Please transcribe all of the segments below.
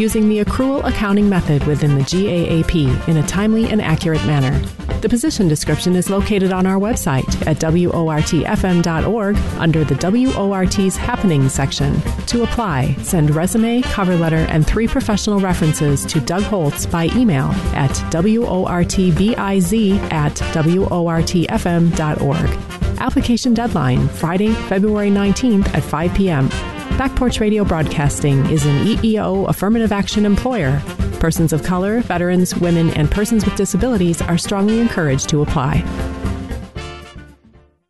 using the accrual accounting method within the GAAP in a timely and accurate manner. The position description is located on our website at WORTFM.org under the WORT's Happenings section. To apply, send resume, cover letter, and three professional references to Doug Holtz by email at WORTBIZ at WORTFM.org. Application deadline Friday, February 19th at 5 p.m. Back Porch Radio Broadcasting is an EEO affirmative action employer. Persons of color, veterans, women, and persons with disabilities are strongly encouraged to apply.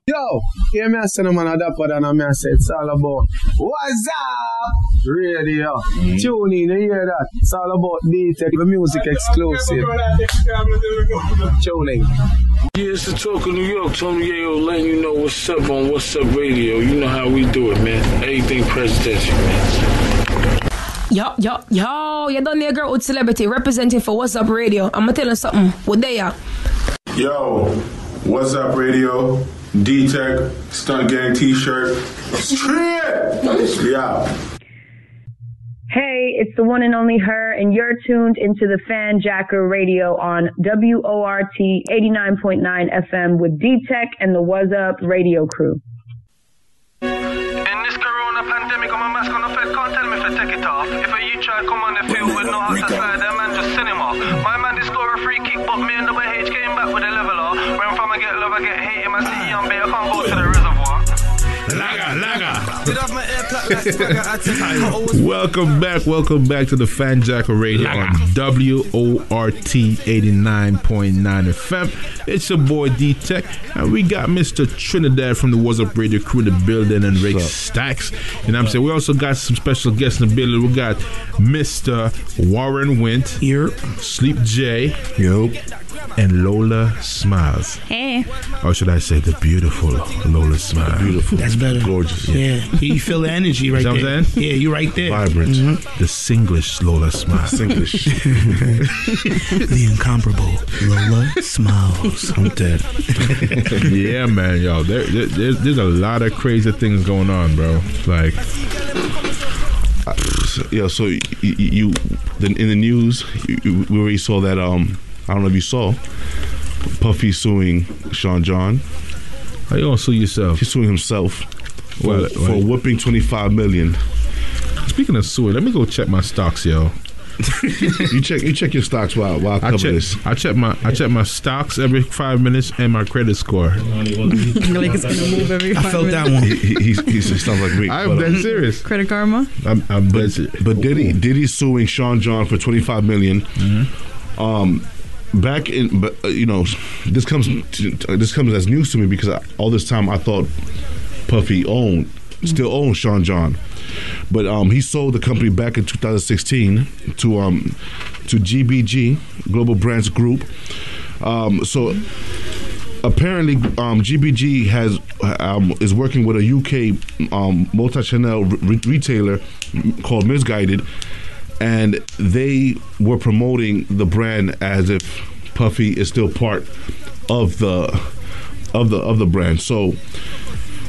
Yo, hear me say no man a dapper than a me I say it's all about What's up radio. Mm. Tune in, you hear that? It's all about D-Tech, the music exclusive. Tuning. Yeah, it's the talk of New York. Tony Yayo letting you know what's up on What's Up Radio. You know how we do it, man. Anything presidential, man. Yo, yo, yo, you done there, girl with celebrity representing for What's Up Radio. I'm gonna tell you something. What they are? Yo, What's Up Radio? D Tech, Stunt Gang t shirt. Straight! Yeah. Hey, it's the one and only her, and you're tuned into the Fanjacker Radio on WORT 89.9 FM with D Tech and the What's Up Radio crew. In this corona pandemic, I'm mask on the fed, can't tell me if I take it off. If a you try come on the field with no hot to that man just cinema. My man did score a free kick, but me and the H came back with a leveler. When from I get love, I get hate in my city, I'm I can't go to the reservoir. Laga, laga. welcome back, welcome back to the Fanjacker Radio on WORT 89.9 FM. It's your boy D Tech, and we got Mr. Trinidad from the What's Up Radio crew in the building and Rick Stacks. You know what I'm saying? We also got some special guests in the building. We got Mr. Warren Wint. Here. Sleep J. Yep and Lola Smiles. Hey. Or should I say the beautiful Lola Smiles? Beautiful. That's better. Gorgeous. Yeah. You feel the energy right there. What I'm saying? Yeah, you right there. Vibrant. Mm-hmm. The Singlish Lola Smiles. Singlish. the incomparable Lola Smiles. I'm dead. yeah, man, yo. There, there, there's a lot of crazy things going on, bro. Like yeah, so you, you in the news, you, we already saw that um I don't know if you saw Puffy suing Sean John. How you gonna sue yourself? He's suing himself for, What- for what? whipping twenty five million. Speaking of suing, let me go check my stocks, yo. you check you check your stocks while while I I check, this. I check my I check my stocks every five minutes and my credit score. like it's gonna move every I felt minutes. that one. He, he, he's, he's, he sounds like me. I'm but, dead serious. Credit Karma. I'm, I'm dead serious. But Diddy Diddy suing Sean John for twenty five million. Mm-hmm. Um, back in, but uh, you know, this comes to, this comes as news to me because I, all this time I thought Puffy owned still owns Sean John, but um, he sold the company back in 2016 to um to GBG Global Brands Group. Um, so apparently um, GBG has um, is working with a UK um, multi-channel re- retailer called Missguided, and they were promoting the brand as if Puffy is still part of the of the of the brand. So.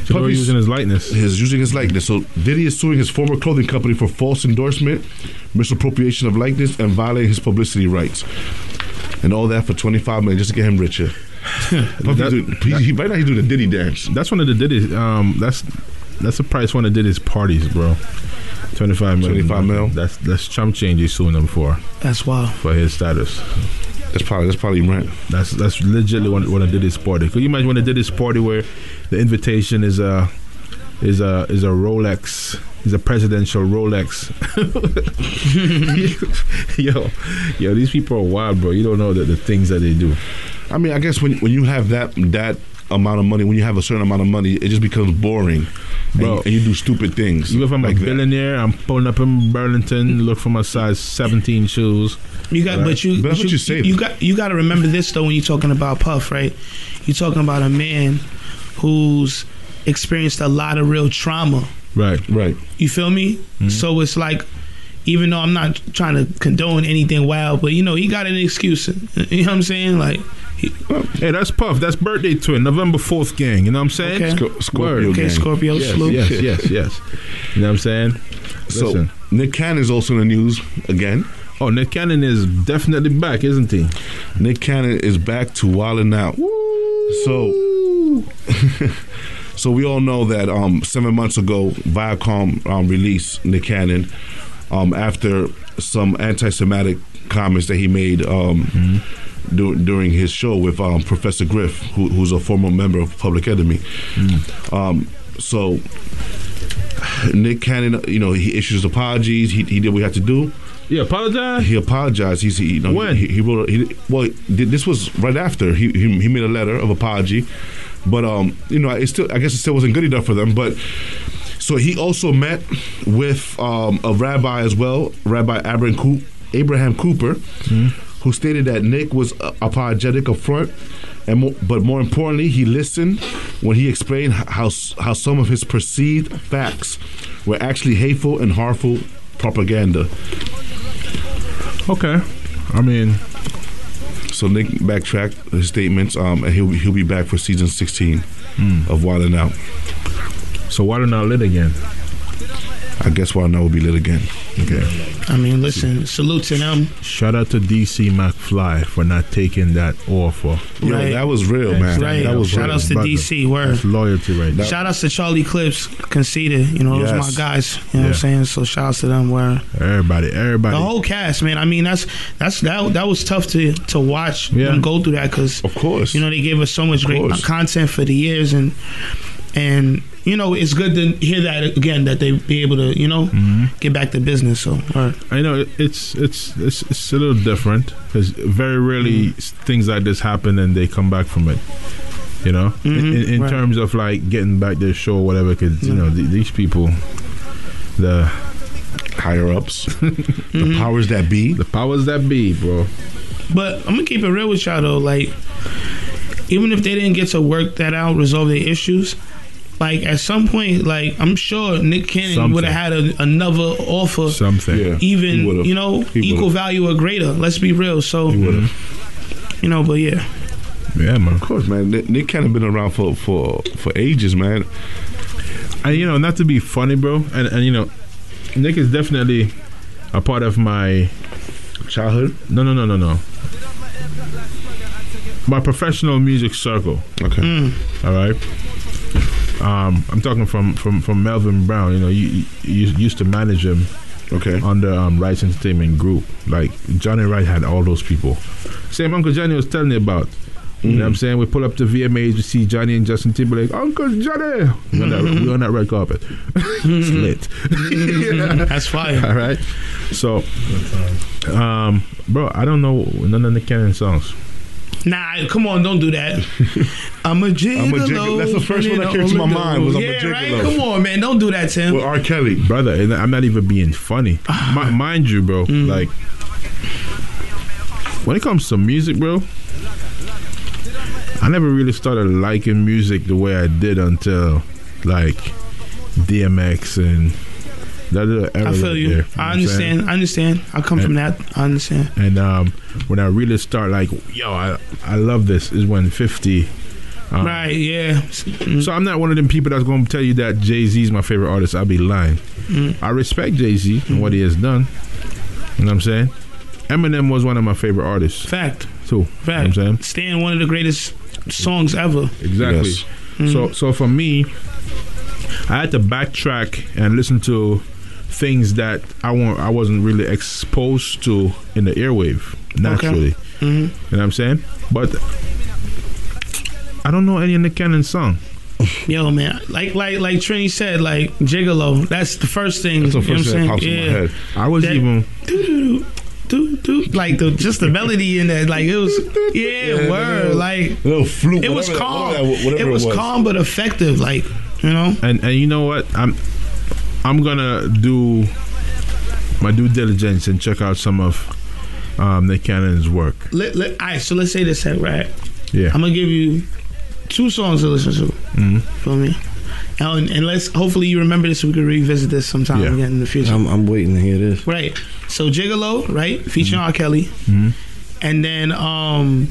So were using his likeness. His using his likeness. So Diddy is suing his former clothing company for false endorsement, misappropriation of likeness, and violating his publicity rights. And all that for twenty five million just to get him richer. Puffy That- do- he, he might not do the Diddy dance. That's one of the Diddy's. Um, that's that's the price one of Diddy's parties, bro. Twenty five mil. 25 mil? That's that's chump change he's suing them for That's wild. for his status. That's probably that's probably rent. That's that's legitimately when I of this party. Could you imagine when they did this party where the invitation is a is a is a Rolex is a presidential Rolex. yo, yo, these people are wild, bro. You don't know the, the things that they do. I mean, I guess when when you have that that amount of money, when you have a certain amount of money, it just becomes boring, and, Bro. you, and you do stupid things. Even if I'm like a that. billionaire, I'm pulling up in Burlington, look for my size 17 shoes. You got, but you, But that's but what you say. You got, you got to remember this though when you're talking about Puff, right? You're talking about a man who's experienced a lot of real trauma. Right, right. You feel me? Mm-hmm. So it's like, even though I'm not trying to condone anything wild, but you know, he got an excuse. You know what I'm saying? Like, he, Hey, that's Puff. That's birthday twin, November 4th gang. You know what I'm saying? Okay. Sco- Scorpio Word. okay, gang. Scorpio Yes, salute. yes, yes, yes. You know what I'm saying? So Listen. Nick Cannon is also in the news again. Oh, Nick Cannon is definitely back, isn't he? Nick Cannon is back to wilding out. So, so we all know that um, seven months ago, Viacom um, released Nick Cannon um, after some anti-Semitic comments that he made um, dur- during his show with um, Professor Griff, who, who's a former member of Public Enemy. Um, so, Nick Cannon, you know, he issues apologies. He, he did what he had to do. He apologized. He apologized. He's he, you know, When? he, he wrote. A, he, well, this was right after he, he he made a letter of apology, but um, you know, it still I guess it still wasn't good enough for them. But so he also met with um, a rabbi as well, Rabbi Abraham, Coop, Abraham Cooper, who stated that Nick was apologetic up front, and more, but more importantly, he listened when he explained how how some of his perceived facts were actually hateful and harmful propaganda. Okay. I mean, So Nick backtracked his statements, um, and he'll he'll be back for season sixteen of Wild 'N Out. so why don't lit again? I guess Wild 'N Out will be lit again. Okay. I mean, listen, salute to them. Shout out to DC Young Fly for not taking that offer. Yo, Right. that was real, man. Right. That was Shout real. outs to brother. DC. Word. That's loyalty right there. Shout outs to Charlie Clips, Conceited. You know, those are my guys. You know what I'm saying? So shout outs to them. Where Everybody, everybody. the whole cast, man. I mean, that's that's that that was tough to to watch Yeah. them go through that because Of course. you know they gave us so much great content for the years and and you know it's good to hear that again that they be able to you know Mm-hmm. get back to business. So word. I know it's it's it's, it's a little different because very rarely s things like this happen and they come back from it. You know, in, Mhm, in, in right. terms of like getting back their show, or whatever. Because you know th- these people, the higher ups, the powers that be. the powers that be, bro. But I'm gonna keep it real with y'all though. Like, even if they didn't get to work that out, resolve their issues, like at some point, like I'm sure Nick Cannon would have had a, another offer, Something. Yeah. even would've. you know, equal value or greater. Let's be real. So you know, but yeah, Yeah, man. Of course, man. Nick, Nick Cannon been around for for for ages, man. And you know, not to be funny, bro. And and you know, Nick is definitely a part of my Childhood. no, no, no, no, no. My professional music circle. Okay. Mm. All right. Um, I'm talking from from from Melvin Brown. You know, you, you, used to manage him Okay. under um, Wright Entertainment Group. Like Johnny Wright had all those people. Same Uncle Johnny was telling me about. You know what I'm saying? We pull up to VMAs, we see Johnny and Justin Timberlake. Uncle Johnny, we on that, on that red carpet. it's lit. that's fire. All right. So, um, bro, I don't know none of the Cannon songs. Nah, come on, don't do that. I'm a gigolo. I'm a gigolo. That's the first one that came to my mind was I'm a yeah, right. Come on, man, don't do that, Tim. With R. Kelly. brother. And I'm not even being funny. Mi- mind you, bro. Mm. Like when it comes to music, bro, I never really started liking music the way I did until like DMX and that little era. I feel right you. there, know I what I'm saying? understand. I understand. I come from that. I understand. And um, when I really start like, yo, I I love this is when 50. um, right. Yeah. Mm. So I'm not one of them people that's going to tell you that Jay Z is my favorite artist. I'll be lying. Mm. I respect Jay Z and what he has done. You know what I'm saying? Eminem was one of my favorite artists Fact. too. You know Fact. what I'm saying? Stan, one of the greatest songs ever. Exactly. Yes. So so for me, I had to backtrack and listen to things that I want I wasn't really exposed to in the airwave naturally. hmm You know what I'm saying? But I don't know any Nick Cannon song. Yo, man, like like like Trini said, like Gigolo. That's the first thing. That's the you know what thing I'm that saying? pops in my head. I was That- even Doo-doo-doo, doo-doo. Like the just the melody in that, like it was yeah, word. Like little flute. it was calm. that- it was calm but effective. Like you know. and and you know what i'm i'm gonna do my due diligence and check out some of um nick cannon's work Let, let, all right, so let's say this right. yeah I'm gonna give you two songs to listen to. Mhm. Feel me? And, and let's hopefully you remember this. so We can revisit this sometime Yeah. again in the future. I'm, I'm waiting to hear this. Right. So Gigolo, right, featuring R. Kelly, Mhm. and then um,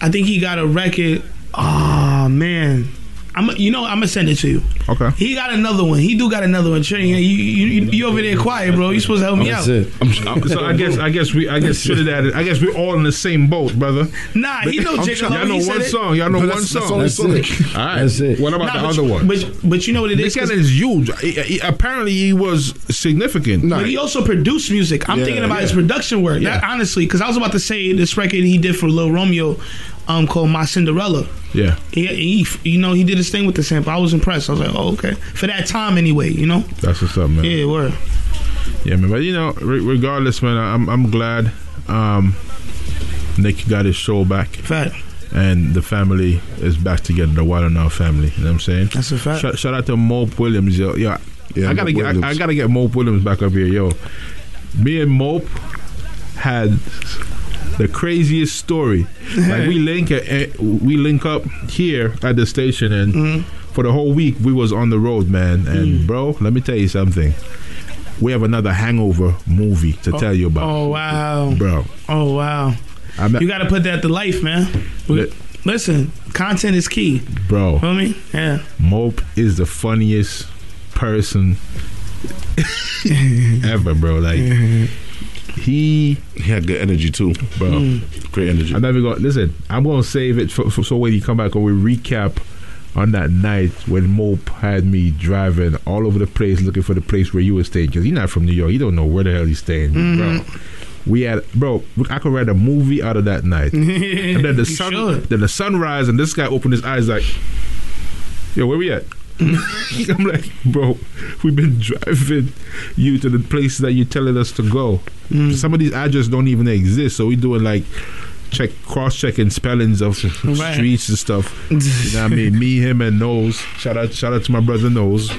I think he got a record. Oh man, I'm, you know, I'm gonna send it to you. Okay. He got another one. He do got another one. Trey, You, you, you, you over there quiet, bro. You supposed to help me out. so I guess I guess we I guess should have added. I guess we're all in the same boat, brother. Nah, he know Jacob Y'all know one song. Y'all know one that's- that's song. all he said. All right. That's it. What about the other one? but- but you know what it is. Nick is, 'cause- is huge. He- he- apparently, he was significant. But he also produced music. I'm thinking about his production work. That honestly, because I was about to say this record he did for Lil Romeo, um, called My Cinderella. Yeah. He, he, you know, he did his thing with the sample. I was impressed. I was like, oh, okay. For that time, anyway, you know. That's what's up, man. Yeah, word. Yeah, man. But you know, re- regardless, man, I'm I'm glad um, Nick got his show back. Fact. And the family is back together, the Wild and Out family. You know what I'm saying? That's a fact. Shout, shout out to Mope Williams, yo. yo Yeah, I gotta Mope get I, I gotta get Mope Williams back up here, yo. Me and Mope had the craziest story. like we link uh, we link up here at the station, and Mm-hmm. for the whole week we was on the road, man. And Mm. bro, let me tell you something. We have another Hangover movie to tell you about. Oh wow, bro. Oh wow. I'm you got to put that to life, man. Li- Listen, content is key. bro. Feel me? Yeah. Mope is the funniest person ever, bro. Like he he had good energy too, bro. Mm. Great energy. I'm never gonna listen. I'm gonna save it for, for so when you come back and we recap on that night when Mope had me driving all over the place looking for the place where you were staying because you're not from New York. You don't know where the hell he's staying, bro. We had, bro. I could write a movie out of that night. and then the sun, should. then the sunrise, and this guy opened his eyes like, "Yo, where we at?" I'm like, bro, we've been driving you to the places that you're telling us to go. Mm. Some of these addresses don't even exist, so we doing like check cross checking spellings of Right. streets and stuff. you know what I mean? Me, him, and Nose. Shout out, shout out to my brother Nose,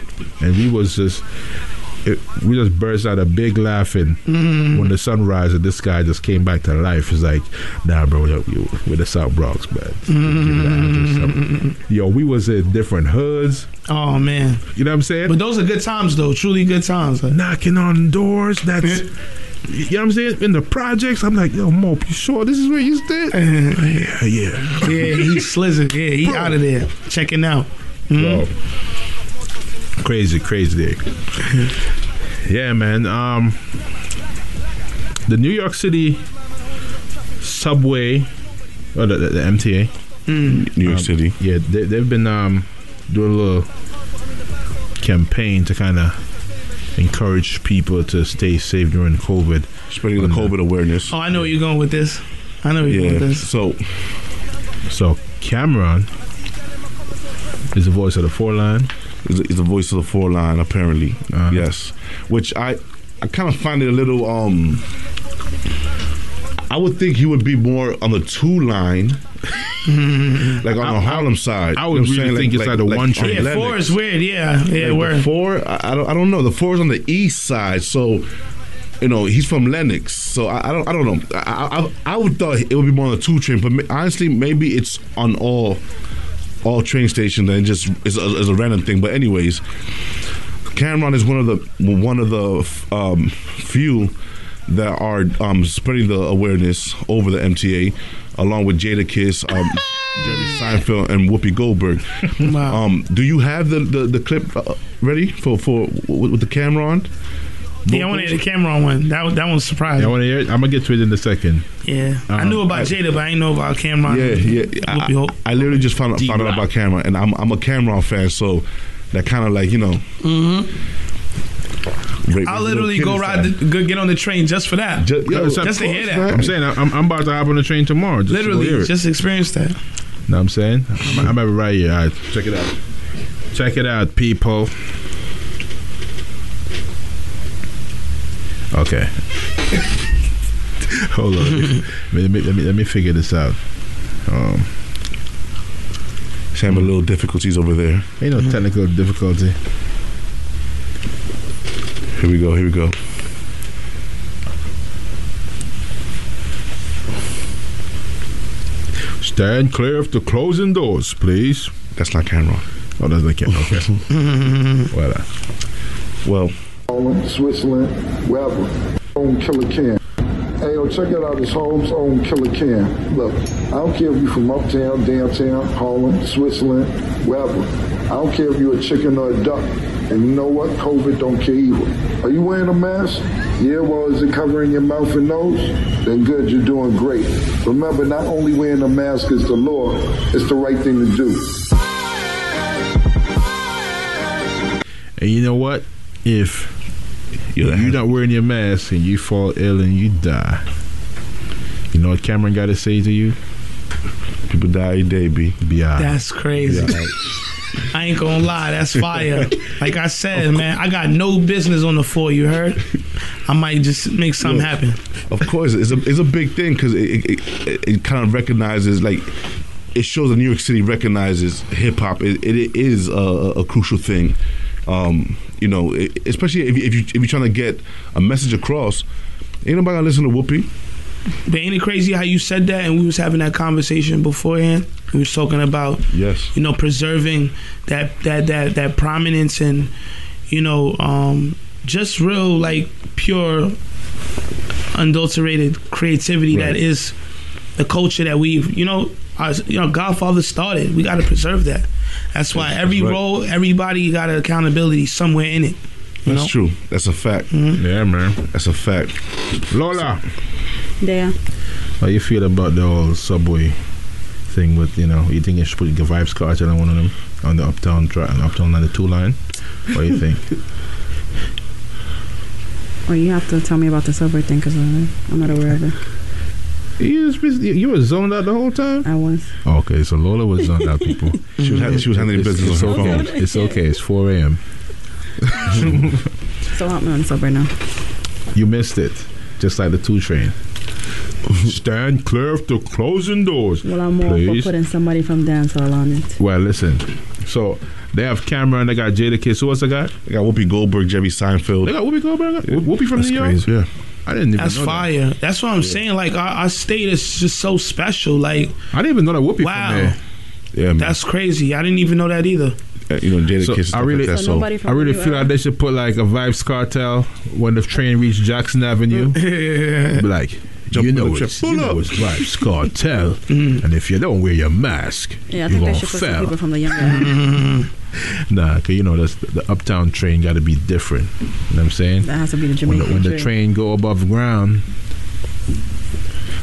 and we was just. It, we just burst out a big laughing Mm. when the sunrise and this guy just came back to life. It's like, nah, bro, yo, yo, we're the South Bronx, man. Give me the address. Mm. Yo, we was in different hoods. Oh man. You know what I'm saying? But those are good times though. Truly good times. Like, Knocking on doors. That's you know what I'm saying. In the projects, I'm like, yo, Mope, you sure this is where you stay? yeah, yeah. yeah, he's slizzing. Yeah, he out of there. Checking out. Mhm. Bro. Crazy, crazy day. yeah, man. Um, the New York City subway, or the, the, the MTA, New York um, City. Yeah, they, they've been um, doing a little campaign to kind of encourage people to stay safe during COVID, spreading the COVID awareness. Oh, I know where you're going with this. I know where you're going with this. So, so Cam'ron is the voice of the four line. Is the voice of the four line, apparently. Uh-huh. Yes. Which I, I kind of find it a little. um I would think he would be more on the two line, like on the Harlem side. I would You know really saying? think it's like the one train. Yeah, Lenox. four is weird. Yeah, yeah, Like, word. the four, I, I don't, I don't know. The four is on the east side, so you know he's from Lenox. So I, I don't, I don't know. I, I, I would thought it would be more on the two train, but honestly, maybe it's on all all train stations and just it's a, it's a random thing. But anyways, Cam'ron is one of the one of the um, few that are um, spreading the awareness over the MTA, along with Jadakiss, um, Jerry Seinfeld, and Whoopi Goldberg. Um, do you have the the, the clip uh, ready for for with, with the Cam'ron? Yeah, I want to hear the Cam'ron one. That was- that one's surprising. I want to hear it. I'm gonna get to it in a second. Yeah, I Um, knew about I- Jada, but I didn't know about Cam'ron. Yeah, yeah. Whoopi I, I literally just found, found out about Cam'ron, and I'm I'm a Cam'ron fan, so that kind of like you know. Mm-hmm. I'll literally go ride, the, go get on the train just for that. Just, Yo, to hear that. I'm saying I'm, I'm about to hop on the train tomorrow. Just to hear Literally, it. just experience that. know what I'm saying? I'm, I'm have it right here. All right, check it out. Check it out, people. Okay. Hold on. let, me, let, me, let me figure this out. Um, He's having a little difficulties over there. Ain't no technical difficulty. Here we go. Here we go. Stand clear of the closing doors, please. That's not Cam'ron. Oh, that's not Cam'ron. Okay. voilà. Well, Holland, Switzerland, wherever. Own Killa Cam. Hey, yo, check it out. This Holmes own Killa Cam. Look, I don't care if you from uptown, downtown, Harlem, Switzerland, wherever. I don't care if you're a chicken or a duck. And you know what? COVID don't care either. Are you wearing a mask? Yeah, well, is it covering your mouth and nose? Then good, you're doing great. Remember, not only wearing a mask is the law, it's the right thing to do. And you know what? If you're not wearing your mask and you fall ill and you die, you know what Cam'ron got to say to you? People die every day, B. Be all right. That's crazy. Be all right. I ain't gonna lie, that's fire. Like I said, man, I got no business on the floor. You heard? I might just make something Yeah. happen. Of course, it's a it's a big thing because it it, it it kind of recognizes like it shows that New York City recognizes hip hop. It, it is a, a crucial thing. Um, you know, especially if, if you if you're trying to get a message across, ain't nobody gonna listen to Whoopi. But ain't it crazy how you said that and we was having that conversation beforehand? We was talking about yes, you know, preserving that that that that prominence and you know, um just real like pure unadulterated creativity that Right. is the culture that we've you know our, you know Godfather started. We got to preserve that. That's why every right. role, everybody got an accountability somewhere in it. You That's know? true. That's a fact. Mm-hmm. Yeah, man. That's a fact. Lola, Yeah. how you feel about the whole subway thing with, you know, you think you should put the Vybz Kartel on one of them on the Uptown track and Uptown 92 line? What do you think? Well, you have to tell me about the subway thing because I'm not aware of it. You, was, you were zoned out the whole time? I was. Okay, so Lola was zoned out, people. She was she was handling It's- business it's on her okay. phone. It's okay. It's 4 a.m. So help me on the subway now. You missed it, just like the two train. Stand clear of the closing doors. Well, I'm more please. for putting somebody from dancehall on it. Well, listen. So they have Cam'ron. They got Jadakiss. Who else they got? They got Whoopi Goldberg, Jerry Seinfeld. They got Whoopi Goldberg. Whoopi from That's New York. crazy. Yeah. I didn't even That's know that. fire. That's what I'm saying. Like our, our state is just so special. Like I didn't even know that Whoopi wow, from there. Yeah, man. that's crazy. I didn't even know that either. Uh, you know, Jada So Kiss. I really, like that, So so I really feel like they should put like a Vybz Kartel when the train reached Jackson Avenue. Be like, Jump you know the it's, trip. you know it's Vybz Kartel, mm. and if you don't wear your mask, Yeah, I you're think they gonna should put fail. people from the younger. Nah, cause you know that's the uptown train got to be different. You know what I'm saying? That has to be the When Jamaican the, when the train. train go above ground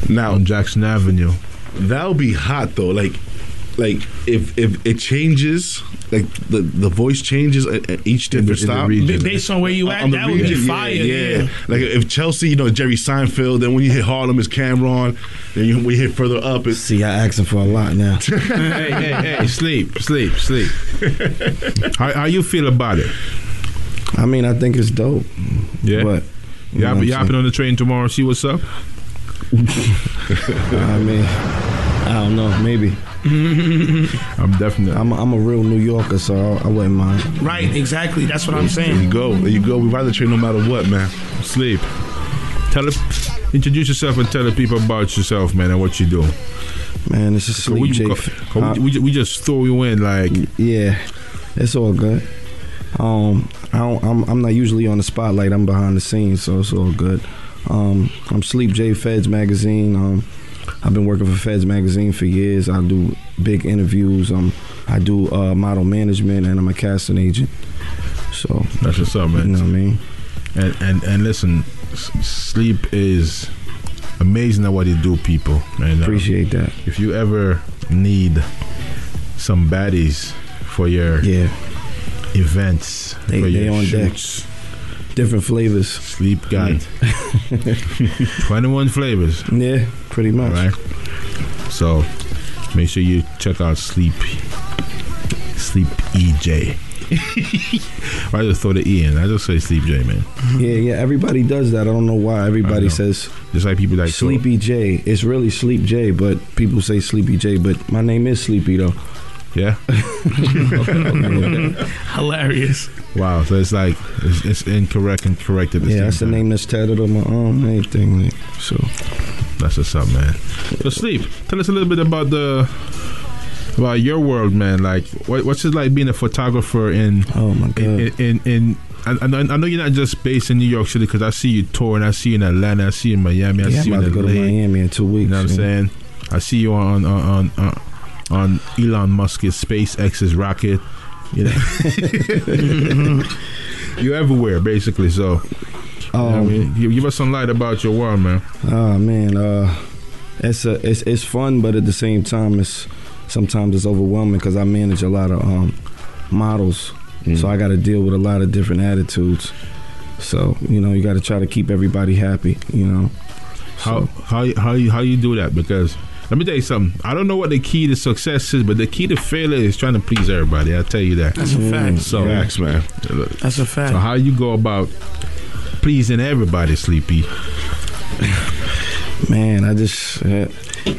now on Jackson Avenue, that'll be hot though. Like, like if if it changes, like the the voice changes at, at each different in the stop. region. Ba- Based on where you at, on the that would be region, yeah, fire. Yeah, Yeah. Like if Chelsea, you know Jerry Seinfeld. Then when you hit Harlem, it's Cam'ron. Then you, we hit further up, it's See, I asking for a lot now. hey, hey, hey, sleep, sleep, sleep. how, how you feel about it? I mean, I think it's dope. Yeah, But you, know hop, what you I'm hopping on the train tomorrow? See what's up? I mean, I don't know. Maybe I'm definitely. I'm a, I'm a real New Yorker, so I, I wouldn't mind. Right, exactly. That's what I'm there you go. There you go. We ride the train no matter what, man. Sleep. Tell it, introduce yourself and tell the people about yourself, man, and what you do. Man, this is So we, Sleep we, Jake. we, we, we just throw you in like Yeah, it's all good. Um, I don't, I'm I'm not usually on the spotlight. I'm behind the scenes, so it's all good. Um, I'm Sleep J Feds magazine. Um, I've been working for Feds magazine for years. I do big interviews. Um, I do uh, model management, and I'm a casting agent. So that's what's up, man. you know what I mean. And and and listen, sleep is amazing at what you do, people. And uh, Appreciate that. if you ever need some baddies for your Yeah, events, They- for they your on deck. Shoots, different flavors. sleep got mm. twenty one flavors. Yeah, pretty much. right. So make sure you check out Sleep Sleep EJ. I just throw the E in. I just say Sleep J, man. Yeah, yeah. Everybody does that. I don't know why. Everybody know. says Just like people like Sleepy J. It's really Sleep J, but people say Sleepy J. But my name is Sleepy though. Yeah. Hilarious. Wow. So it's like it's, it's incorrect and correct at the Yeah, that's the name that's tatted on my arm. and Everything. Like, so That's what's up, man. So sleep. Tell us a little bit about the about your world, man. Like, what, what's it like being a photographer in oh my god. in in, in I, I know I know you're not just based in New York City because I see you touring. I see you in Atlanta. I see you in Miami. I yeah, see I'm you about to in go to Miami in two weeks. You know what I'm saying? I see you on on on on, on Elon Musk's SpaceX's rocket. You know, you're everywhere basically. So, know I Um, mean? give, us some light about your world, man. Oh man, uh, it's a it's it's fun, but at the same time, it's sometimes it's overwhelming because I manage a lot of um, models, so I got to deal with a lot of different attitudes. So you know, you got to try to keep everybody happy. You know, How how how you how you do that? Because let me tell you something. I don't know what the key to success is, but the key to failure is trying to please everybody. I'll tell you that. That's a fact. So, Facts, man. That's a fact. So how you go about pleasing everybody, Sleepy? man, I just uh,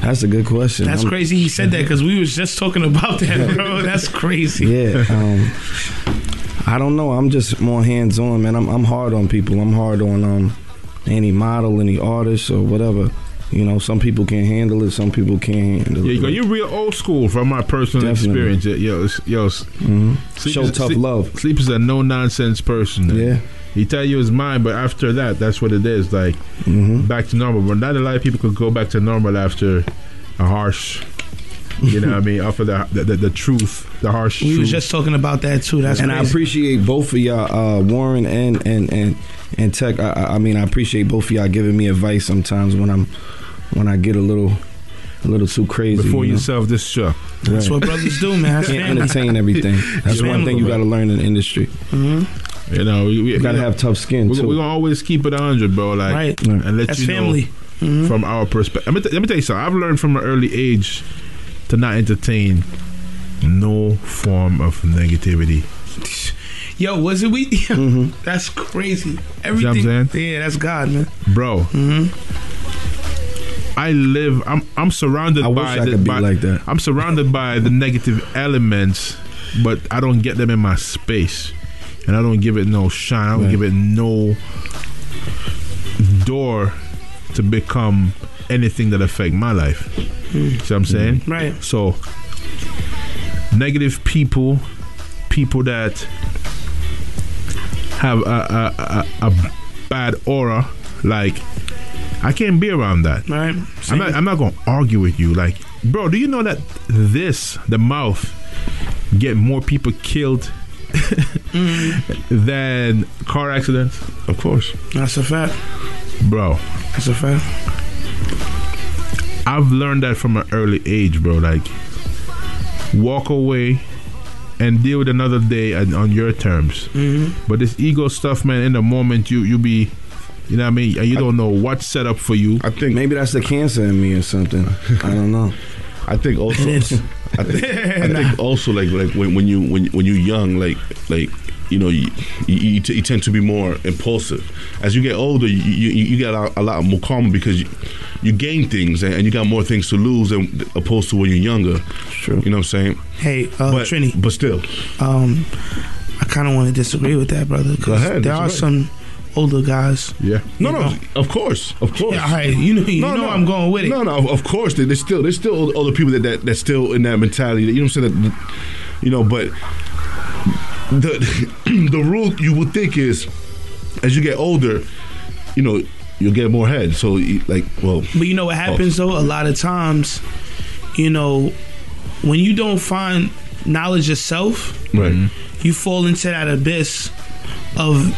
that's a good question. That's I'm- crazy. He said that because we was just talking about that, bro. That's crazy. Yeah. Um, I don't know. I'm just more hands on, man. I'm I'm hard on people. I'm hard on um any model, any artist or whatever. You know, some people can handle it. Some people can't handle Yeah, it. You're real old school from my personal Definitely. experience. Yo, yo, Mhm. Show is- tough sleep- love. Sleep is a no nonsense person. man. Yeah. He tell you his mind, but after that, that's what it is. Like Mm-hmm. back to normal. But not a lot of people could go back to normal after a harsh. You know what I mean? After the the, the, the truth, the harsh We truth. was just talking about that too. That's and I appreciate both of y'all, uh, Warren and and and and Tech. I, I- I mean, I appreciate both of y'all giving me advice sometimes when I'm when I get a little a little too crazy. before you you know? self this show. That's what brothers do, man. That's Can't family. entertain everything. That's one thing you got to learn in the industry. Mm-hmm. You know, we, we You got to have tough skin We're, too. we're gonna always keep it hundred, bro. Like, Right. and let That's you family. Mm-hmm. know from our perspective. Let me, let me tell you something. I've learned from an early age to not entertain no form of negativity. Yo, was it we? Mm-hmm. That's crazy. what I'm Everything. Yeah, that's God, man. bro. Hmm. I live. I'm. I'm surrounded I wish by. I the, could be by- like that. I'm surrounded by the negative elements, but I don't get them in my space, and I don't give it no shine. I don't Right. give it no door to become anything that affect my life. Hmm. See what I'm saying? Hmm. Right. So, negative people, people that have a, a, a, a bad aura, like I can't be around that. Right. I'm not. I'm not gonna argue with you. Like, bro, do you know that this, the mouth, get more people killed mm-hmm. than car accidents? Of course. That's a fact. Bro, That's a fact. I've learned that from an early age, bro. Like, walk away and deal with another day on, on your terms. Mm-hmm. But this ego stuff, man, in the moment you you be, you know what I mean, and you don't know what's set up for you. I think Maybe that's the cancer in me or something. I don't know. I think also. I think, I think also like like when, when you when when you're young like like you know you you, you, t- you tend to be more impulsive. As you get older, you you, you get a lot, a lot more calm because you, you gain things and, and you got more things to lose than opposed to when you're younger. True. You know what I'm saying? Hey, uh, but Trini. but still, Um, I kind of want to disagree with that, brother. Go ahead, There are right. some older guys. Yeah. no, You no, know. of course, of course. Yeah, all right. You know, you know I'm going with it. No, no, of course. there- There's still there's still other people that, that that's still in that mentality. That, you know what I'm saying? That, you know, but the the rule you would think is as you get older, you know, you'll get more head. So you- like, well, But you know what happens oh. though? A lot of times, you know, when you don't find knowledge yourself, right. Mm-hmm. you fall into that abyss of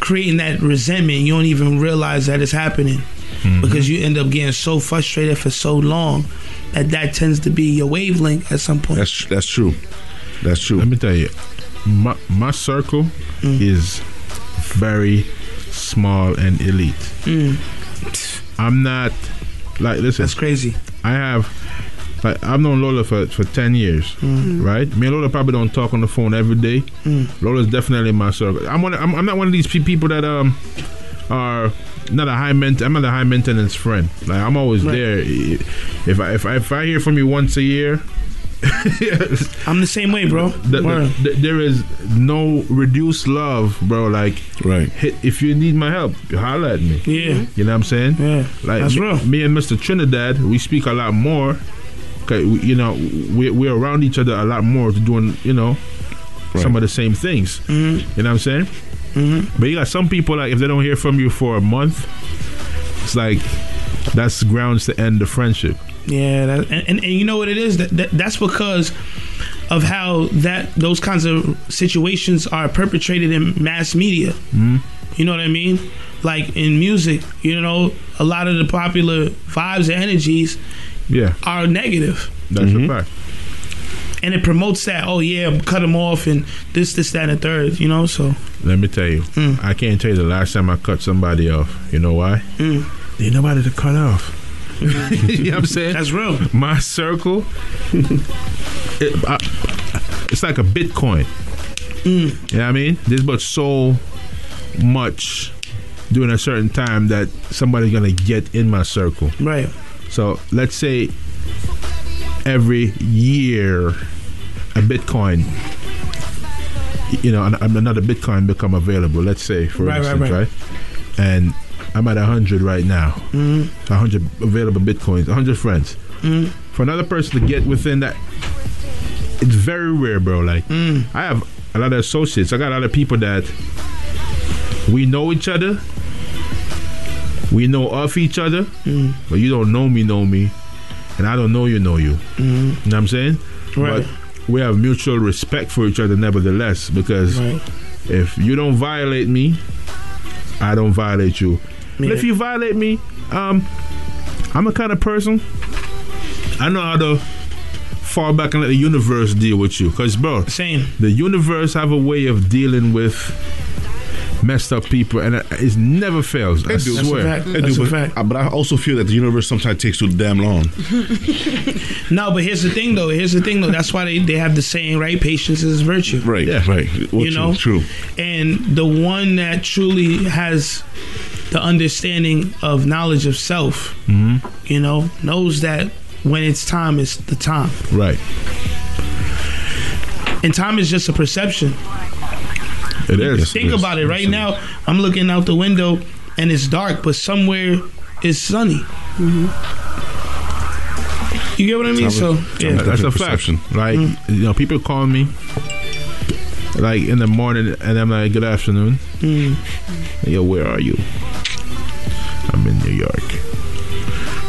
creating that resentment. You don't even realize that it's happening mm-hmm. because you end up getting so frustrated for so long that that tends to be your wavelength at some point. That's that's true. That's true. Let me tell you, my my circle is very small and elite. Mm. I'm not like listen. That's crazy. I have like I've known Lola for, for ten years, mm. Mm. right? Me and Lola probably don't talk on the phone every day. Lola's definitely in my circle. I'm one. I'm, I'm not one of these people that um are not a high ment. I'm not a high maintenance friend. Like I'm always Right. there. If I if I if I hear from you once a year. I'm the same way, bro. the- the- the- there is no reduced love, bro. Like, Right. hit, if you need my help, holler at me. Yeah. You know what I'm saying? Yeah. Like That's me, real. me and Mr. Trinidad, we speak a lot more. Okay, we, you know, we, we're around each other a lot more to doing, you know, some of the same things. Mhm. You know what I'm saying? Mm-hmm. But you got some people like if they don't hear from you for a month, it's like that's grounds to end the friendship. Yeah, that, and, and, and you know what it is? That, that that's because of how that those kinds of situations are perpetrated in mass media. Mhm. You know what I mean? Like in music, you know, a lot of the popular vibes and energies Yeah. are negative. That's a mm-hmm. fact. And it promotes that, oh yeah, cut them off and this, this, that, and the third, you know? So Let me tell you, mm. I can't tell you the last time I cut somebody off. You know why? Mm. Ain't nobody to cut off. you know what I'm saying? That's real. My circle, it, I, it's like a Bitcoin. You know what I mean? There's but so much during a certain time that somebody's gonna get in my circle. Right. So let's say every year a Bitcoin, you know, another Bitcoin become available. Let's say, for Right, right, instance, right. right, And I'm at hundred right now. So hundred available Bitcoins, hundred friends. Mhm. For another person to get within that, it's very rare, bro. Like Mm. I have a lot of associates. I got a lot of people that we know each other. We know of each other, Mm. but you don't know me, know me, and I don't know you, know you. You know what I'm saying? Right. But we have mutual respect for each other, nevertheless, because Right. if you don't violate me, I don't violate you. But Yeah. if you violate me, um, I'm a kind of person. I know how to fall back and let the universe deal with you. Cause, bro, same. The universe have a way of dealing with messed up people, and it, it never fails. I do. swear. It do, but, uh, but I also feel that the universe sometimes takes too damn long. No, but here's the thing though. Here's the thing though. That's why they, they have the saying, right? Patience is virtue. Right. Yeah. Right. Well, you true, know, True. And the one that truly has the understanding of knowledge of self, Mhm. you know, knows that when it's time, it's the time. Right. And time is just a perception. It is. Think about it. Right now, I'm looking out the window and it's dark, but somewhere it's sunny. You get what I mean? So yeah, that's a fact. Like you know, people call me like in the morning, and I'm like, "Good afternoon." Mm. Yo, where are you? I'm in New York.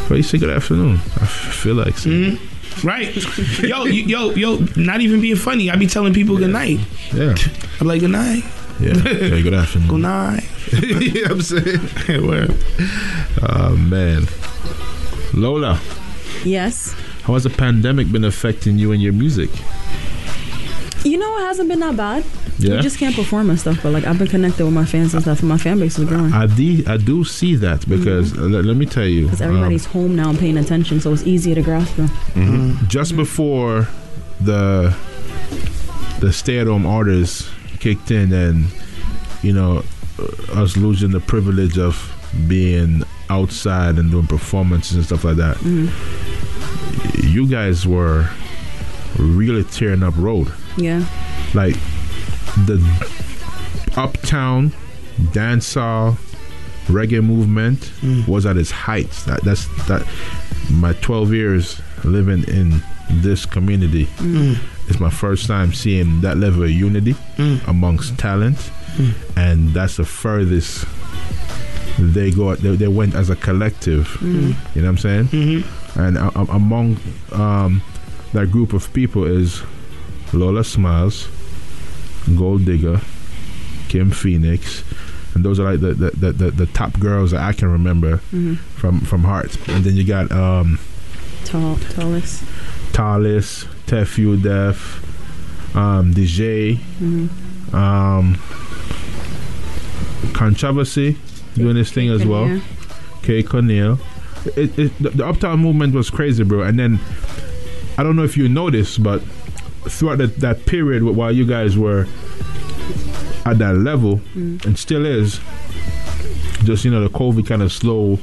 Well, you say good afternoon. I f- feel like saying. Right. Yo, yo, yo, not even being funny. I be telling people good night. Yeah. I'm like, good night. Yeah. yeah good afternoon. Good night. you know what I'm saying? Word. Oh man, Lola, Yes. how has the pandemic been affecting you and your music? You know, it hasn't been that bad. Yeah? We just can't perform and stuff, but like I've been connected with my fans and stuff, and my fan base is growing. I do, I do see that because let, let me tell you, Because um, everybody's home now and paying attention, so it's easier to grasp them. Mhm. Just before the the stay-at-home orders kicked in, and you know, uh, us losing the privilege of being outside and doing performances and stuff like that, you guys were really tearing up road. Yeah. Like the uptown dancehall reggae movement was at its height. That that's that. My 12 years living in this community, Mm. it's my first time seeing that level of unity amongst talent, Mm. and that's the furthest they go. They, they went as a collective. Mm. You know what I'm saying? Mm-hmm. And uh, among um, that group of people is Lola Smiles, Gold Digger, Kim Phoenix, and those are like the the, the, the, the top girls that I can remember Mhm. from from Heart. And then you got um, Tall, tallest. Talis, Tefu Def, um, DJ, Mhm. um, Controversy doing this thing as well. Cornell. K. Cornell. It, it, the, the Uptown movement was crazy, bro. And then I don't know if you noticed, but throughout that, that period while you guys were at that level, Mm. and still is, just you know, the COVID kind of slow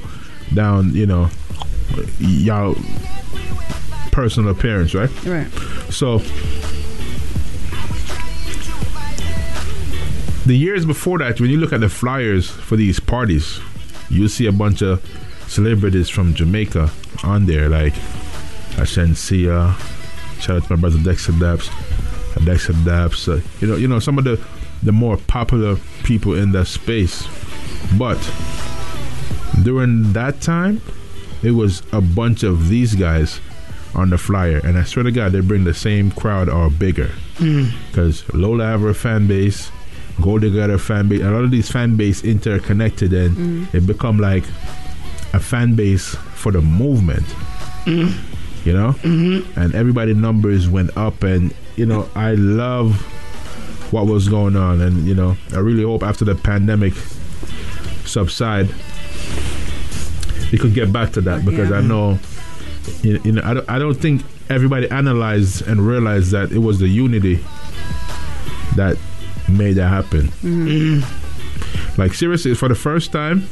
down, you know, y'all personal appearance, right? Right. So the years before that, when you look at the flyers for these parties, you see a bunch of celebrities from Jamaica on there, like Ashensia. Shout out to my brother Dexta Daps, Dexta Daps. Uh, you know, you know some of the the more popular people in that space. But during that time, it was a bunch of these guys on the flyer, and I swear to God, they bring the same crowd or bigger. Mm. Because Lola have her fan base, Gold Digger fan base. A lot of these fan base interconnected, and Mm. it become like a fan base for the movement. Mm. You know, Mm-hmm. and everybody numbers went up, and you know, I love what was going on, and you know, I really hope after the pandemic subside, we could get back to that because I know, you, you know, I don't, I don't think everybody analyzed and realized that it was the unity that made that happen. Mm-hmm. Like seriously, for the first time,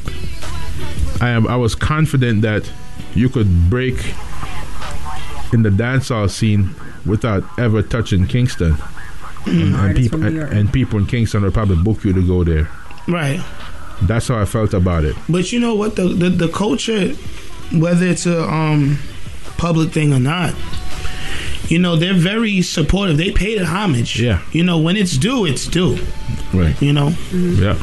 I am I was confident that you could break in the dancehall scene without ever touching Kingston. And, and people and, and people in Kingston would probably book you to go there. Right. That's how I felt about it. But you know what? The, the the culture, whether it's a um public thing or not, you know they're very supportive. They pay the homage. Yeah. You know when it's due, it's due. Right. You know. Yeah.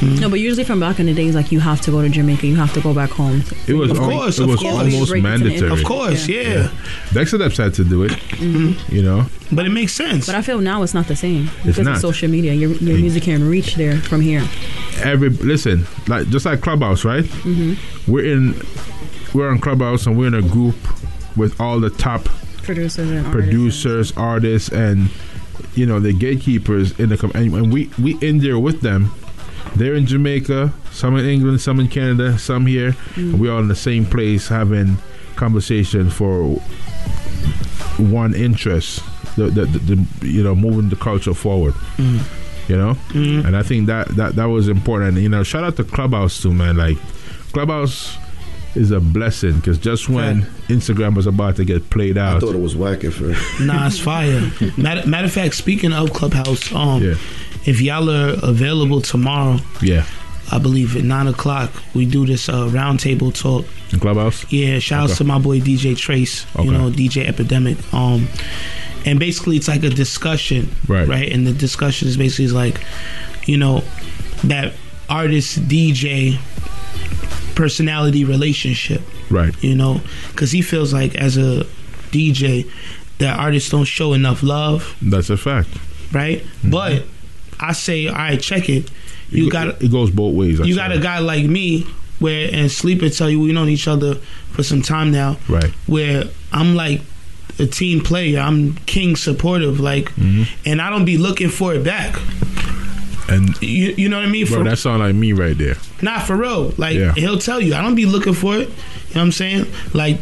No, but usually from back in the days, like you have to go to Jamaica, you have to go back home. It was, Of al- course, it of was course. almost Break it to the mandatory. Of course, yeah. Dexta Daps had to do it. Mm-hmm. You know, But it makes sense. But I feel now it's not the same because not. of social media. Your, your music can reach there from here. every listen, like just like Clubhouse, right? Mm-hmm. We're in, we're on Clubhouse and we're in a group with all the top Producers and artists. producers, artists, and you know the gatekeepers in the com- and, and we we in there with them. They're in Jamaica, some in England, some in Canada, some here. Mm. We're all in the same place having conversation for one interest, the, the, the, the you know moving the culture forward. Mm. You know, Mm. and I think that that that was important. You know, shout out to Clubhouse too, man. Like Clubhouse is a blessing because just when Instagram was about to get played out, I thought it was whack at first. Nah, it's fire. matter, matter of fact, speaking of Clubhouse, um, Yeah. if y'all are available tomorrow, yeah, I believe at nine o'clock we do this uh, roundtable talk. in Clubhouse. Yeah, shout outs Okay. to my boy DJ Trace, Okay. you know, DJ Epidemic. Um and basically it's like a discussion. Right. Right. And the discussion is basically like, you know, that artist DJ personality relationship. Right. You know, because he feels like as a DJ that artists don't show enough love, That's a fact. right? But I say, all right, check it. You it, got it goes both ways. you actually. got a guy like me where and sleep and tell you we known each other for some time now right where i'm like a team player i'm king supportive like Mm-hmm. and i don't be looking for it back and you, you know what i mean bro, for, that sound like me right there. not for real like Yeah. he'll tell you i don't be looking for it you know what i'm saying like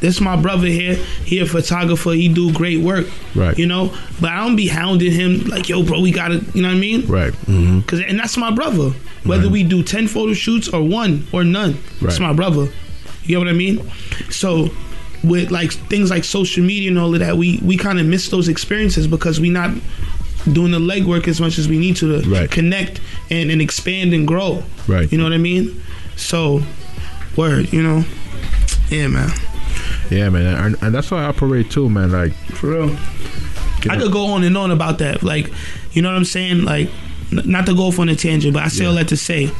this my brother here he a photographer he do great work Right. you know but i don't be hounding him like yo bro we gotta you know what i mean Right. Mm-hmm. Cause and that's my brother. Whether we do ten photo shoots or one or none, it's Right. my brother. You get what I mean? So with like things like social media and all of that, we we kind of miss those experiences because we not doing the legwork as much as we need to to Right. connect and, and expand and grow. Right. You know what I mean? So, word. You know, yeah, man. Yeah, man, and, and that's how I operate too, man. Like For real. I could go on and on about that. Like, you know what I'm saying? Like, n- not to go off on a tangent, but I say all that to say,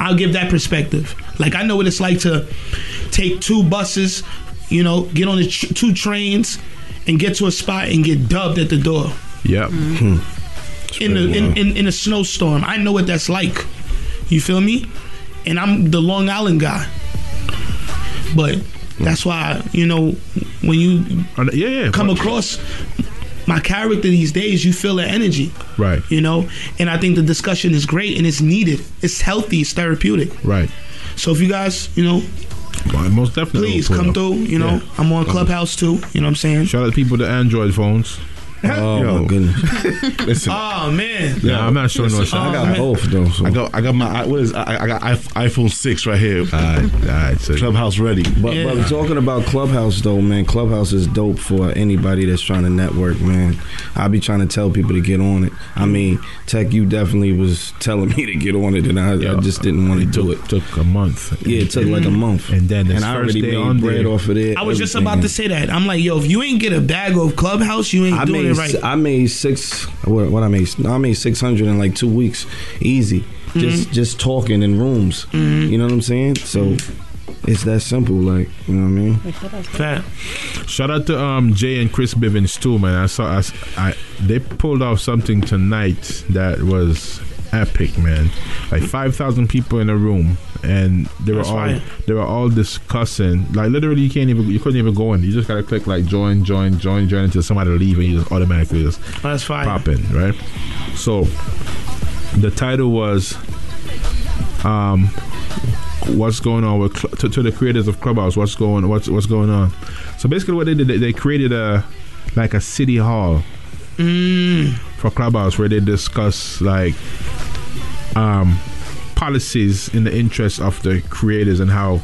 I'll give that perspective. Like, I know what it's like to take two buses, you know, get on the tr- two trains, and get to a spot and get dubbed at the door Yep. Mm-hmm. Hmm. in, the, in, in in a snowstorm. I know what that's like. You feel me? And I'm the Long Island guy. But that's why you know when you yeah, yeah, come across my character these days, you feel the energy. Right. You know, and I think the discussion is great and it's needed. It's healthy. It's therapeutic. Right. So if you guys, you know, Well, most definitely. please come through. You know, Yeah. I'm on uh-huh. Clubhouse too. You know what I'm saying? Shout out to people with the Android phones. Oh my goodness! Listen, Oh man. Yeah, I'm not showing no Listen, shot. I got oh, man. both though. So. I got I got my what is I, I got iPhone six right here. All right, all right. So Clubhouse ready. But, Yeah. but talking about Clubhouse though, man, Clubhouse is dope for anybody that's trying to network, man. I be trying to tell people to get on it. I mean, Tech, you definitely was telling me to get on it, and I, I just didn't want to do it. took a month. Yeah, it took like a month, And then this and I already day made on bread there- off of it. I was just about to say that. I'm like, yo, if you ain't get a bag of Clubhouse, you ain't I doing made right. I made six. What, what I made? I made six hundred in like two weeks, easy. Mm-hmm. Just just talking in rooms. You know what I'm saying? So it's that simple. Like you know what I mean. Fat. Shout out to um Jay and Chris Bivens too, man. I saw I, I they pulled off something tonight that was epic, man. Like five thousand people in a room, and they were That's all they were all discussing. Like literally, you can't even you couldn't even go in. You just gotta click like join, join, join, join until somebody leave, and you just automatically just That's fire. pop in, right? So the title was um what's going on with to, to the creators of clubhouse what's going what's what's going on so basically what they did they, they created a like a city hall Mm. for clubhouse where they discuss like um policies in the interest of the creators and how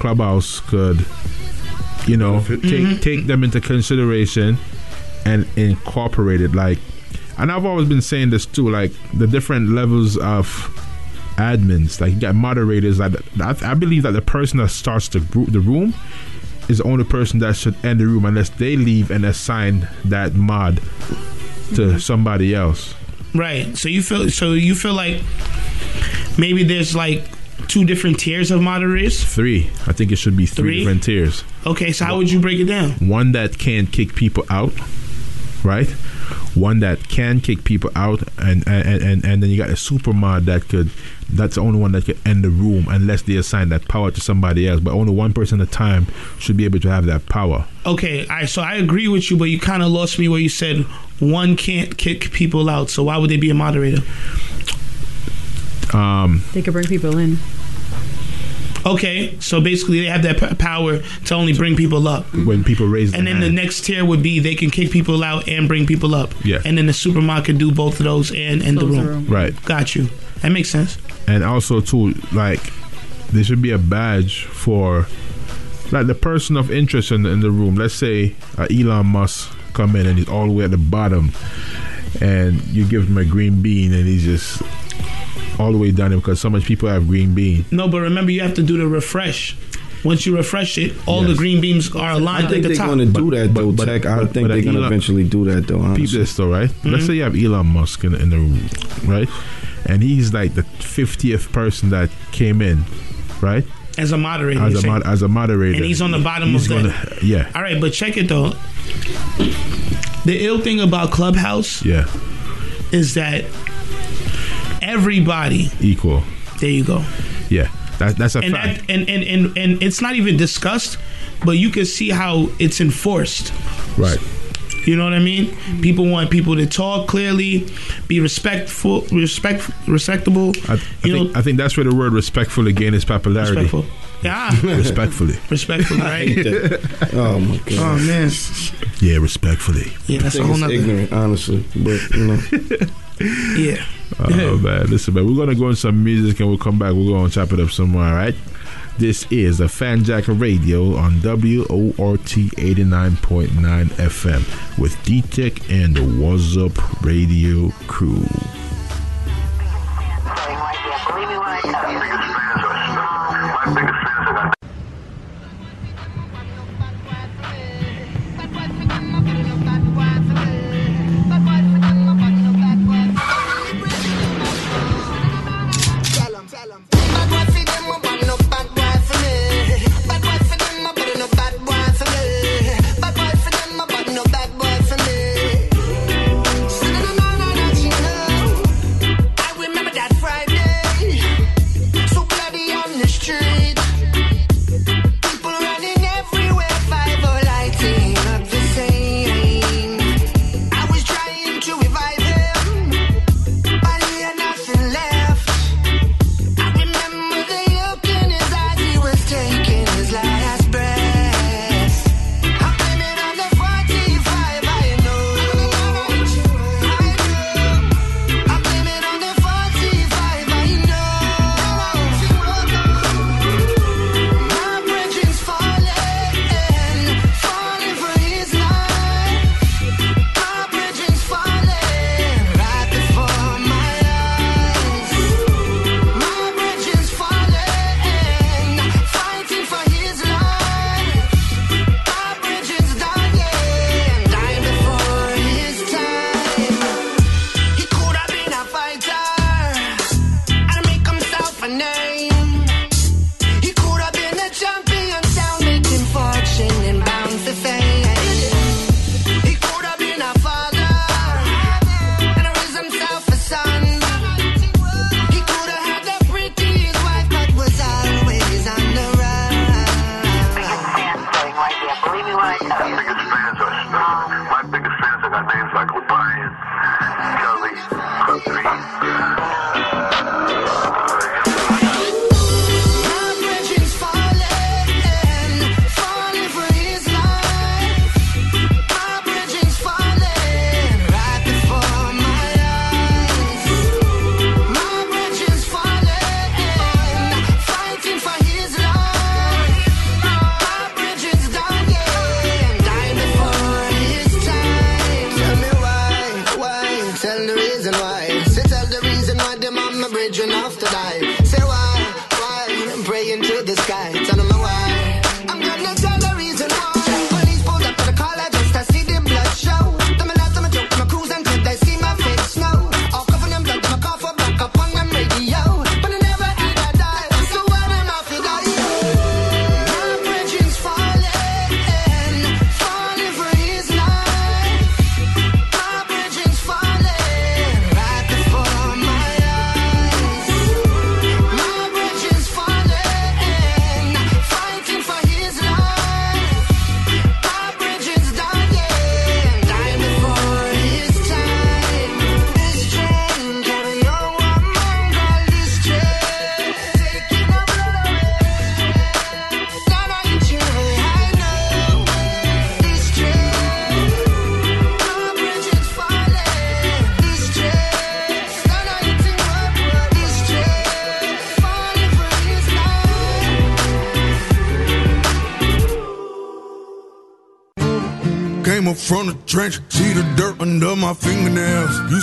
clubhouse could you know take Mhm. take them into consideration and incorporate it like and I've always been saying this too like the different levels of admins like you got moderators like I, I believe that the person that starts the group the room is the only person that should end the room unless they leave and assign that mod to somebody else Right. So you feel so you feel like maybe there's like two different tiers of moderators. three I think it should be three, Three? different tiers Okay, so how would you break it down? one that can kick people out, right? One that can kick people out, and and, and, and then you got a super mod that could. That's the only one that could end the room unless they assign that power to somebody else. But only one person at a time should be able to have that power. Okay, right, so I agree with you, but you kind of lost me where you said one can't kick people out. So why would they be a moderator? Um, They could bring people in. Okay, so basically they have that p- power to only bring people up. when people raise And their then the next tier would be they can kick people out and bring people up. Yeah. And then the supermarket can do both of those and end the Close the room. room. right, Got you. That makes sense. and also too, like there should be a badge for like the person of interest in the, in the room. Let's say uh, Elon Musk come in and he's all the way at the bottom, and you give him a green bean and he's just all the way down there because so much people have green bean. No, but remember you have to do the refresh. Once you refresh it, all the green beams are I aligned think at the they're gonna do that but- though, but- Tech. I but- think but they're gonna eventually do that though. Peep Honestly. this though, right? Let's say mm-hmm. you have Elon Musk in, in the room, right? And he's like the fiftieth person that came in, right? as a moderator. As a saying. mod, as a moderator, And he's on the bottom He's of the- gonna- yeah, All right, but check it though. The ill thing about Clubhouse yeah, is that everybody. equal, There you go. yeah. That, that's a and fact. that and, and and and it's not even discussed, but you can see how it's enforced. right. You know what I mean? People want people to talk clearly, be respectful, respect, respectable. I, I you think know, I think that's where the word respectful gained its popularity. respectful. Yeah, Respectfully. respectful, right? Oh, oh my god. Oh man, Yeah, respectfully. yeah, I that's a whole it's nother. ignorant, honestly. But you know, Yeah. Oh man, listen, man, we're gonna go on some music and we'll come back. We're gonna chop it up some more, all right? This is the Fanjacker Radio on WORT 89.9 FM with D-Tech and the What's Up Radio crew.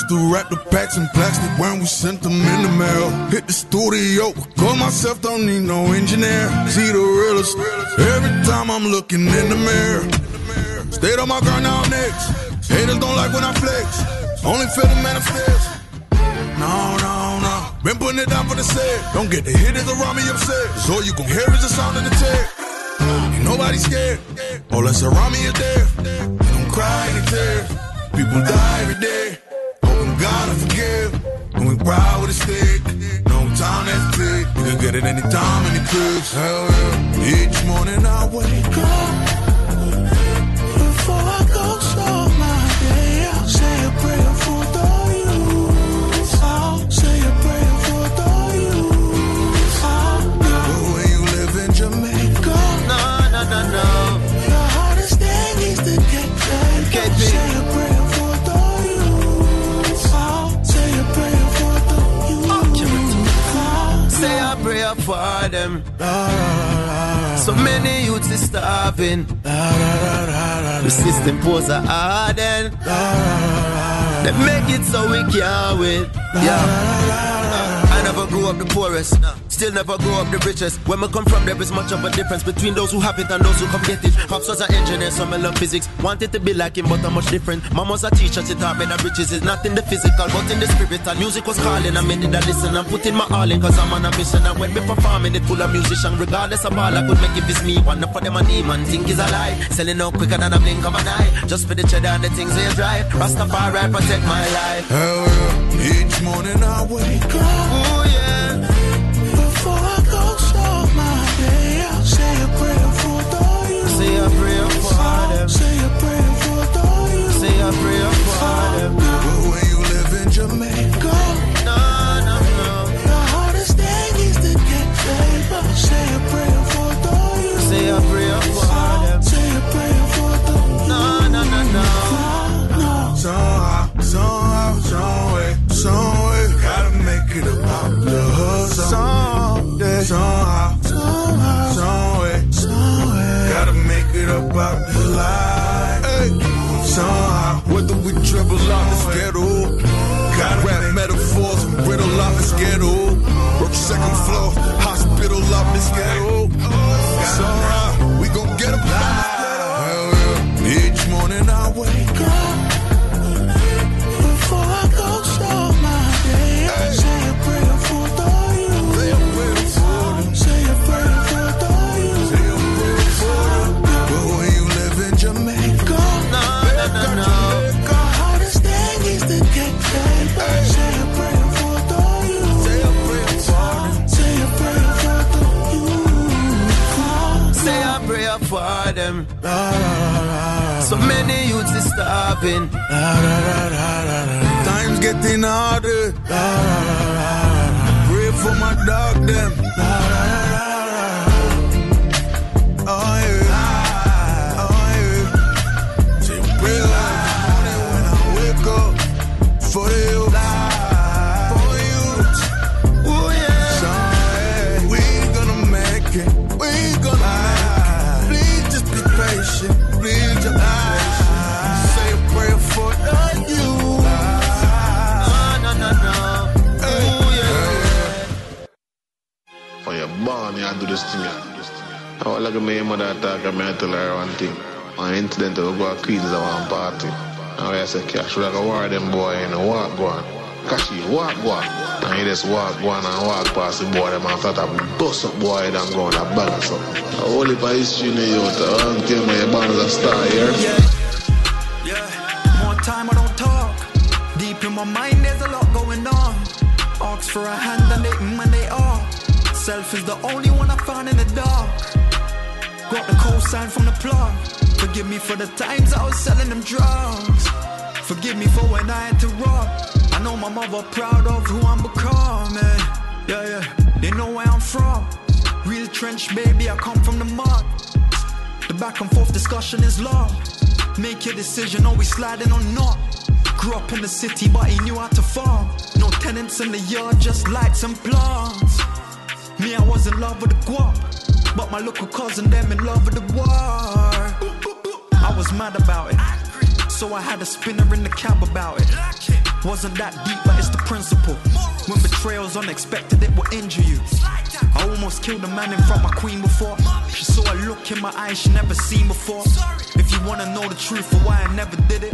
Used to wrap the packs in plastic when we sent them in the mail. Hit the studio, call myself, don't need no engineer. See the realest every time I'm looking in the mirror. Stayed on my grind now next. Haters don't like when I flex. Only feel the man upstairs. No, no, no. Been putting it down for the set. Don't get the hitters around me upset. So all you gon' hear is the sound of the tech. Ain't nobody scared. All that's around me is death. Don't cry any tears. People die every day. Place. Hell yeah. Each morning I wake up. The system pose a harden. They make it so we can't win. Yeah. Uh, I never grew up the poorest. Still never grow up the richest. When we come from, there is much of a difference between those who have it and those who come get it. Pops was an engineer, so I love physics. Wanted to be like him, but I'm much different. Mom was a teacher, she taught me that riches is not in the physical, but in the spirit. And music was calling, I made it a listen. I'm putting my all in, cause I'm on a mission. And when me performing it full of musician, regardless of all, I could make it if it's me. One up for them a name and think is a lie. Selling out quicker than a blink of an eye. Just for the cheddar and the things they drive. Rastafari protect my life. Hell yeah. Each morning I wake up. Oh Jamaica, No, no, no. the hardest thing is to get. But say a prayer for youth. Say a prayer for them. Say a prayer for youth. No, no, no, no. Somehow, somehow, some way, some way, gotta make it about the hustle. Someday, somehow, somehow, some way, some way, gotta make it about the life. Out this ghetto. Somehow, we starving. Times getting harder. Pray for my dog them. Incident, we go to Queens at one party. And we say, Cash, we like a war them boy, you know, walk go on. Cashy, walk go on. And you just walk go on and walk past the boy, them and start a bust up boy, them going a bag or something. A whole heap of history in the youth. I don't tell me you're born as a star here. More time I don't talk. Deep in my mind, there's a lot going on. Ask for a hand and they mm and they are. Self is the only one I found in the dark. Got the sign from the plug. Forgive me for the times I was selling them drugs. Forgive me for when I had to rob. I know my mother proud of who I'm becoming. Yeah, yeah, they know where I'm from. Real trench baby, I come from the mud. The back and forth discussion is long. Make your decision, always sliding or not. Grew up in the city, but he knew how to farm. No tenants in the yard, just lights and plants. Me, I was in love with the guap, but my local cousin, them in love with the war. I was mad about it, so I had a spinner in the cab about it. Wasn't that deep, but it's the principle. When betrayal's unexpected, it will injure you. I almost killed a man in front of my queen before. She saw a look in my eyes she never seen before. If you wanna know the truth for why I never did it,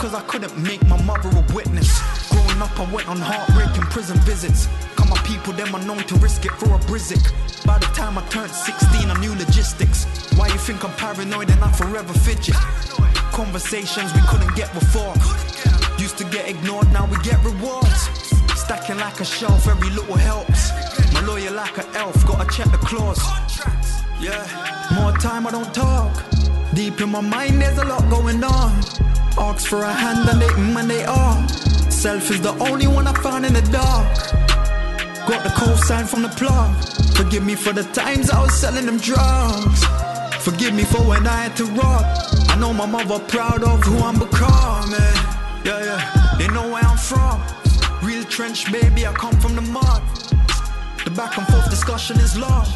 cause I couldn't make my mother a witness. Growing up, I went on heartbreaking prison visits. Cause my people, them are known to risk it for a brizik. By the time I turned 16, I knew logistics. Why you think I'm paranoid and I forever fidget? Conversations we couldn't get before. Used to get ignored, now we get rewards. Stacking like a shelf, every little helps. My lawyer like an elf, gotta check the clause. Yeah, more time I don't talk. Deep in my mind, there's a lot going on. Ask for a hand and they mm and they are. Self is the only one I found in the dark. Got the cosign from the plug. Forgive me for the times I was selling them drugs. Forgive me for when I had to rob. I know my mother proud of who I'm becoming. Yeah, yeah, they know where I'm from. Real trench baby, I come from the mud. The back and forth discussion is long.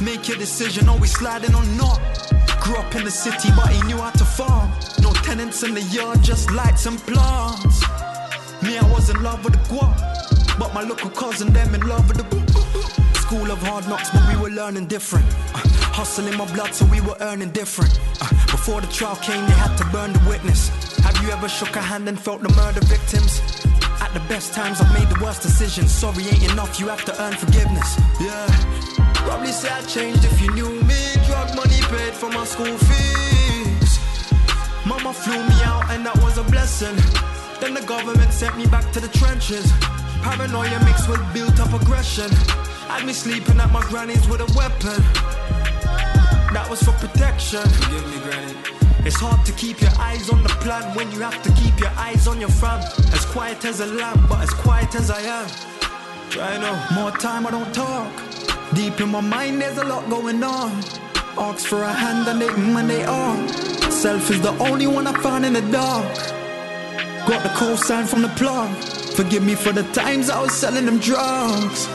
Make your decision, always sliding or not. Grew up in the city, but he knew how to farm. No tenants in the yard, just lights and plants. Me, I was in love with the guap, but my local cousin, them in love with the boop. School of hard knocks, but we were learning different. Uh, hustle in my blood, so we were earning different. Uh, before the trial came, they had to burn the witness. Have you ever shook a hand and felt the murder victims? At the best times, I've made the worst decisions. Sorry ain't enough, you have to earn forgiveness. Yeah. Probably say I changed if you knew paid for my school fees. Mama flew me out, and that was a blessing. Then the government sent me back to the trenches. Paranoia mixed with built up aggression. Had me sleeping at my granny's with a weapon. That was for protection. Forgive me, granny. It's hard to keep your eyes on the plan when you have to keep your eyes on your fam. As quiet as a lamb, but as quiet as I am. Try know. More time I don't talk. Deep in my mind, there's a lot going on. Ask for a hand and they mm and they are. Self is the only one I found in the dark. Got the cosign from the plug. Forgive me for the times I was selling them drugs.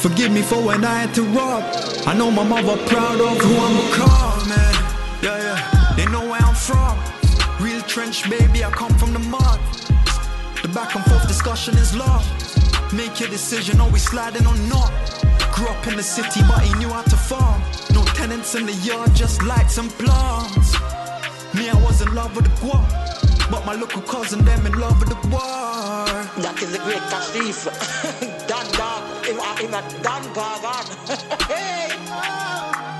Forgive me for when I had to rob. I know my mother proud of who I'm becoming. Yeah, yeah, they know where I'm from. Real trench baby, I come from the mud. The back and forth discussion is long. Make your decision, always sliding or not. Grew up in the city, but he knew how to farm. No tenants in the yard, just lights and plants. Me, I was in love with the guap, but my local cousin, them in love with the war. That is a great Kashif. Dan dog, him a, Dan Gagan. hey!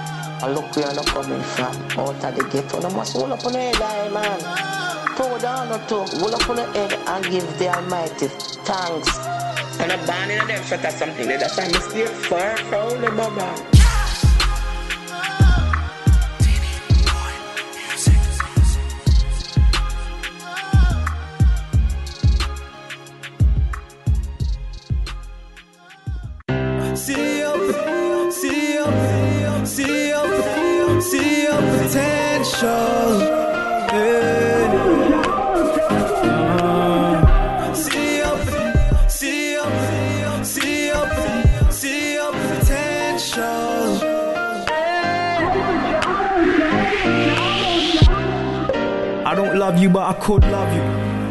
I look where I'm coming from. Out of the ghetto. No must hold up on the head, aye, man. Pull down the top, Hold up on the head and give the Almighty thanks. And a band in them shot or something. That's why to steal far from the baba. See you, see you see your, see your potential. See your, see your, see your, see your potential. I don't love you, but I could love you.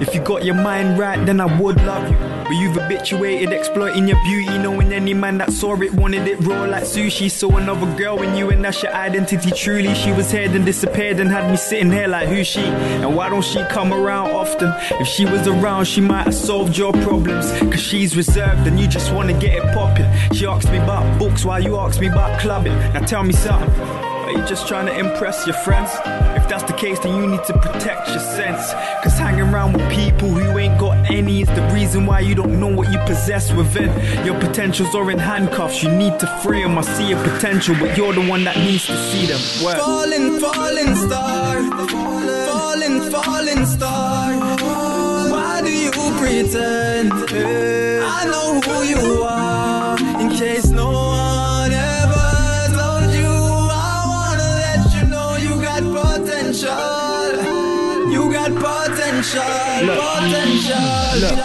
If you got your mind right, then I would love you. But you've habituated exploiting your beauty, knowing any man that saw it wanted it raw like sushi. Saw another girl in you, and that's your identity truly. She was here, then disappeared, and had me sitting here like who's she? And why don't she come around often? If she was around, she might have solved your problems. Cause she's reserved, and you just wanna get it popping. She asked me about books while you asked me about clubbing. Now tell me something. Are you just trying to impress your friends? If that's the case, then you need to protect your sense. Cause hanging around with people who ain't got any is the reason why you don't know what you possess within. Your potentials are in handcuffs, you need to free them. I see your potential, but you're the one that needs to see them. Word. Falling, falling star. Falling, falling star. Why do you pretend? I know who you are. Potential. Potential.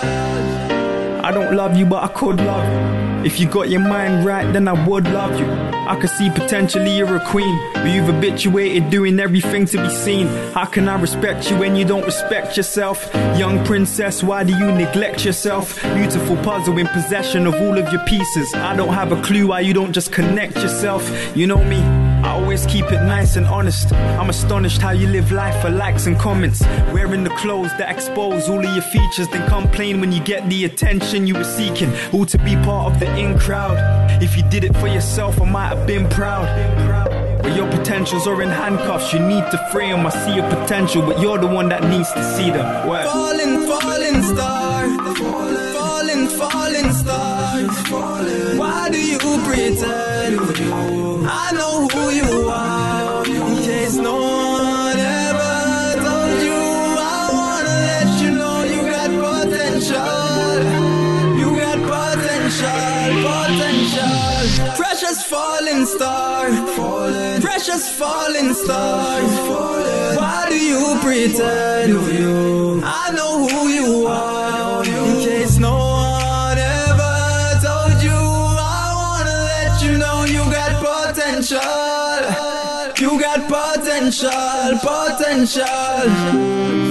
I don't love you, but I could love you. If you got your mind right, then I would love you. I could see potentially you're a queen, but you've habituated doing everything to be seen. How can I respect you when you don't respect yourself? Young princess, why do you neglect yourself? Beautiful puzzle in possession of all of your pieces. I don't have a clue why you don't just connect yourself. You know me. Always keep it nice and honest. I'm astonished how you live life for likes and comments. Wearing the clothes that expose all of your features, then complain when you get the attention you were seeking. All to be part of the in crowd. If you did it for yourself, I might have been proud. But your potentials are in handcuffs, you need to free them. I see your potential, but you're the one that needs to see them. Word. Falling, falling star. Why do you pretend? I know who you are. In case no one ever told you, I wanna let you know you got potential. You got potential, potential. Precious falling star. Precious falling star. Why do you pretend? I know who you are. In case no potential. You got potential, potential.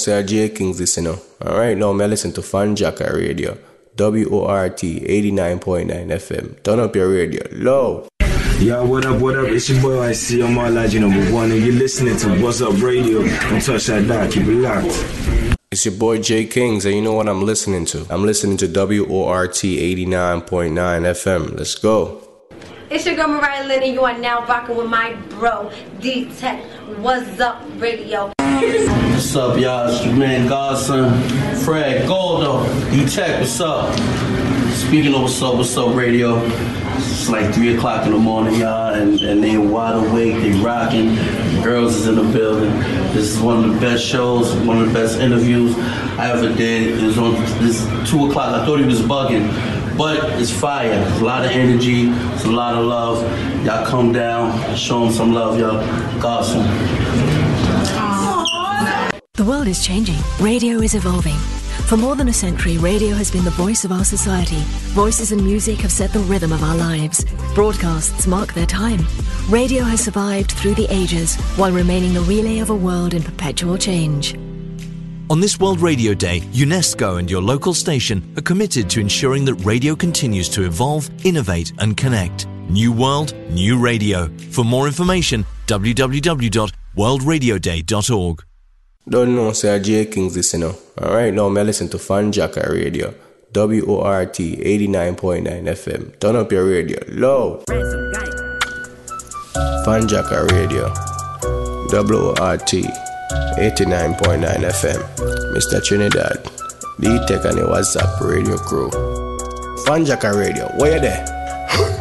Say J Kings this, you know. Alright, now me listen to Fanjacker Radio. WORT 89.9 FM. Turn up your radio. Low. Yo, what up, what up? It's your boy I see on my legend number one, and you're listening to What's Up Radio. Don't touch that dial, keep it locked. It's your boy J Kings, and you know what I'm listening to? I'm listening to WORT 89.9 FM. Let's go. It's your girl Mariah Lynn, and you are now rocking with my bro, D Tech. What's up, radio? What's up, y'all? It's your man Godson, Fred Goldo, D-Tech, what's up? Speaking of what's up, what's up, radio. It's like 3 o'clock in the morning, y'all, and, and they wide awake, they rocking. Girls is in the building. This is one of the best shows, one of the best interviews I ever did. It was on this 2 o'clock. I thought he was bugging, but it's fire. It's a lot of energy, it's a lot of love. Y'all come down, show him some love, y'all. Godson. The world is changing. Radio is evolving. For more than a century, radio has been the voice of our society. Voices and music have set the rhythm of our lives. Broadcasts mark their time. Radio has survived through the ages while remaining the relay of a world in perpetual change. On this World Radio Day, UNESCO and your local station are committed to ensuring that radio continues to evolve, innovate, and connect. New World, New Radio. For more information, www.worldradioday.org. Don't know, say J Kings this, you. Alright, now me listen to Fanjacker Radio. WORT 89.9 FM. Turn up your radio. Low. Fanjacker Radio. WORT 89.9 FM. Mr. Trinidad. D-Tech and the What's Up Radio crew. Fanjacker Radio. Where you there?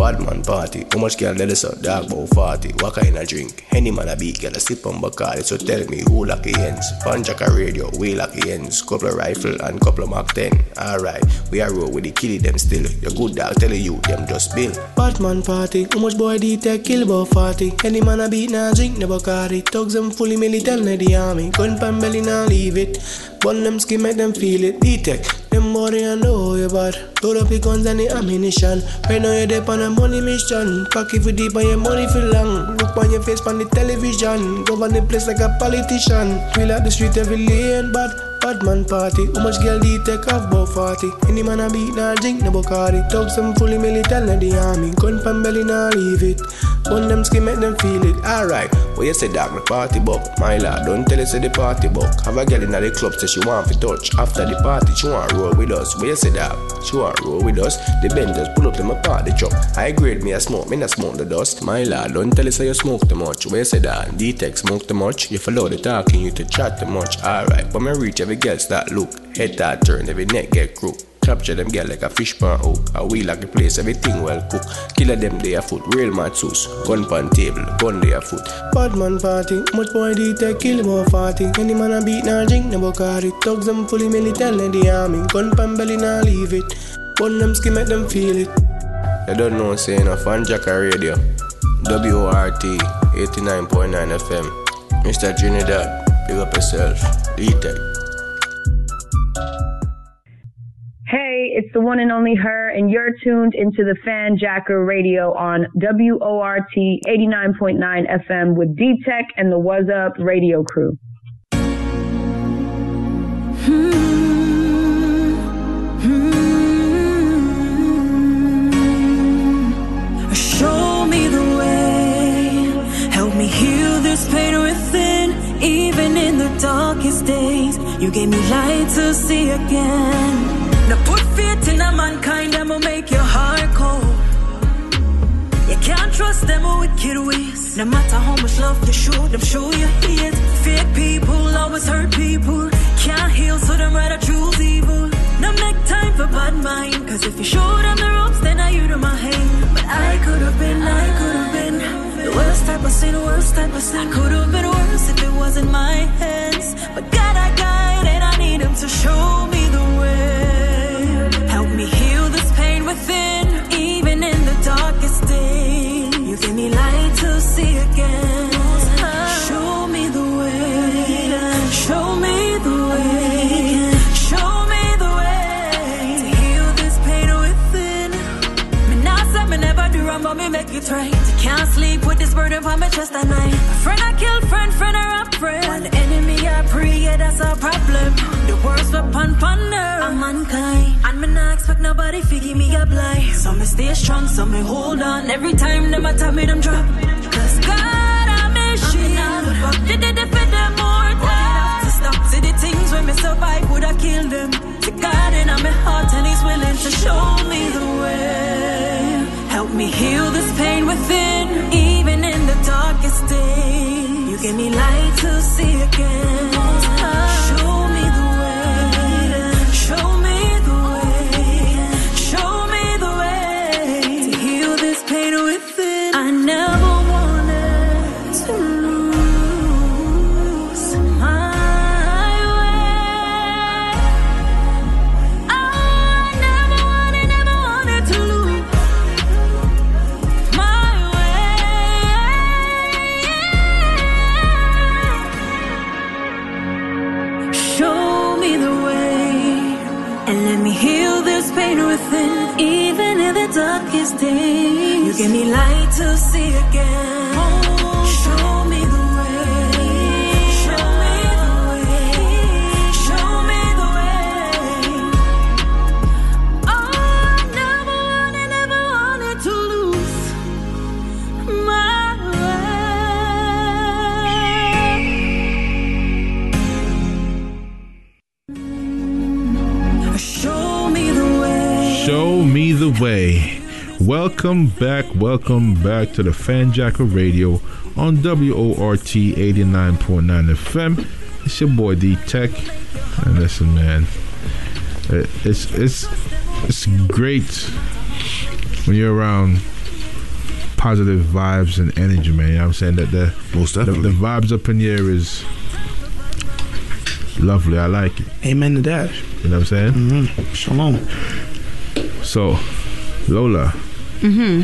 Badman party. How much girl let us out? Dark about 40. What kind of drink? Any man a beat girl a sip on Bacardi. So tell me who lucky ends? Fanjacker Radio. We lucky ends. Couple of rifle and couple of Mark 10. Alright. We are roll with the killie them still. Your good dog tell you them just bill. Batman party. How much boy did take kill about 40? Any man a beat nah drink no Bacardi. Thugs them fully militant in the army. Gun pan belly nah leave it. Bun them skin make them feel it. D-Tech. Body and know you bad. Load up your guns and the ammunition. Right now you're deep on a money mission. Cocky for deep and your money for long. Look on your face on the television. Govern the place like a politician. Feel like the street every lane, but Bad man party, how much girl do you take off about 40? Any man a beat, nah drink, no Bacardi. Dog some fully milli, tell na the army. Gun pan belly, nah leave it. One them skin, make them feel it. Alright, what you say, dog, me party buck. My lad, don't tell us say the party buck. Have a girl in the club, say she want to touch. After the party, she want roll with us. What you say, dog? She want roll with us. The benders pull up to my party truck. I grade me a smoke, me not smoke the dust. My lad, don't tell us say you smoke too much. What you say, dog? D-Tech smoke too much. You follow the talking, you to chat too much. Alright, but me reach every girl start look. Head start turn, every neck get crook. Capture them girl like a fish pan hook. A wheel like the place, everything well cook. Killer them they a foot, real mad sauce. Gun pan table, gun they a foot. Bad man party, much boy take kill about 40. Any man a beat nah drink no Bacardi. Thugs them fully them the army. Gun pan belly nah leave it. One them skin make them feel it. I don't know saying a Fanjacker radio. WORT 89.9 FM. Mr. Trinidad, big up yourself. D-Tech. Hey, it's the one and only her, and you're tuned into the Fanjacker Radio on WORT 89.9 FM with D Tech and the What's Up radio crew. Show me the way. Help me heal this pain within. Even in the darkest days, you gave me light to see again. Now put faith in a mankind that will make your heart cold. You can't trust them wicked ways. No matter how much love you show them, show you hate. Fake people always hurt people. Can't heal, so them rather choose evil. Now make time for bad mind. Cause if you show them the ropes, then I you to my hand. But I could have been, I could have worst type of sin, worst type of sin. Could have been worse if it wasn't my hands. Ponder. I'm unkind. And me not expect nobody to give me a blind. So me stay strong, so me hold on. Every time them attack me, them drop. Cause God, I'm a shield. Did they defend them more time? To stop, see the things when me survive would have killed them. To God in my heart and He's willing to show me the way. Help me heal this pain within, even in the darkest day. You gave me light to see again. Days, you light to see again. Welcome back, welcome back to the Fanjacker Radio on WORT 89.9 FM. It's your boy D Tech. And listen, man, it's it's it's great when you're around positive vibes and energy, man. You know what I'm saying? That the most the, the vibes up in here is lovely. I like it. Amen to that. You know what I'm saying? Mm-hmm. Shalom. So, Lola, Mm-hmm.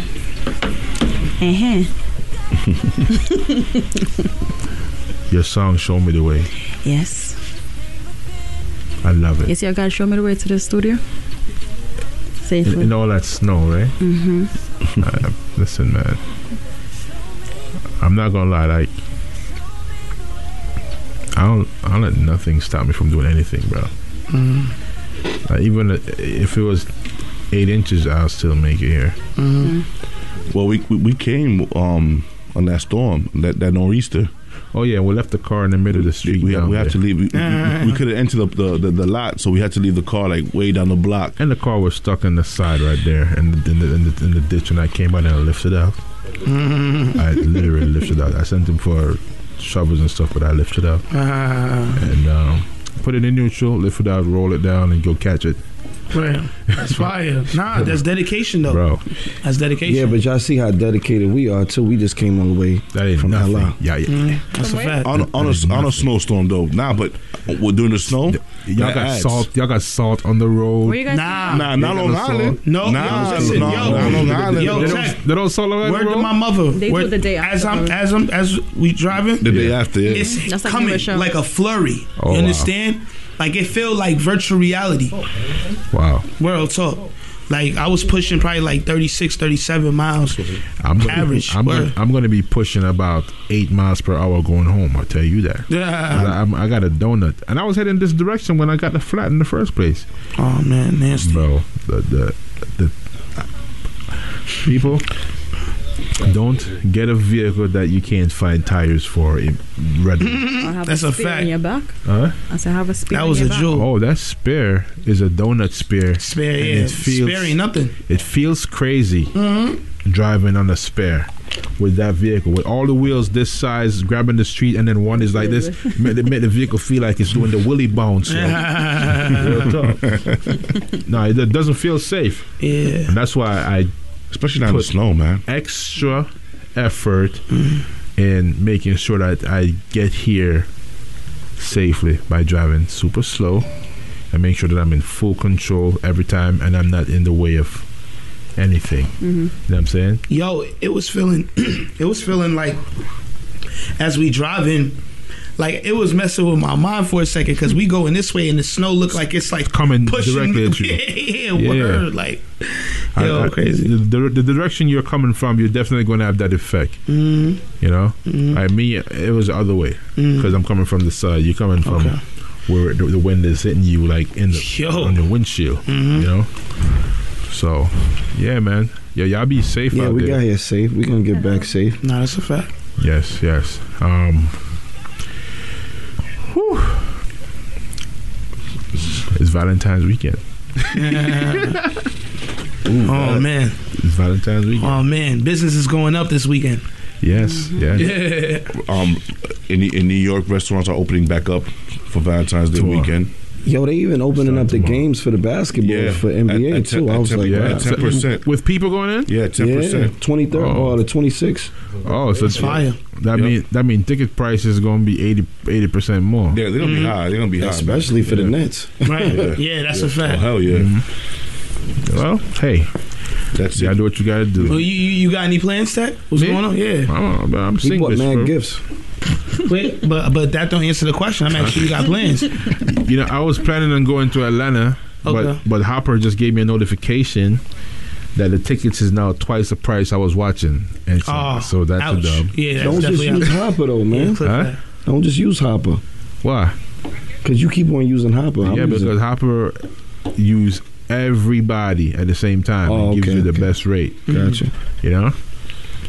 Uh-huh. your song "Show Me the Way." yes. I love it. You see, I gotta show me the way to the studio. In, Safely. in all that snow, right? Mm-hmm. Uh, listen, man. I'm not gonna lie, like I don't. I don't let nothing stop me from doing anything, bro. Mm-hmm. Like, even if it was eight inches, I'll still make it here. Mm-hmm. Well, we we, we came um, on that storm, that that nor'easter. Oh yeah, we left the car in the middle of the street. We, down we had to leave. We, we, we could have entered the, the, the the lot, so we had to leave the car like way down the block. And the car was stuck in the side right there, in the, in the, in the, in the ditch. And I came by and I lifted it out. Mm-hmm. I literally lifted it out. I sent him for shovels and stuff, but I lifted it out Ah, and um, put it in neutral, lift it out, roll it down, and go catch it. Man, that's fire. Nah, that's dedication though. Bro, That's dedication. Yeah, but y'all see how dedicated we are too. We just came all the way that ain't from nothing. LA. Yeah, yeah. Mm, that's a fact. On, on a on a snowstorm though. Nah, but we're doing the snow. Y'all that got adds. salt. Y'all got salt on the road. Where you guys Nah, Nah, not They Long Island. salt. No, nah, yo, listen, nah, yo, nah, Long Island. yo, They don't, they don't salt on the Word to road. my mother. They do the day as. I'm as I'm as we driving. The day after, yeah. It's coming like a flurry. Oh, you understand? Like it felt like virtual reality. Wow. World talk. Like I was pushing probably like 36, 37 miles. I'm gonna, Average, I'm gonna, I'm gonna be pushing about eight miles per hour going home. I'll tell you that. Yeah. I, I got a donut, and I was heading this direction when I got the flat in the first place. Oh man, nasty. Bro, the the the people don't get a vehicle that you can't find tires for in readily. I have That's a a fact. in your back. Huh? I said, have a spear. That in was your a back. jewel. Oh, that spare is a donut spare. Spare, And yeah. It feels, Spare ain't nothing. It feels crazy mm-hmm. driving on a spare with that vehicle with all the wheels this size, grabbing the street, and then one is like this. make, made the vehicle feel like it's doing the willy bounce. yo. Real talk. no, it, it doesn't feel safe. Yeah. And that's why I Especially not in the snow, man. extra effort mm. in making sure that I get here safely by driving super slow and make sure that I'm in full control every time and I'm not in the way of anything. Mm-hmm. You know what I'm saying? Yo, it was feeling it was feeling like as we driving, like it was messing with my mind for a second because we going this way and the snow looked like it's like Coming pushing directly at you. yeah, Yeah. word, like I- yo, I- crazy. The, the direction you're coming from, you're definitely going to have that effect. Mhm. You know, Mhm. I me, it was the other way because I'm coming from the side. You're coming from Okay. where the, the wind is hitting you, like in the Yo. on the windshield. You know, so yeah, man. Yeah, y'all be safe Yeah, out we got here safe. We gonna get back safe. Nah, that's a fact. Yes, yes. Um, whew. It's Valentine's weekend. oh man, It's Valentine's weekend. oh man, business is going up this weekend. Yes, yes. Yeah, Um, in in New York, restaurants are opening back up for Valentine's Day Tomorrow. weekend. Yo, they even opening up the tomorrow. games for the basketball Yeah. for NBA At- at too. ten- I was ten- like, yeah, ten percent. With people going in? Yeah, ten percent. twenty third Oh. or the twenty sixth. Oh, so it's fire. That Yep. mean that mean ticket prices going to be 80 percent more. Yeah, they're gonna be high. They're gonna be high, Especially for the Yeah. Nets. Right. Yeah, that's a Oh fact. hell yeah! Mm-hmm. Well, hey, That's you it. gotta do what you gotta do. Well, you, you you got any plans, Tech? What's Me? going on? Yeah. I'm, I'm He single. bought mad bro. gifts. Wait, but but that don't answer the question. I'm asking you got plans. You know, I was planning on going to Atlanta, Okay. but but Hopper just gave me a notification that the tickets is now twice the price I was watching, and so, Oh, so that's ouch. a dub. Yeah, that's Don't just use ouch. Hopper though, man. clip Huh? Don't just use Hopper Why? because you keep on using Hopper. I'm yeah, using- because Hopper use everybody at the same time Oh, and gives you the okay. best rate. gotcha. You know.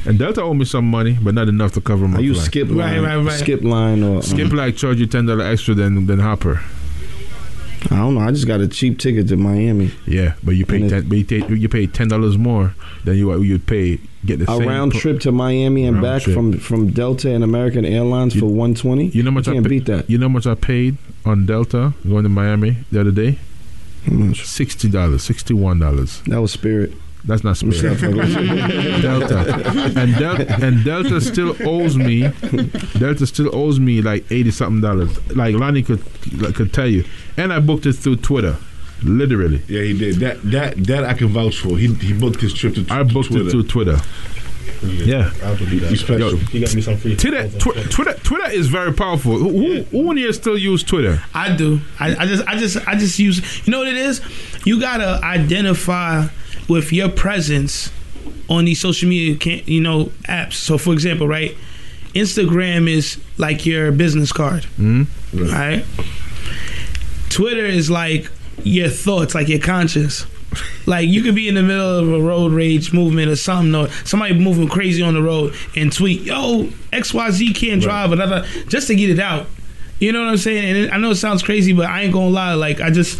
And Delta owe me some money, but not enough to cover my I you flight. skip line, right, right. skip line, or Skip uh-huh. like charge you ten dollar extra than than Hopper. I don't know. I just got a cheap ticket to Miami. Yeah, but you pay ten, but you, take, you pay ten dollars more than you you'd pay get the A same round pro- trip to Miami and back trip. from from Delta and American Airlines for one twenty. You know much I can't pa- beat that. You know how much I paid on Delta going to Miami the other day? How much? Sixty dollars, sixty one dollars. That was Spirit. That's not I'm Spirit. sorry. Delta and Delta and Delta still owes me. Delta still owes me like eighty something dollars. Like Lonnie could like, could tell you, and I booked it through Twitter, literally. Yeah, he did. That that that I can vouch for. He he booked his trip to. I booked Twitter. it through Twitter. Yeah. I believe that. He's special. He got me some free. Twitter, tw- Twitter, Twitter is very powerful. Who, who, who in here still use Twitter? I do. I, I just, I just, I just use. You know what it is? You gotta identify with your presence on these social media, can you know, apps. So, for example, right, Instagram is like your business card. Hmm? Right. Twitter is like your thoughts, like your conscience. Like you could be in the middle of a road rage movement or something, or somebody moving crazy on the road and tweet, "Yo, XYZ can't drive," another just to get it out. You know what I'm saying? And I know it sounds crazy, but I ain't gonna lie. Like I just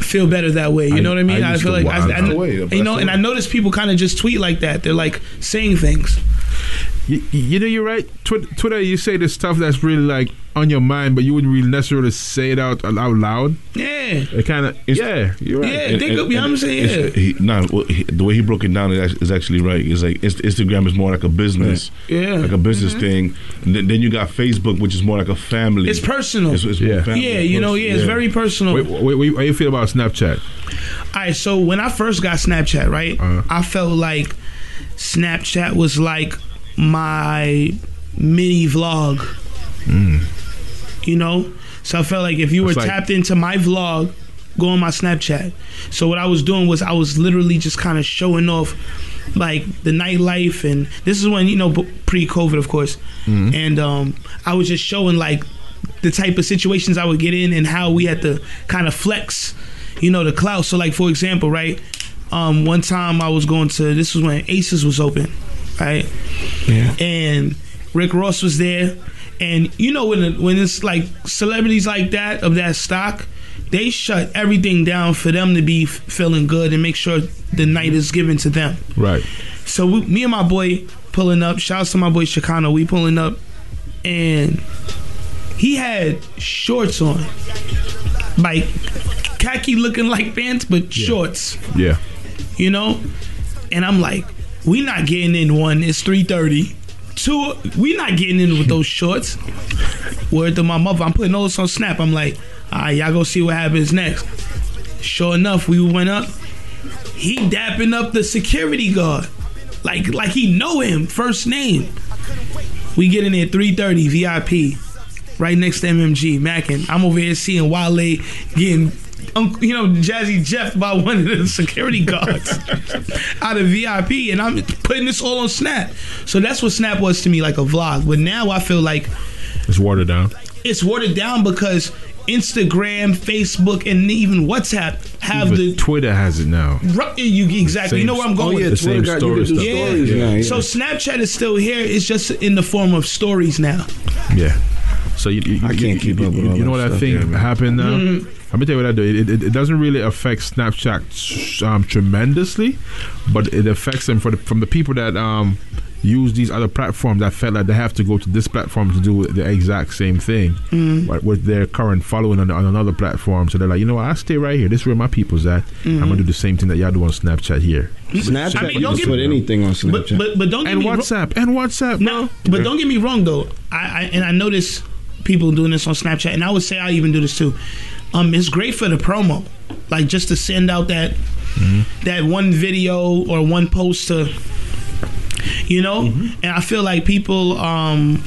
feel better that way. You I- know what I mean? I I, feel like I, wow, I, way, you know, and I notice people kind of just tweet like that. They're like saying things. You, you know, you're right. Twitter, Twitter, you say the stuff that's really like on your mind, but you wouldn't really necessarily say it out out loud. Yeah. It kind of, yeah, you're right. Yeah, think of- you know what I'm saying? it's- He, no, well, he, the way he broke it down is is actually right. It's like Inst- Instagram is more like a business, Yeah. like a business Mhm. thing. And then, then you got Facebook, which is more like a family. It's personal. It's, it's more Yeah. family Yeah, you know, yeah, it's very personal. Wait, wait, wait, how you feel about Snapchat? All right, so when I first got Snapchat, right, Uh-huh. I felt like Snapchat was like my mini vlog. You know, so I felt like if you were like- tapped into my vlog, go on my Snapchat. So what I was doing was I was literally just kind of showing off like the nightlife, and this is when you know pre-COVID, of course, and um, I was just showing like the type of situations I would get in and how we had to kind of flex, you know, the clout. So like for example, right, um, one time I was going to this was when Aces was open, right, Yeah. and Rick Ross was there, and you know when when it's like celebrities like that of that stock, they shut everything down for them to be f- feeling good and make sure the night is given to them. Right. So we, me and my boy pulling up. Shouts to my boy Chicano. We pulling up, and he had shorts on, like khaki looking like pants, but shorts. Yeah. You know, and I'm like, we not getting in one. It's three thirty. Two, we not getting in with those shorts. Word to my mother, I'm putting all this on Snap. I'm like, all right, y'all go see what happens next. Sure enough, we went up. He dapping up the security guard, like like he know him first name. We get in there 3:30 VIP, right next to MMG Mackin. I'm over here seeing Wale getting. You know, Jazzy Jeff by one of the security guards out of VIP, and I'm putting this all on Snap. So that's what Snap was to me, like a vlog. But now I feel like It's watered down. it's watered down because Instagram, Facebook, and even WhatsApp have Even the Twitter has it now. Right, you exactly. you know where I'm going. Oh, yeah, with Twitter this. got- you can do Yeah. stories now, yeah. So Snapchat is still here. It's just in the form of stories now. Yeah. So you, you, I can't keep up with You, you know what I think happened now? Mhm. Let me tell you what I do. It, it, it doesn't really affect Snapchat um, tremendously, but it affects them for the, from the people that um, use these other platforms that felt like they have to go to this platform to do the exact same thing but with their current following on, on another platform. So they're like, you know what? I stay right here. This is where my people's at. I'm gonna Mhm. do the same thing that y'all do on Snapchat here. Snapchat, I mean, you don't can get- put anything on Snapchat. But but but don't get And me wrong- WhatsApp and WhatsApp. No, but don't get me wrong though. I, I and I notice people doing this on Snapchat, and I would say I even do this too. Um, it's great for the promo, like just to send out that that one video or one post to, you know. And I feel like people um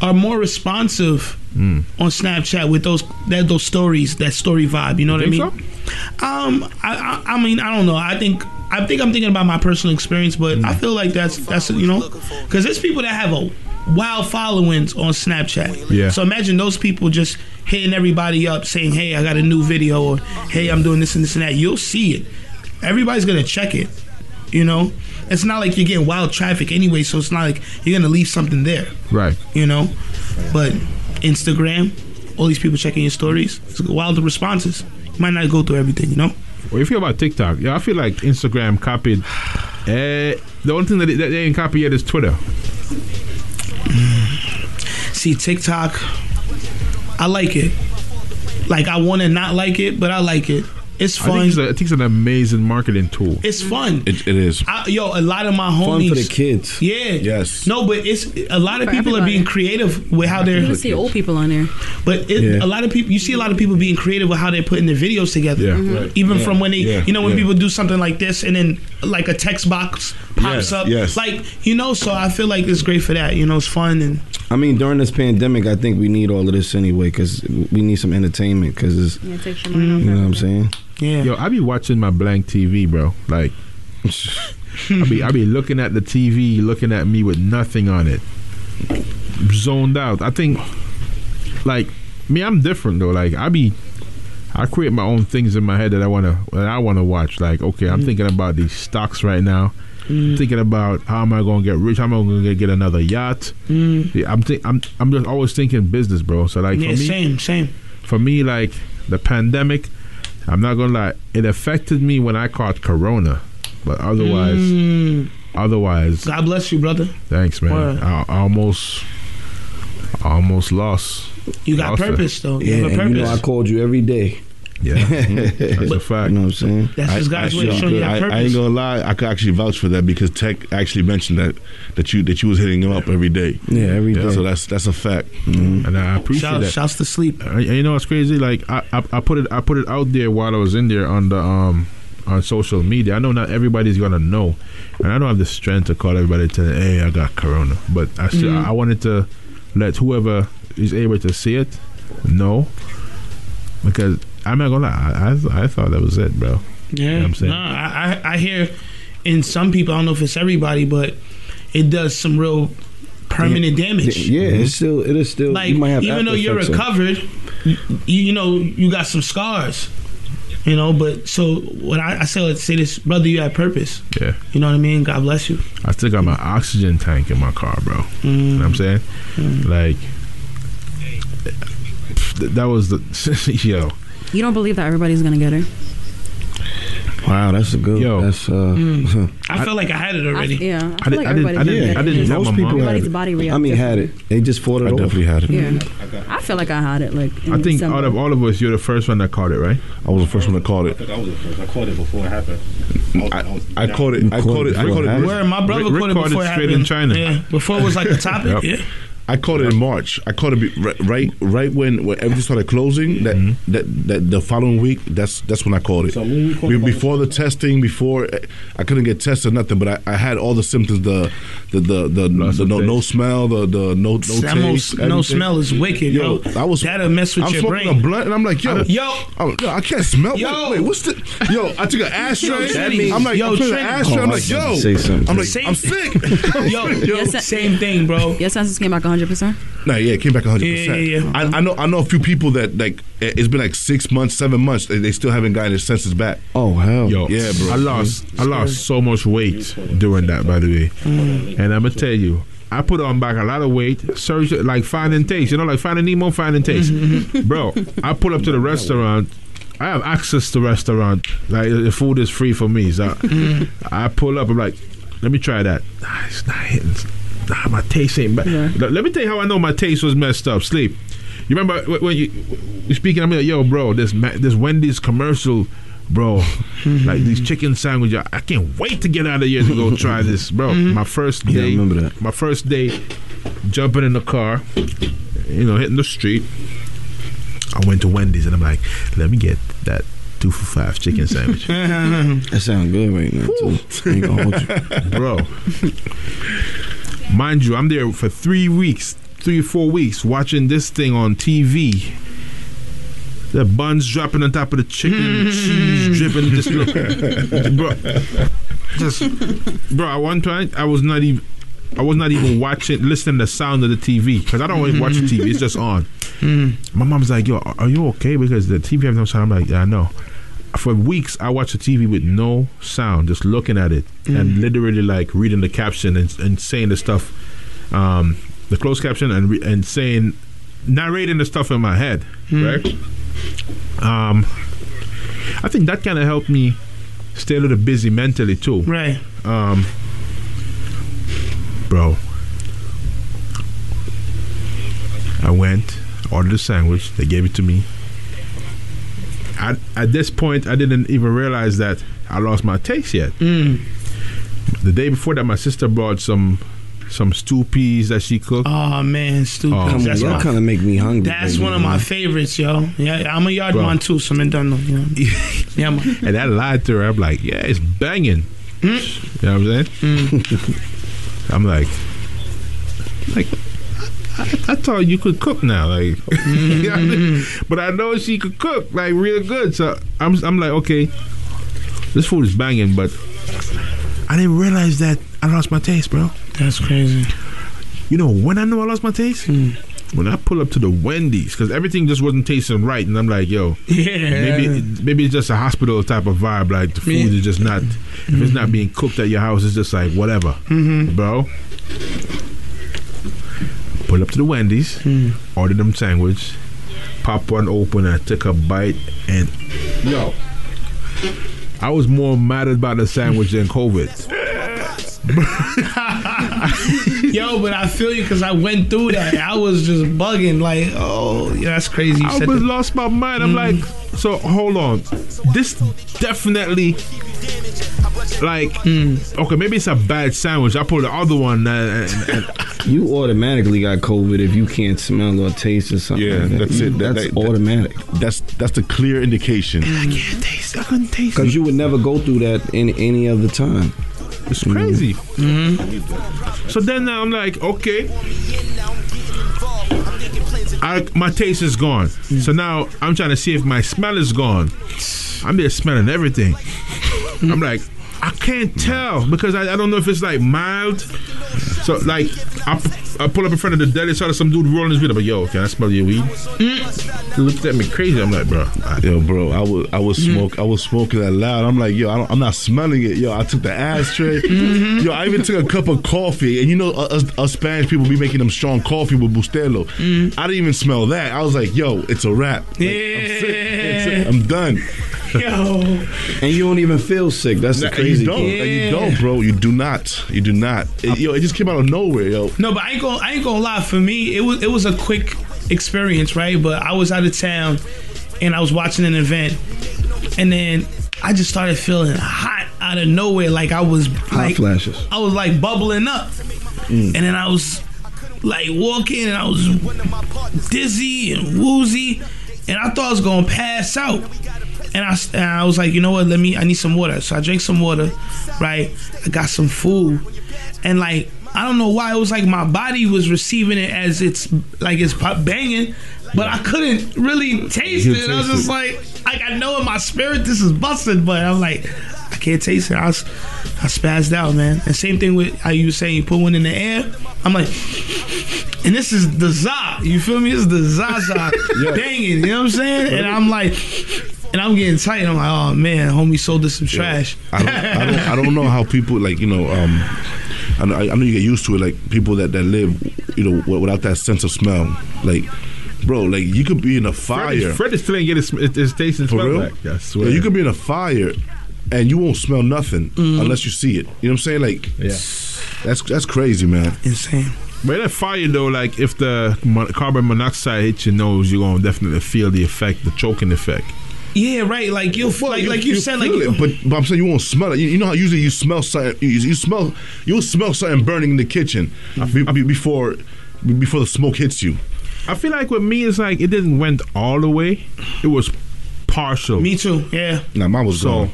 are more responsive Mm. on Snapchat with those that those stories, that story vibe. You know what I mean? Um, I, I I mean I don't know. I think I think I'm thinking about my personal experience, but Mm. I feel like that's that's you know because there's people that have a wild followings on Snapchat. Yeah. So imagine those people just hitting everybody up saying, "Hey, I got a new video," or "Hey, I'm doing this and this and that." You'll see it. Everybody's gonna check it. You know, it's not like you're getting wild traffic anyway, so it's not like you're gonna leave something there. Right. You know, but Instagram, all these people checking your stories, it's wild responses. You might not go through everything, you know. What do you feel about TikTok? Yeah, I feel like Instagram copied. Eh, the only thing that they, that they ain't copied yet is Twitter. Mm. See, TikTok, I like it. Like I want to not like it, but I like it. It's I think, fun. it's a, I think it's an amazing marketing tool. It's fun. It, it is. I, yo, a lot of my homies. Fun for the kids. Yeah. Yes. No, but it's a lot of For people are being creative with how they're. You see old people on there. But it, Yeah. a lot of people, you see a lot of people being creative with how they're putting their videos together. Yeah. Mm-hmm. Right. Even Yeah. from when they, Yeah. you know, when Yeah. people do something like this and then like a text box pops Yes. up. Yes. Like, you know, so I feel like it's great for that. You know, it's fun and. I mean, during this pandemic, I think we need all of this anyway because we need some entertainment. Because it's, Yeah, it takes your Mm-hmm. you know what I'm saying. Yeah. Yo, I be watching my blank TV, bro. Like, I be I be looking at the TV, looking at me with nothing on it, zoned out. I think like me, I'm different though. Like I be, I create my own things in my head that I wanna that I wanna watch. Like okay, I'm Mhm. thinking about these stocks right now. I'm Mm. thinking about how am I gonna get rich? How am I gonna get, get another yacht? Mm. Yeah, I'm think I'm I'm just always thinking business, bro. So like yeah, for me, same, same. for me, like the pandemic, I'm not gonna lie, it affected me when I caught Corona, but otherwise, Mm. otherwise, God bless you, brother. thanks, man. Word. I, I almost, I almost lost. You got lost it. purpose, though. You Yeah, have a and you know purpose. I called you every day. Yeah, that's a fact. You know what I'm saying? That's just God's way of I, showing you I, I ain't gonna lie. I could actually vouch for that because Tech actually mentioned that that you that you was hitting him up every day. Yeah, every day. So that's that's a fact. and I appreciate Shout, that. shouts to sleep. Uh, you know what's crazy? Like I, I, I put it, I put it out there while I was in there on the um on social media. I know not everybody's gonna know, and I don't have the strength to call everybody to hey I got corona, but I still, Mhm. I wanted to let whoever is able to see it know because I'm not gonna lie. I I, I thought that was it, bro. Yeah, You know what I'm saying? No, I, I I hear in some people. I don't know if it's everybody, but it does some real permanent damage. Yeah, it's mm-hmm. still it is still like you might have even though you're effects of- recovered, you, you know you got some scars. You know, but so when I, I say say this, brother, you have purpose. Yeah. You know what I mean? God bless you. I still got my oxygen tank in my car, bro. You know what I'm mm. saying? Mm. Like that was the yo. You don't believe that everybody's gonna get it? Wow, that's a good. Yo, that's uh. Mm. I feel like I had it already. I, yeah, I I feel did- like I did- everybody's I did- get I didn't It's tell just my mom. Everybody's had body it. reacts. I mean, had it. They just fought it I off. definitely had it. Yeah, I feel like I had it. Like I think December. out of all of us, you're the first one that caught it, right? I was the first one that caught it. I think I was the first. I caught it before it happened. I, I caught it. I caught it. I caught it. Where my brother Rick- caught it before it straight happened. in China. Yeah, before it was like a topic. Yep. Yeah. I caught it in March. I caught it be, right, right, right when, when everything started closing. That, that that the following week. That's that's when I caught it. So when you caught Be- it by before the testing, before eh, I couldn't get tested, nothing. But I, I had all the symptoms. The the the the, the no, no smell. The the no no taste. no everything. smell is wicked, yo. I was That'll mess with I'm your smoking brain. a blunt, and I'm like, yo, Yo. I'm- yo, I can't smell. Yo. Wait, wait, what's the? Yo, I took an ashtray. That means- I'm like, yo, I'm an ashtray. I'm like, yo, say something. I'm like, Same- I'm sick. Yo, yo, same thing, bro. Your senses came back 100. Percent No, yeah, it came back 100. Yeah, yeah, percent I, I know, I know a few people that like it- it's been like six months, seven months. They, they still haven't gotten their senses back. Oh hell, Yo, yeah, bro. I lost, I lost so much weight during that, by the way. Mm. And I'm gonna tell you, I put on back a lot of weight. Search like finding taste, you know, like finding Nemo, finding taste, Mm-hmm. bro. I pull up to the restaurant. I have access to restaurant. Like the food is free for me. So Mm. I pull up. I'm like, let me try that. Nah, it's not hitting. Nah, my taste ain't bad. Let- Let me tell you how I know my taste was messed up. Sleep. You remember when you you speaking? I'm like, yo, bro, this Ma- this Wendy's commercial, bro. Mm-hmm. like these chicken sandwiches. I can't wait to get out of here to go try mm-hmm. this, bro. Mm-hmm. My first day. Yeah, I remember that. My first day, jumping in the car, you know, hitting the street. I went to Wendy's and I'm like, let me get that two for five chicken sandwich. That sounds good right now too. I ain't gonna hold you. bro. Mind you, I'm there for three weeks, three or four weeks, watching this thing on TV. The buns dropping on top of the chicken, hmm. cheese dripping. Just bro. Just, bro. At one point, I was not even. I was not even watching, listening to the sound of the TV because I don't always watch hmm. the TV. It's just on. Hmm. My mom's like, "Yo, are you okay?" Because the TV has no sound. I'm like, "Yeah, I know." For weeks, I watched the TV with no sound, just looking at it and literally like reading the caption and, and saying the stuff, um, the closed caption and re- and saying, narrating the stuff in my head, right? Um, I think that kind of helped me stay a little busy mentally too. Right. Um, bro, I went, ordered a sandwich. They gave it to me. At, at this point, I didn't even realize that I lost my taste yet. Mm. The day before that, my sister brought some some stew peas that she cooked. Oh man, stupid. Oh, that's Y'all kind of make me hungry. that's baby, one of my favorites, yo. Yeah, I'm a yard Bro. man too, so I'm done. You know? yeah, man. and I lied to her. I'm like, yeah, it's banging. You know what I'm saying? I'm like, like, I, I thought you could cook now, like, you know what I mean? but I know she could cook like real good. So I'm, I'm like, okay, this food is banging, but I didn't realize that I lost my taste, bro. That's crazy. You know when I know I lost my taste? Hmm. when I pull up to the Wendy's, because everything just wasn't tasting right, and I'm like, yo, Yeah. maybe maybe it's just a hospital type of vibe. Like the food Yeah. is just not, if it's not mm-hmm. being cooked at your house, it's just like whatever, Mhm. bro. Up to the Wendy's, hmm. order them sandwich, pop one open, and I took a bite, and yo, I was more mad about the sandwich than COVID. Yo, but I feel you because I went through that. I was just bugging, like, oh, that's crazy. You I was that. lost my mind. I'm hmm. like, so hold on. This definitely, like, hmm. okay, maybe it's a bad sandwich. I pulled the other one. uh, And, and, You automatically got COVID if you can't smell or taste or something. Yeah, like that. that's it. That- That's that- automatic. That's that's the clear indication. I can't taste. I couldn't taste. Because you would never go through that in any other time. It's crazy. Mm-hmm. So then I'm like, okay. I, my taste is gone. Hmm. So now I'm trying to see if my smell is gone. I'm there smelling everything. I'm like, I can't tell because I, I don't know if it's like mild. So like, I, I pull up in front of the deli, saw some dude rolling his weed. I'm like, yo, can I smell your weed? He looked at me crazy. I'm like, bro, Yo, bro, I was I was smoke I was smoking that loud. I'm like, yo, I don't, I'm not smelling it. Yo, I took the ashtray. Mm-hmm. Yo, I even took a cup of coffee, and you know, us, us Spanish people be making them strong coffee with Bustelo. Mm. I didn't even smell that. I was like, yo, it's a wrap. Like, I'm sick. I'm done. Yo. And you don't even feel sick. That's the Nah, crazy you don't. part. Like, you don't, bro. You do not. You do not. It, yo, it just came out of nowhere, yo. No, but I ain't gonna I ain't gonna lie. For me, it was it was a quick experience, right? But I was out of town and I was watching an event, and then I just started feeling hot out of nowhere, like I was Hot like flashes. I was like bubbling up, Mm. and then I was like walking, and I was dizzy and woozy, and I thought I was gonna pass out. And I, and I was like, you know what? Let me. I need some water. So I drank some water, right? I got some food, and like I don't know why it was like my body was receiving it as it's like it's pop banging, but I couldn't really taste it. I was just like, like I know in my spirit this is busted, but I'm like, I can't taste it. I was, I spazzed out, man. And same thing with how you were saying you put one in the air. I'm like, and this is the za. You feel me? This is the Zaza banging. You know what I'm saying? And I'm like, and I'm getting tight. I'm like, oh man, homie sold us some trash. I don't, I don't, I don't know how people like you know. Um, I know, I know you get used to it. Like people that that live, you know, without that sense of smell. Like, bro, like you could be in a fire. is- Fred is still ain't get his, his taste and For smell real? back. I swear. Yeah, you could be in a fire and you won't smell nothing Mm-hmm. unless you see it. You know what I'm saying? Like, Yeah. that's that's crazy, man. Insane. But that fire though, like if the carbon monoxide hits your nose, you're gonna definitely feel the effect, the choking effect. Yeah, right. Like you, Well, like like you, said, like it, but but I'm saying you won't smell it. You, you know how usually you smell something. You, you smell you'll smell something burning in the kitchen be- be- before before the smoke hits you. I feel like with me, it's like it didn't went all the way. It was partial. Me too. Yeah. Nah, mine was so. gone.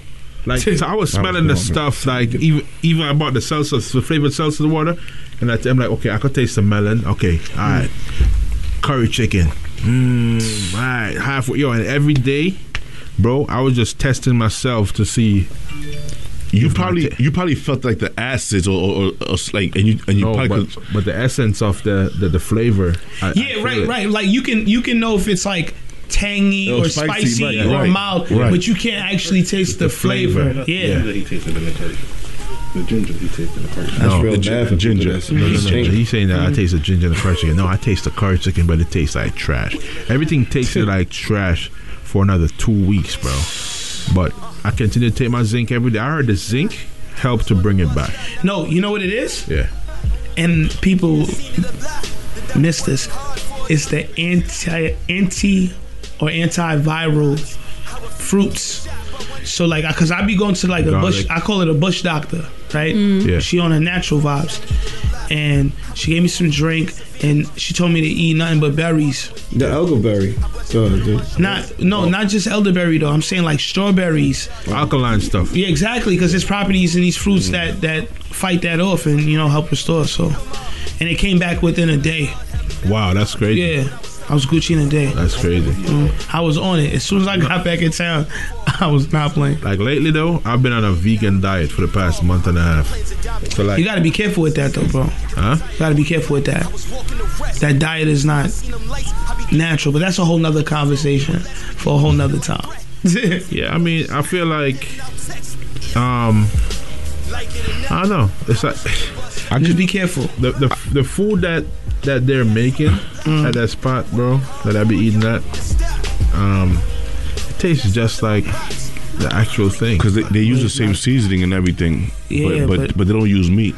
Like so I was Mine was smelling the man. stuff like even even I bought the seltzer, the flavored seltzer water, and I, I'm like, okay, I could taste the melon. Okay, all right, curry chicken. Mm, all right, halfway. Yo, and every day, bro, I was just testing myself to see. You probably you probably felt like the acids or, or, or, or like and you and you No, probably but, but the essence of the the, the flavor. I, I Yeah, feel right, it. right. Like you can you can know if it's like tangy or spicy, spicy, right, or right, mild, right. but you can't actually taste the, flavor. Yeah. He tasted in the curry. The ginger he tasted in the curry. That's No, real the bad for ginger. No, no, no, no. He's saying that I mm-hmm. taste the ginger and the curry chicken. No, I taste the curry chicken, but it tastes like trash. Everything tasted like trash for another two weeks, bro. But I continue to take my zinc every day. I heard the zinc helped to bring it back. No, you know what it is? Yeah. And people miss this. It's the anti anti or antiviral fruits. So like, cause I be going to like a bush. I call it a bush doctor, right? Mm. Yeah. She on her natural vibes, and she gave me some drink, and she told me to eat nothing but berries. The elderberry. Ahead. Not no, not just elderberry though. I'm saying like strawberries. Alkaline stuff. Yeah, exactly, because there's properties in these fruits mm. that that fight that off and you know help restore. So, and it came back within a day. Wow, that's crazy. Yeah, I was Gucci in a day. That's crazy. Mm, I was on it as soon as I got back in town. I was not playing. Like lately though, I've been on a vegan diet for the past month and a half. So like, you got to be careful with that, though, bro. huh? You got to be careful with that. That diet is not natural, but that's a whole nother conversation for a whole nother time. yeah, I mean, I feel like, um, I don't know. It's like I just be careful. The the, the food that that they're making Mm. at that spot, bro, that I be eating at, um, it tastes just like the actual thing because they, they use the same seasoning and everything. Yeah, but, but but- but they don't use meat.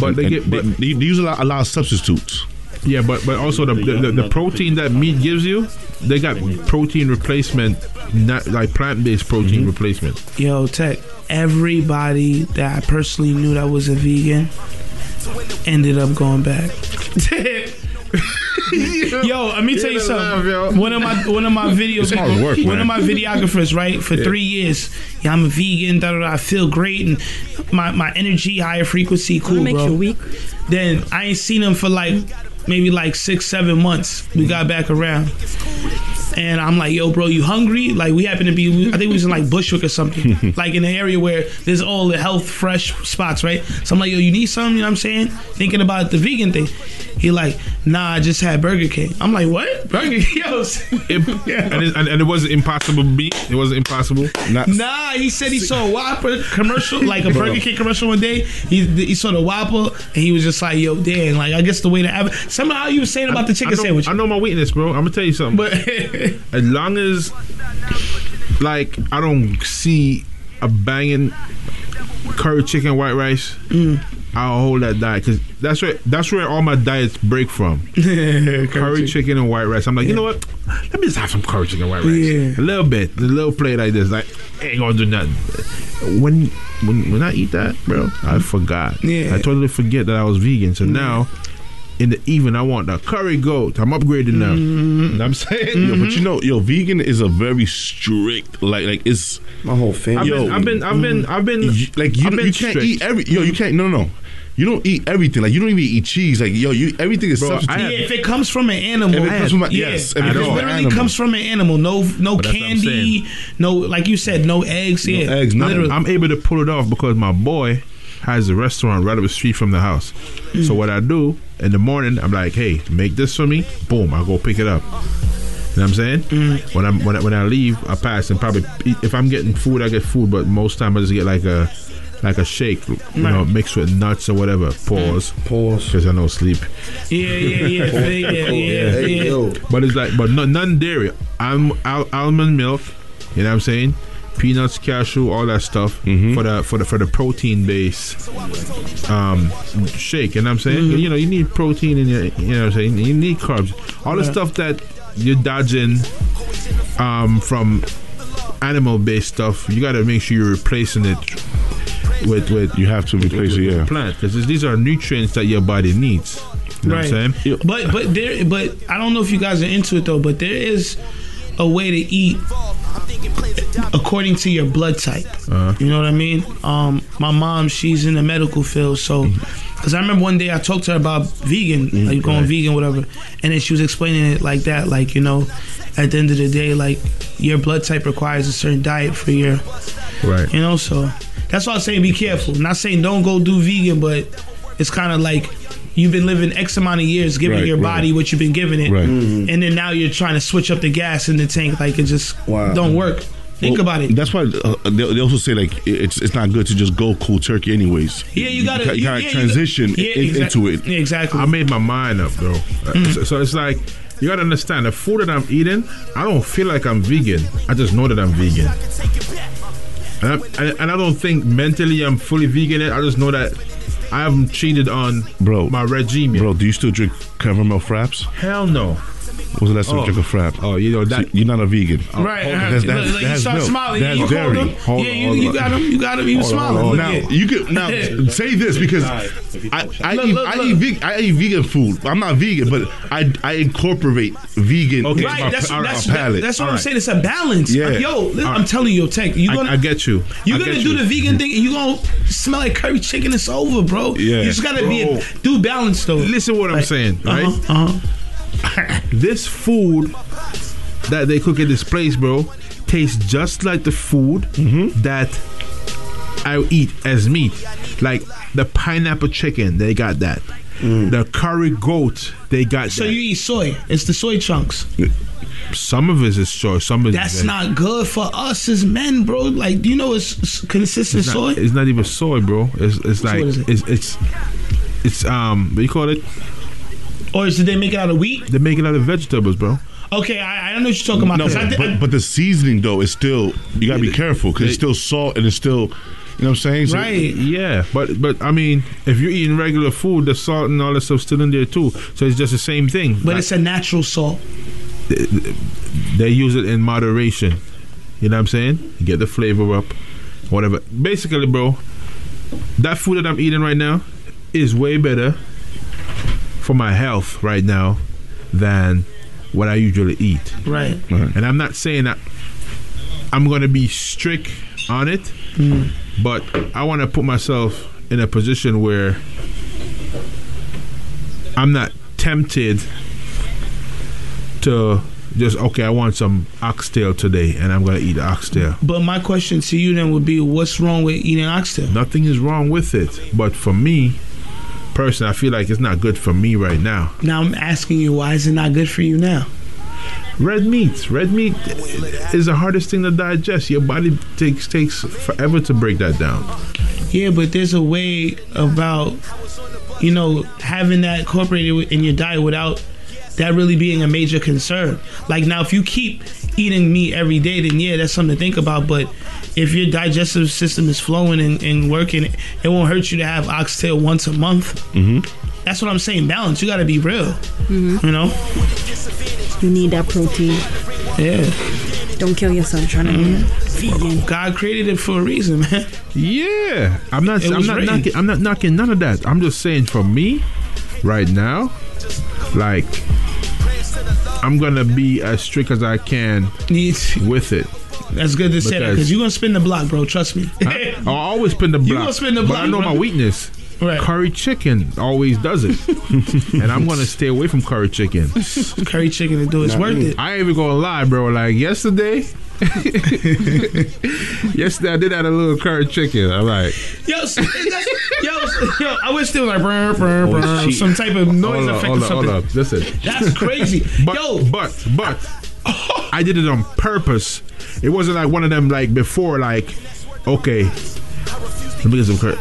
But they get- but- they, they use a lot, a lot of substitutes. Yeah, but but also the the, the, the protein that meat gives you, they got protein replacement, not like plant based protein Mm-hmm. replacement. Yo, Tech, everybody that I personally knew that was a vegan ended up going back. yo, let me tell you Get a something. One of my one of my videos, work, one man. of my videographers, right, for Yeah. three years. Yeah, I'm a vegan. Da, da, da, I feel great, and my my energy, higher frequency, cool, makes bro. you weak. Then I ain't seen him for like maybe like six, seven months. We got back around. And I'm like, yo, bro, you hungry? Like, we happen to be, I think we was in like Bushwick or something, like in an area where there's all the health fresh spots, right? So I'm like, yo, you need something? You know what I'm saying? Thinking about the vegan thing. He like, nah, I just had Burger King. I'm like, what? Burger King? Yo, and, it, and, and it wasn't impossible meat. It wasn't impossible. Nah, he said he saw a Whopper commercial, like a Burger King commercial one day. He he saw the Whopper and he was just like, "Yo, damn!" Like I guess the way to have somehow you were saying about the chicken I know, sandwich. I know my weakness, bro. I'm gonna tell you something. But as long as like I don't see a banging curry chicken white rice, mm. I'll hold that diet because that's where that's where all my diets break from. curry, chicken. and white rice. I'm like, you know what? Let me just have some curry chicken and white rice. Yeah. A little bit, a little plate like this. Like, ain't gonna do nothing. When when when I eat that, bro, I mm-hmm. forgot. Yeah. I totally forget that I was vegan. So mm-hmm. now. In the evening, I want the curry goat. I'm upgrading now. Mm-hmm. You know what I'm saying? Mm-hmm. Yo, but you know, yo, vegan is a very strict, like, like it's my whole family. I've been, I've been, I've been, I've been, like you, I've been you can't strict. eat every. Yo, you can't. No, no, no. You don't eat everything. Like you don't even eat cheese. Like yo, you everything is Bro, I substitute. had- yeah, if it comes from an animal, If it comes from a- yeah, yes, if if it it comes from an literally animal. comes from an animal. No, no But that's what I'm candy, no, like you said, no eggs. Yeah, I'm, literally. I'm able to pull it off because my boy has a restaurant right up the street from the house. Mm. So what I do in the morning, I'm like, hey, make this for me. Boom, I go pick it up. You know what I'm saying? Mm. When I'm when I, when I leave, I pass and probably if I'm getting food, I get food. But most time I just get like a like a shake, you know, mixed with nuts or whatever. Pause. Pause. Because I know sleep. yeah, yeah, yeah, yeah, yeah, yeah, yeah. But it's like, but no, none dairy. Alm, al, almond milk. You know what I'm saying? Peanuts, cashew, all that stuff for the for the for the protein base um, shake. You know what I'm saying? You know, you need protein in your. You know what I'm saying? You need carbs. All the Yeah. stuff that you're dodging um, from animal based stuff, you got to make sure you're replacing it with with you have to replace it. Yeah. plant because these are nutrients that your body needs. You know right. what I'm saying? But but there but I don't know if you guys are into it though. But there is a way to eat according to your blood type. Uh-huh. You know what I mean? Um, my mom, she's in the medical field, so. Cause I remember one day I talked to her about vegan, like going right. vegan, whatever, and then she was explaining it like that, like you know, at the end of the day, like your blood type requires a certain diet for your, Right. you know, so that's why I'm saying be careful. Not saying don't go do vegan, but it's kind of like you've been living X amount of years, giving Right, your right. body what you've been giving it, Right. Mm-hmm. and then now you're trying to switch up the gas in the tank, like it just Wow. don't work. Think Well, about it. That's why uh, they, they also say like it's it's not good to just go cold turkey anyways. Yeah, you gotta- you, you- gotta yeah, you transition got- yeah, in- exact- into it. Yeah, exactly. I made my mind up, though, Mm-hmm. So, so it's like you gotta understand the food that I'm eating. I don't feel like I'm vegan. I just know that I'm vegan, and I, and- I don't think mentally I'm fully vegan. Yet. I just know that I haven't cheated on Bro, my regime. Yet. bro, do you still drink caramel fraps? Hell no. When's the last time Oh. you drank a frap? Oh, you know that. So you're not a vegan. Right, Hold on. uh, That's- look, that's- you that's start milk. smiling. That's you dairy. him. Hold yeah, on, you, hold you on. got him. You got him. He was Hold on, smiling. hold Look, on. yeah. Now you could now say this because I, I, Look, eat, look, I eat vegan I eat vegan food. I'm not vegan, but I I incorporate vegan Okay. into Right, my, that's pa- that's, my palate. that's what I'm Alright. saying. It's a balance. Yeah. Like, yo, li- I'm telling you, Tech, you I, gonna I get you. You're gonna do the vegan thing, and you gonna smell like curry chicken. It's over, bro. Yeah. you just gotta be a, do balance though. Listen, what I'm saying, right? Uh-huh, uh-huh. this food that they cook at this place, bro, tastes just like the food Mm-hmm. that I eat as meat. Like the pineapple chicken, they got that. The curry goat, they got So that. you eat soy. It's the soy chunks. some of it is soy, some of it That's is not good for us as men, bro. Like, do you know it's, it's consistent it's soy? it's not even soy, bro. It's it's like what is it? it's it's it's um what do you call it? Or is it they make it out of wheat? They make it out of vegetables, bro. Okay, I, I don't know what you're talking about. No, did- but, but the seasoning though is still you gotta be careful because it's still salt and it's still you know what I'm saying. So- Yeah, but but I mean, if you're eating regular food, the salt and all that stuff still in there too. So it's just the same thing. but it's a natural salt. they, they use it in moderation. You know what I'm saying? You get the flavor up, whatever. Basically, bro, that food that I'm eating right now is way better for my health right now than what I usually eat. Right. And I'm not saying that I'm going to be strict on it, mm. but I want to put myself in a position where I'm not tempted to just okay, I want some oxtail today, and I'm gonna eat oxtail. But my question to you then would be, what's wrong with eating oxtail? Nothing is wrong with it, but for me, personally, I feel like it's not good for me right now. Now I'm asking you, why is it not good for you now? Red meat, red meat is the hardest thing to digest. Your body takes takes forever to break that down. Yeah, but there's a way about, you know, having that incorporated in your diet without that really being a major concern. Like now, if you keep eating meat every day, then yeah, that's something to think about. But if your digestive system is flowing and, and working, it won't hurt you to have oxtail once a month. Mm-hmm. That's what I'm saying. Balance. You got to be real. You know. You need that protein. Yeah. Don't kill yourself trying to be vegan. God created it for a reason, man. Yeah, I'm not. It I'm not written. knocking. I'm not knocking none of that. I'm just saying for me, right now, like I'm gonna be as strict as I can with it. That's good to say that because you're gonna spin the block, bro. Trust me. I'll always spin the block. You gonna spin the block? but I know my weakness. Right. Curry chicken always does it, and I'm gonna stay away from curry chicken. Curry chicken to do it's worth it. I ain't even gonna lie, bro. Like yesterday, yesterday I did have a little curry chicken. I'm like, Yo, yo, yo, I wish there was like brr, brr, Oh, brr, shit. some type of noise hold effect hold or something. hold on. Listen, That's crazy. But, Yo. but, but, I did it on purpose. It wasn't like one of them like before, like, okay, let me get some curry.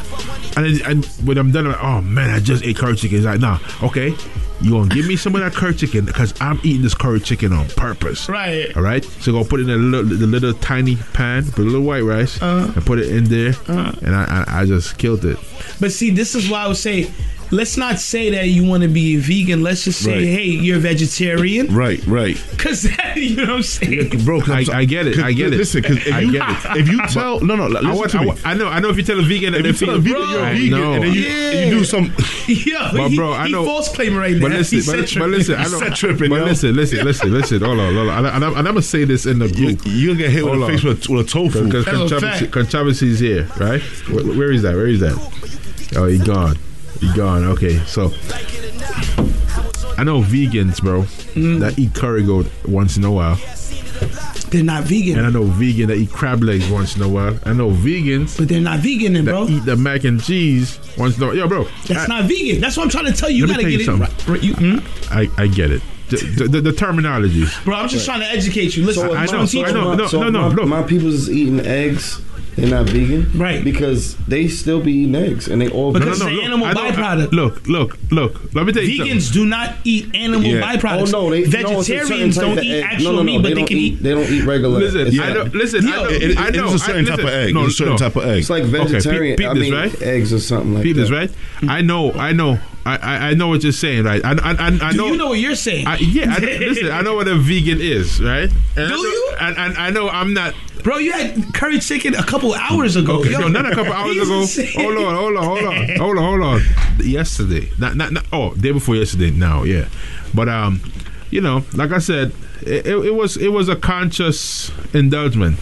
And, then, and when I'm done, I'm like, oh man, I just ate curry chicken. It's like, nah, okay, you gonna give me some of that curry chicken because I'm eating this curry chicken on purpose. Right. All right. So go put it in a little, the little tiny pan, put a little white rice, Uh-huh. and put it in there, and I, I, I just killed it. But see, this is why I would say, let's not say that you want to be a vegan. Let's just say, Right. hey, you're a vegetarian. Right, right. Cause you know what I'm saying, bro. I, I get it. I get it. Listen, because if I you get it. if you tell no no listen I, want, to I, me. want- I know. I know. If you tell a vegan, If that you tell a vegan you're a I vegan and then you, and you do some Yo, But he, bro, I he know. false claiming right now. But listen, He but, said but tripping. listen, I He know. said tripping, but yo. listen, listen, listen, listen. Hold on, hold on. And, I- and, I'm, and I'm gonna say this in the group. you'll get hit with Hold a face with, with a tofu. Because controversy, controversy is here, right? Where, where is that? Where is that? Oh, he gone. He gone. Okay, so I know vegans, bro, Mm. that eat curry goat once in a while, They're not vegan, and I know vegan that eat crab legs once in a while. I know vegans but they're not vegan, then, that bro. eat the mac and cheese once in a while. Yo, bro, That's I, not vegan. That's what I'm trying to tell you. You Let me gotta tell get you it something. right. You, hmm? I, I get it. The, the, the, the terminology. Bro, I'm just trying to educate you. Listen, I I'm know, trying to teach I know. No, so no, no, my, no. my people's is eating eggs. They're not vegan, Right. Because they still be eating eggs, and they all Because no, no, it's look, animal I know- I- byproduct. Look, look, look. Let me tell you Vegans something. do not eat animal Yeah. byproducts. Oh no, they no, it's a certain Vegetarians type don't eat egg. actual no, no, no, meat, but they, don't can eat. They don't eat regular. Listen, it's, I know. Listen, I know. It- it- I know. is a certain I, type of egg. No, It's a certain no. type of egg. it's like Okay, vegetarian. peep- peep I this, mean, right? eggs or something like Peep that. this, right? I know, I know, I, I, I know what you're saying, right? I, I, I, I Do know. you know what you're saying? I, yeah, I, listen, I know what a vegan is, right? And Do I know, you? And, and I know I'm not. Bro, you had curry chicken a couple hours ago. Okay, Yo, no, not a couple hours ago. insane. Hold on, hold on, hold on, hold on, hold on. Yesterday, not, not, not. Oh, day before yesterday. Now, yeah, but um, you know, like I said, it, it, it was it was a conscious indulgement.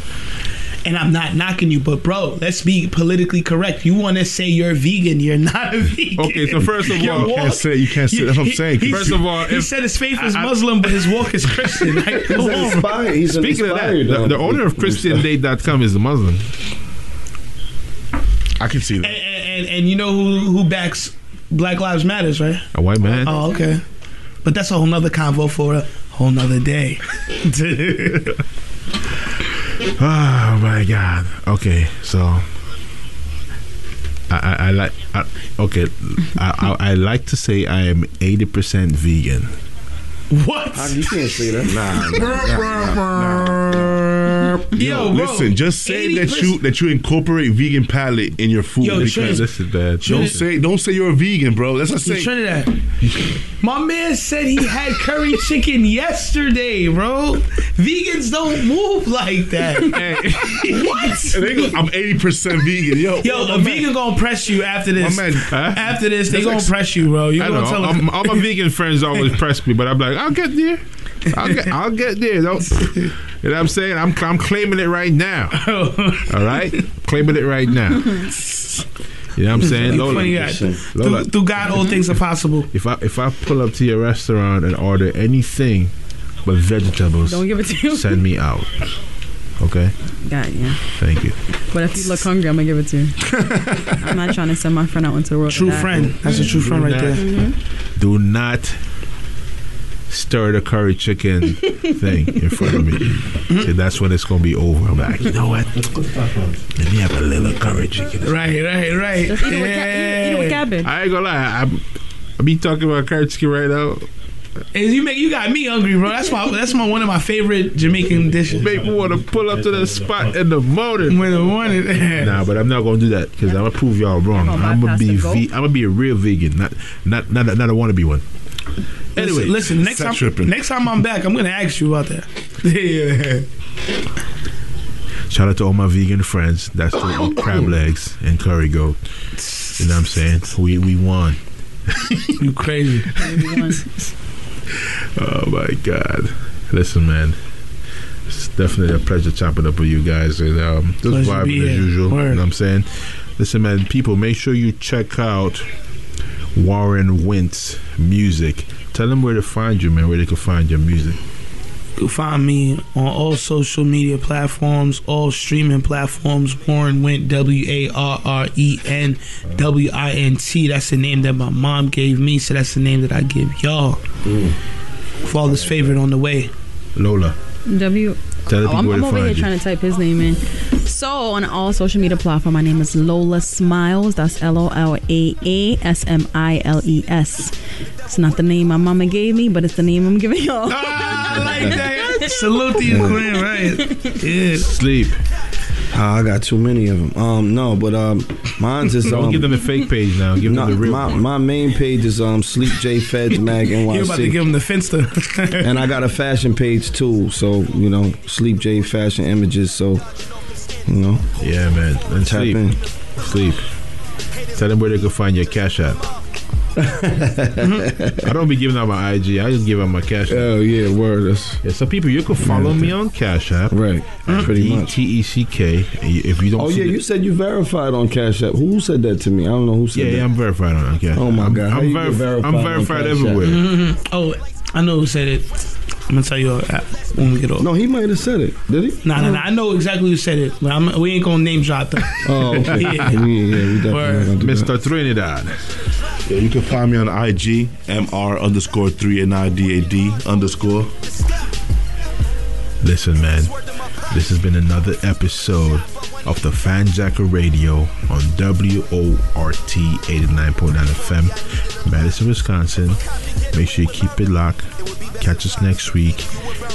And I'm not knocking you, but bro, let's be politically correct. You want to say you're vegan, you're not a vegan. Okay, so first of Your all- You can't say- you can't say- that's what I'm saying. he- First of all, he if- said his faith is I- I- Muslim, but his walk is Christian. Like, come on, bro. Speaking of that, the, uh, the owner of uh, ChristianDate.com is a Muslim. I can see that. And, and, and you know who who backs Black Lives Matters, right? A white man. Oh, okay. But that's a whole nother convo for a whole nother day. Oh my God. Okay, so I, I, like. I, okay, I, I, I like to say I am eighty percent vegan. What? You can't say that. Yo, bro, listen, just say that 80% you that you incorporate vegan palate in your food Yo, because Trinidad- This is bad. don't say don't say you're a vegan, bro. That's what I Yo, say. Trinidad. My man said he had curry chicken yesterday, bro. Vegans don't move like that. what? And they go, I'm 80% vegan. Yo, Yo, a man- vegan gonna press you after this. My man, huh? After this, they That's gonna like- press you, bro. You I gonna know. tell I'm- them. all my vegan friends always press me, but I'm like, I'll get there. I'll get, I'll get there. Don't, you know what I'm saying? I'm, I'm claiming it right now. All right, claiming it right now. You know what I'm saying, Lola? funny. Lola, Through, through God, all things are possible. if I if I pull up to your restaurant and order anything but vegetables, Don't give it to you. send me out. Okay, God, yeah. thank you. But if you look hungry, I'm gonna give it to you. I'm not trying to send my friend out into the world. True friend. That's a true friend right there. Mhm. Do not stir the curry chicken thing in front of me. See, that's when it's gonna be over. I'm like, you know what? Let me have a little curry chicken. Right, right, right. Just eat it with, ca- eat, eat it with cabbage. I ain't gonna lie. I'm, I be talking about curry chicken right now. And you make you got me hungry, bro. That's my that's my one of my favorite Jamaican dishes. Make me want to pull up to the spot in the morning. When I want it. Nah, but I'm not gonna do that because I'm gonna prove y'all wrong. I'm gonna be ve- I'm gonna be a real vegan, not not not not a wannabe one. Anyway, listen, listen next time tripping. next time I'm back, I'm gonna ask you about that. yeah. Shout out to all my vegan friends that still eat crab legs and curry goat. You know what I'm saying? We we won. You crazy. Oh my God! Listen, man, it's definitely a pleasure chopping up with you guys and um, just Pleasure vibing as usual. Word. You know what I'm saying? Listen, man, people, make sure you check out Warren Wint's music. Tell them where to find you, man. Where they can find your music. You can find me on all social media platforms, all streaming platforms. Warren Wint, W A R R E N W I N T. That's the name that my mom gave me, so that's the name that I give y'all. Mm. Father's favorite on the way. Lola. W. Tell the Oh, people I'm, where I'm to over here you. trying to type his name in. So on all social media platform, my name is Lola Smiles. That's L O L A A S M I L E S. It's not the name my mama gave me, but it's the name I'm giving y'all. I ah, like that. Salute to you, Queen. Right? Yeah. Sleep. Ah, I got too many of them. Um, no, but um, mine's is Don't um. give them the fake page now. Give no, them the real my, my main page is um Sleep J Feds Mag NYC. You're about to give them the finster. and I got a fashion page too. So you know, Sleep J Fashion Images. So you know, Yeah, man. And tap sleep. in. Sleep. Tell them where they can find your cash app. I don't be giving out my IG. I just give out my cash app. Oh yeah, word. That's Yeah, so people, you can follow me on Cash App. right. Pretty much. T E C K. If you don't Oh yeah, the- you said you verified on Cash App. Who said that to me? I don't know who said yeah, that. yeah, I'm verified on Cash App. Oh, my I'm, God. I'm, verif- verified I'm verified Cash App? everywhere. Mhm. Oh, I know who said it. I'm gonna tell you uh, when we get off. No, he might have said it. Did he? Nah, nah, nah. I know exactly who said it, but I'm, we ain't gonna name drop them. Oh, okay. Yeah. yeah. yeah, we definitely Word. not gonna do that. Mr. Trinidad. Yeah, you can find me on IG, MR underscore 3 N I D A D underscore. Listen, man, this has been another episode of the Fanjacker Radio on WORT 89.9 FM, Madison, Wisconsin. Make sure you keep it locked. Catch us next week.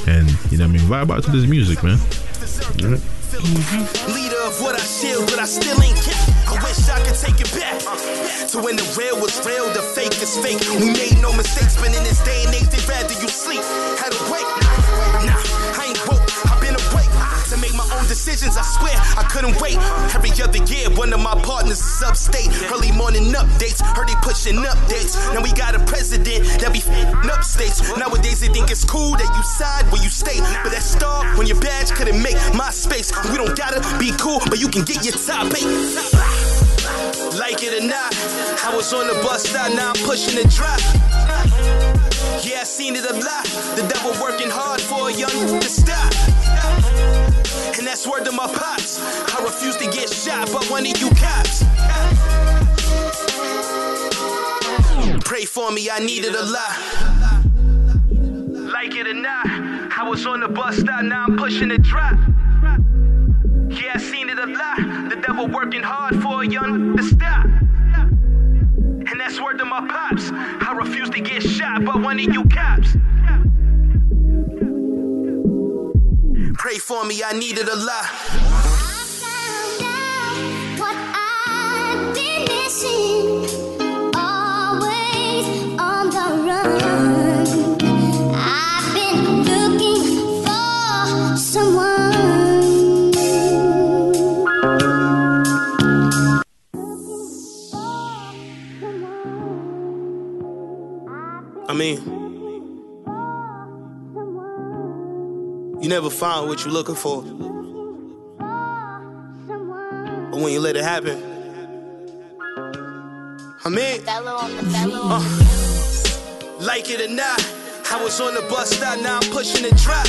And, you know what I mean? Vibe out to this music, man. Leader of what I shield, but I still ain't kept. I wish I could take it back. Uh, to when the real was real, the fake is fake. We made no mistakes, but in this day and age, they'd rather you sleep. Had to wait. Decisions, I swear I couldn't wait. Every other year, one of my partners is upstate. Early morning updates, heard they pushing updates. Now we got a president that be f***ing up states. Nowadays they think it's cool that you side where you stay. But that star when your badge couldn't make my space. We don't gotta be cool, but you can get your top eight. Like it or not, I was on the bus stop, now I'm pushing the drop. Yeah, I seen it a lot. The devil working hard for a young to stop. That's word to my pops. I refuse to get shot by one of you cops. Pray for me, I needed a lot. Like it or not, I was on the bus stop, now I'm pushing the drop. Yeah, I seen it a lot. The devil working hard for a young to stop. And that's word to my pops. I refuse to get shot by one of you cops. Pray for me, I needed a lot. I I've you never find what you're looking for. But when you let it happen, I mean, uh, like it or not, I was on the bus stop, now I'm pushing the drop.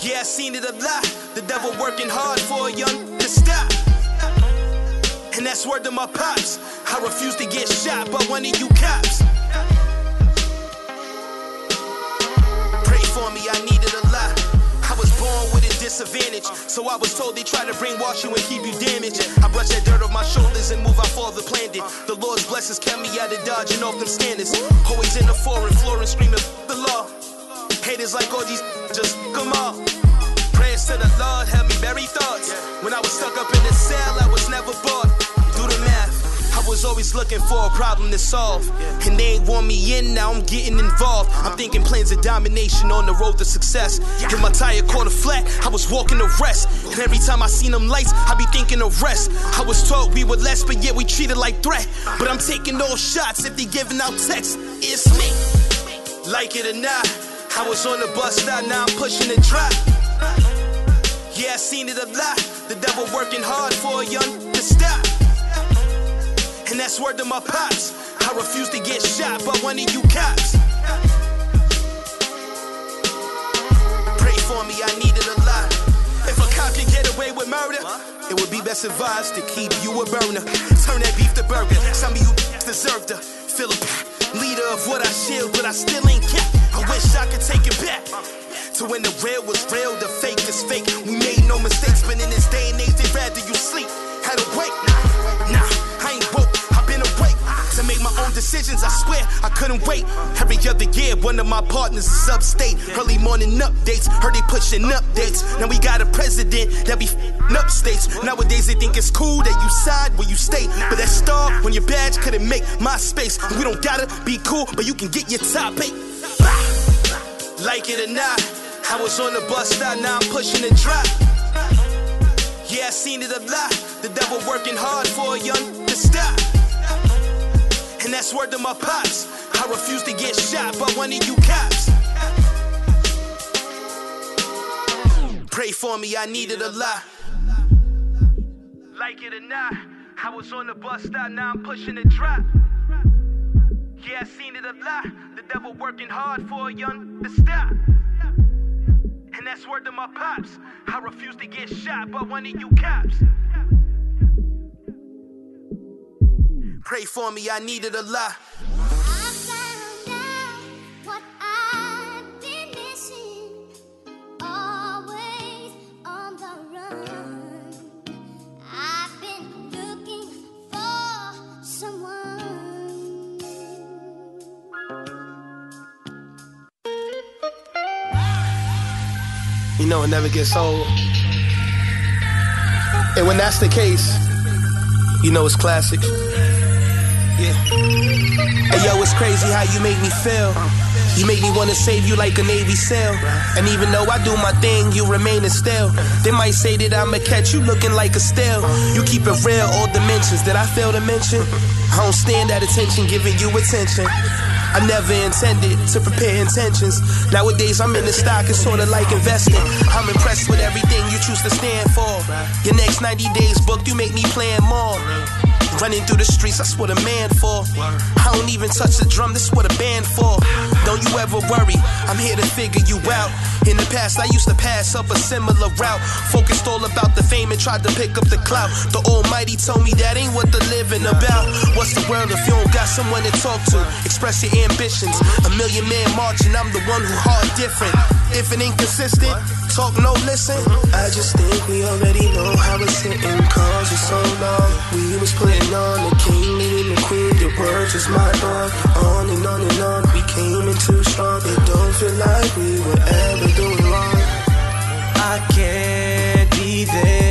Yeah, I seen it a lot. The devil working hard for a young to stop. And that's word to my pops. I refuse to get shot by one of you cops. Pray for me, I needed disadvantage, so I was told they try to brainwash you and keep you damaged. I brush that dirt off my shoulders and move out farther planned it. The Lord's blessings kept me out of dodging off them standards. Always in the foreign floor and screaming the law. Haters like all these just come on. Prayers to the Lord help me bury thoughts. When I was stuck up in the was always looking for a problem to solve. And they ain't want me in, now I'm getting involved. I'm thinking plans of domination on the road to success. If my tire caught a flat, I was walking to rest. And every time I seen them lights, I be thinking of rest. I was told we were less, but yet we treated like threat. But I'm taking those shots if they giving out texts. It's me. Like it or not, I was on the bus stop, now I'm pushing the drop. Yeah, I seen it a lot. The devil working hard for a young to stop. And that's word to my pops. I refuse to get shot by one of you cops. Pray for me, I needed a lot. If a cop can get away with murder, it would be best advised to keep you a burner. Turn that beef to burger. Some of you deserve to feel a leader of what I shield, but I still ain't kept. I wish I could take it back. To when the real was real, the fake is fake. We made no mistakes, but in this day and age, they'd rather you sleep. Had to wait. Decisions. I swear I couldn't wait. Every other year, one of my partners is upstate. Early morning updates, heard they pushing updates. Now we got a president that be f***ing up states. Nowadays they think it's cool that you side where you stay. But that star when your badge couldn't make my space. We don't gotta be cool, but you can get your top eight. Like it or not, I was on the bus stop, now I'm pushing the drop. Yeah, I seen it a lot. The devil working hard for a young to stop. And that's word to my pops. I refuse to get shot by one of you cops. Pray for me, I needed a lot. Like it or not, I was on the bus stop, now I'm pushing the drop. Yeah, I seen it a lot. The devil working hard for a young to stop. And that's word to my pops. I refuse to get shot by one of you cops. Pray for me, I needed a lot. You know, it never gets old. And when that's the case, you know it's classic. Yeah. Hey yo, it's crazy how you make me feel. You make me wanna save you like a Navy SEAL. And even though I do my thing, you remain a still. They might say that I'ma catch you looking like a still. You keep it real, all dimensions. that I fail to mention? I don't stand at attention, giving you attention. I never intended to prepare intentions. Nowadays, I'm in the stock, it's sorta like investing. I'm impressed with everything you choose to stand for. Your next 90 days booked, you make me plan more. Running through the streets, that's what a man for. I don't even touch the drum, that's what a band for. Don't you ever worry, I'm here to figure you out. In the past, I used to pass up a similar route. Focused all about the fame and tried to pick up the clout. The Almighty told me that ain't what the living about. What's the world if you don't got someone to talk to? Express your ambitions. A million men marching, I'm the one who hard different. If it ain't consistent, talk no listen. I just think we already know how it's hitting. Cause for so long, we was putting on the king, meaning the queen. Your words was my dog. On and on and on, we came in too strong. It don't feel like we were ever doing wrong. I can't be there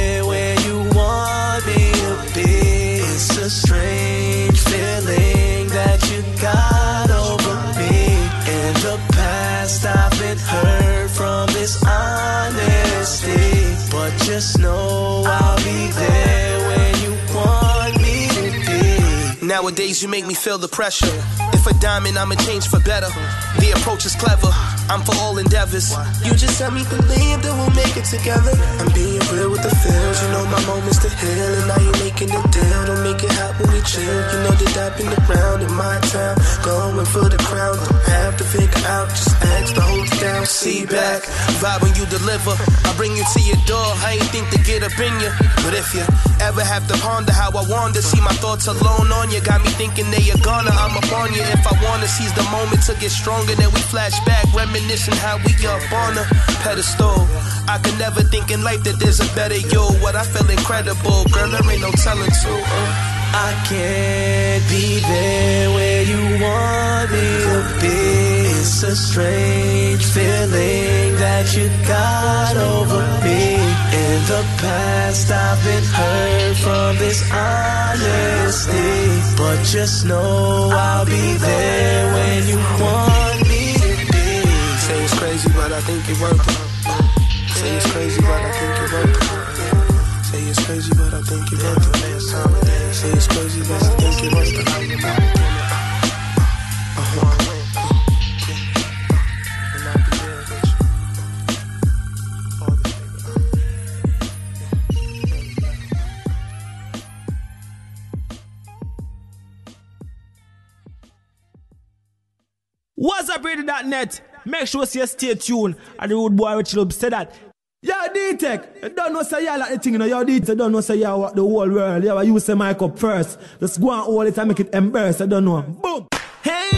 just know I'll be there when you want me to be. Nowadays, you make me feel the pressure. If a diamond, I'ma change for better. The approach is clever. I'm for all endeavors. You just tell me believe that we'll make it together. I'm being real with the feels. You know my moments to heal, and now you're making it down. Don't make it when we chill. You know that I've been around in my town, going for the crown. Don't have to figure out, just ask to hold it down. See back, vibe when you deliver. I bring you to your door. I ain't think to get up in you, but if you ever have to ponder how I wander, see my thoughts alone on you. Got me thinking they are gonna. I'm upon you. If I wanna seize the moment to get stronger, then we flash back, reminiscing how we up on a pedestal. I can never think in life that there's a better you. What I feel incredible, girl. There ain't no telling to. Uh. I can't be there where you want me to be. It's a strange feeling that you got over me. In the past, I've been hurt from this honesty. But just know I'll be there when you want me to be. Say it's crazy, but I think you're worth. Say it's crazy, but I think you're worth. Say it's crazy, but I think it. Say it's crazy, but I think. What's up, radio.net? Make sure you stay tuned. And the road boy Rich Lube said that. Yo, D-Tech, don't know say y'all like the thing, you know, yo, D-Tech, don't know say y'all the whole world, you use the mic up first. Just go and hold it and make it embarrass, I don't know. Boom! Hey!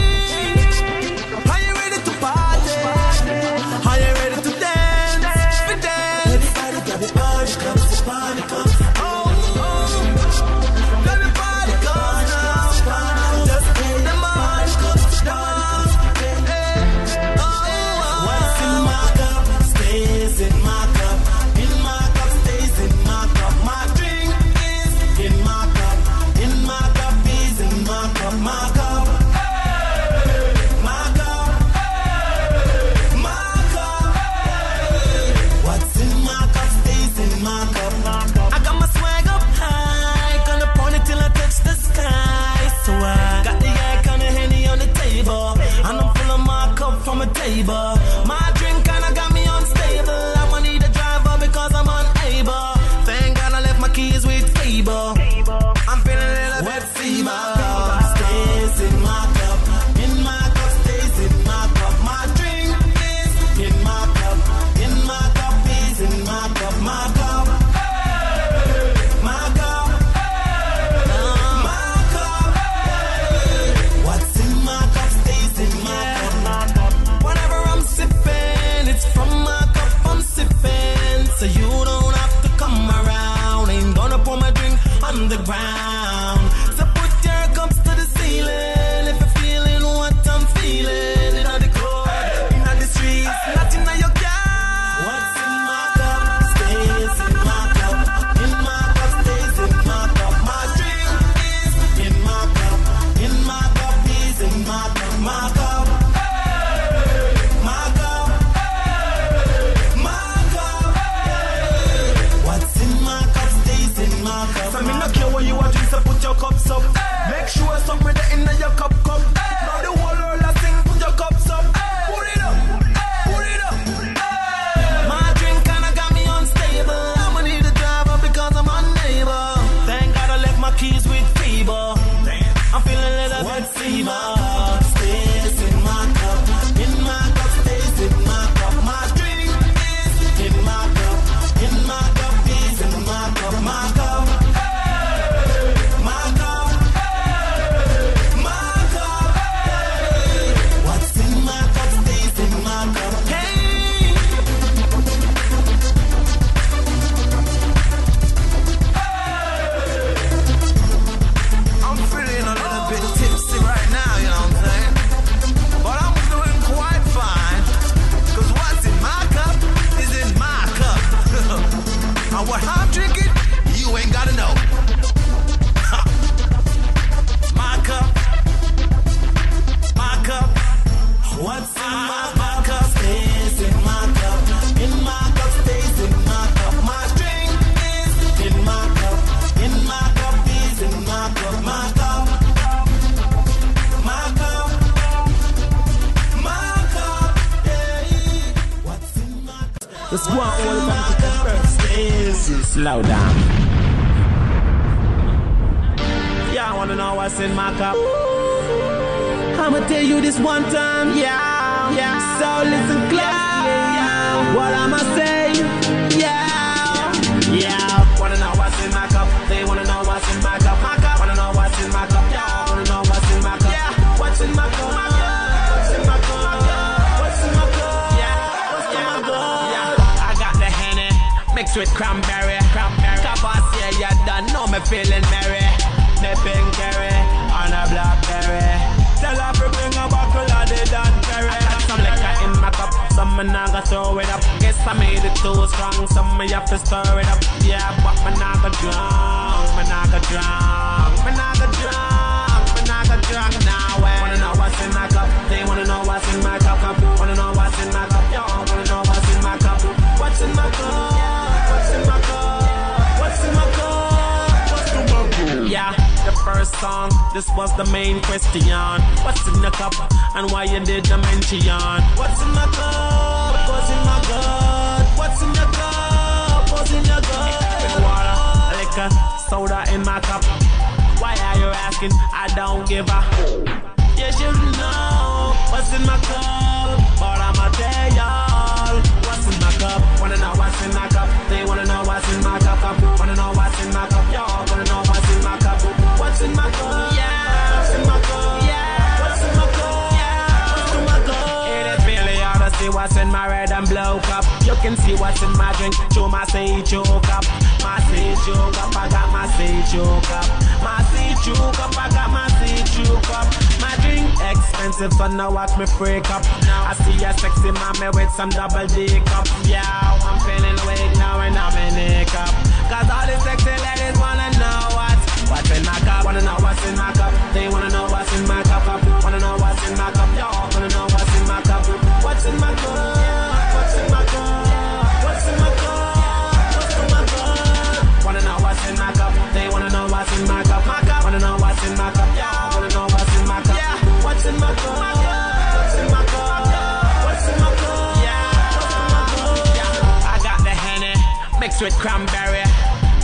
mix with cranberry.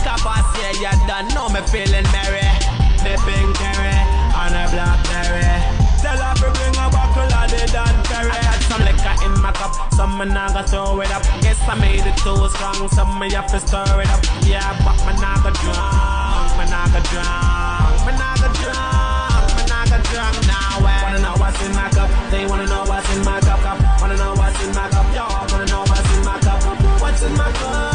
Capas, yeah, you done know me feeling merry. Me pink cherry on a blackberry. Tell her to bring a bottle of the Don Curry. I got some liquor in my cup, some me I got throw it up. Guess I made it too strong, some me have to stir it up. Yeah, but me I got drunk, me I got drunk, me I got drunk, me I got drunk. Now I wanna know what's in my cup, they wanna know what's in my cup, cup. wanna know what's in my cup, y'all wanna know what's in my cup, what's in my cup.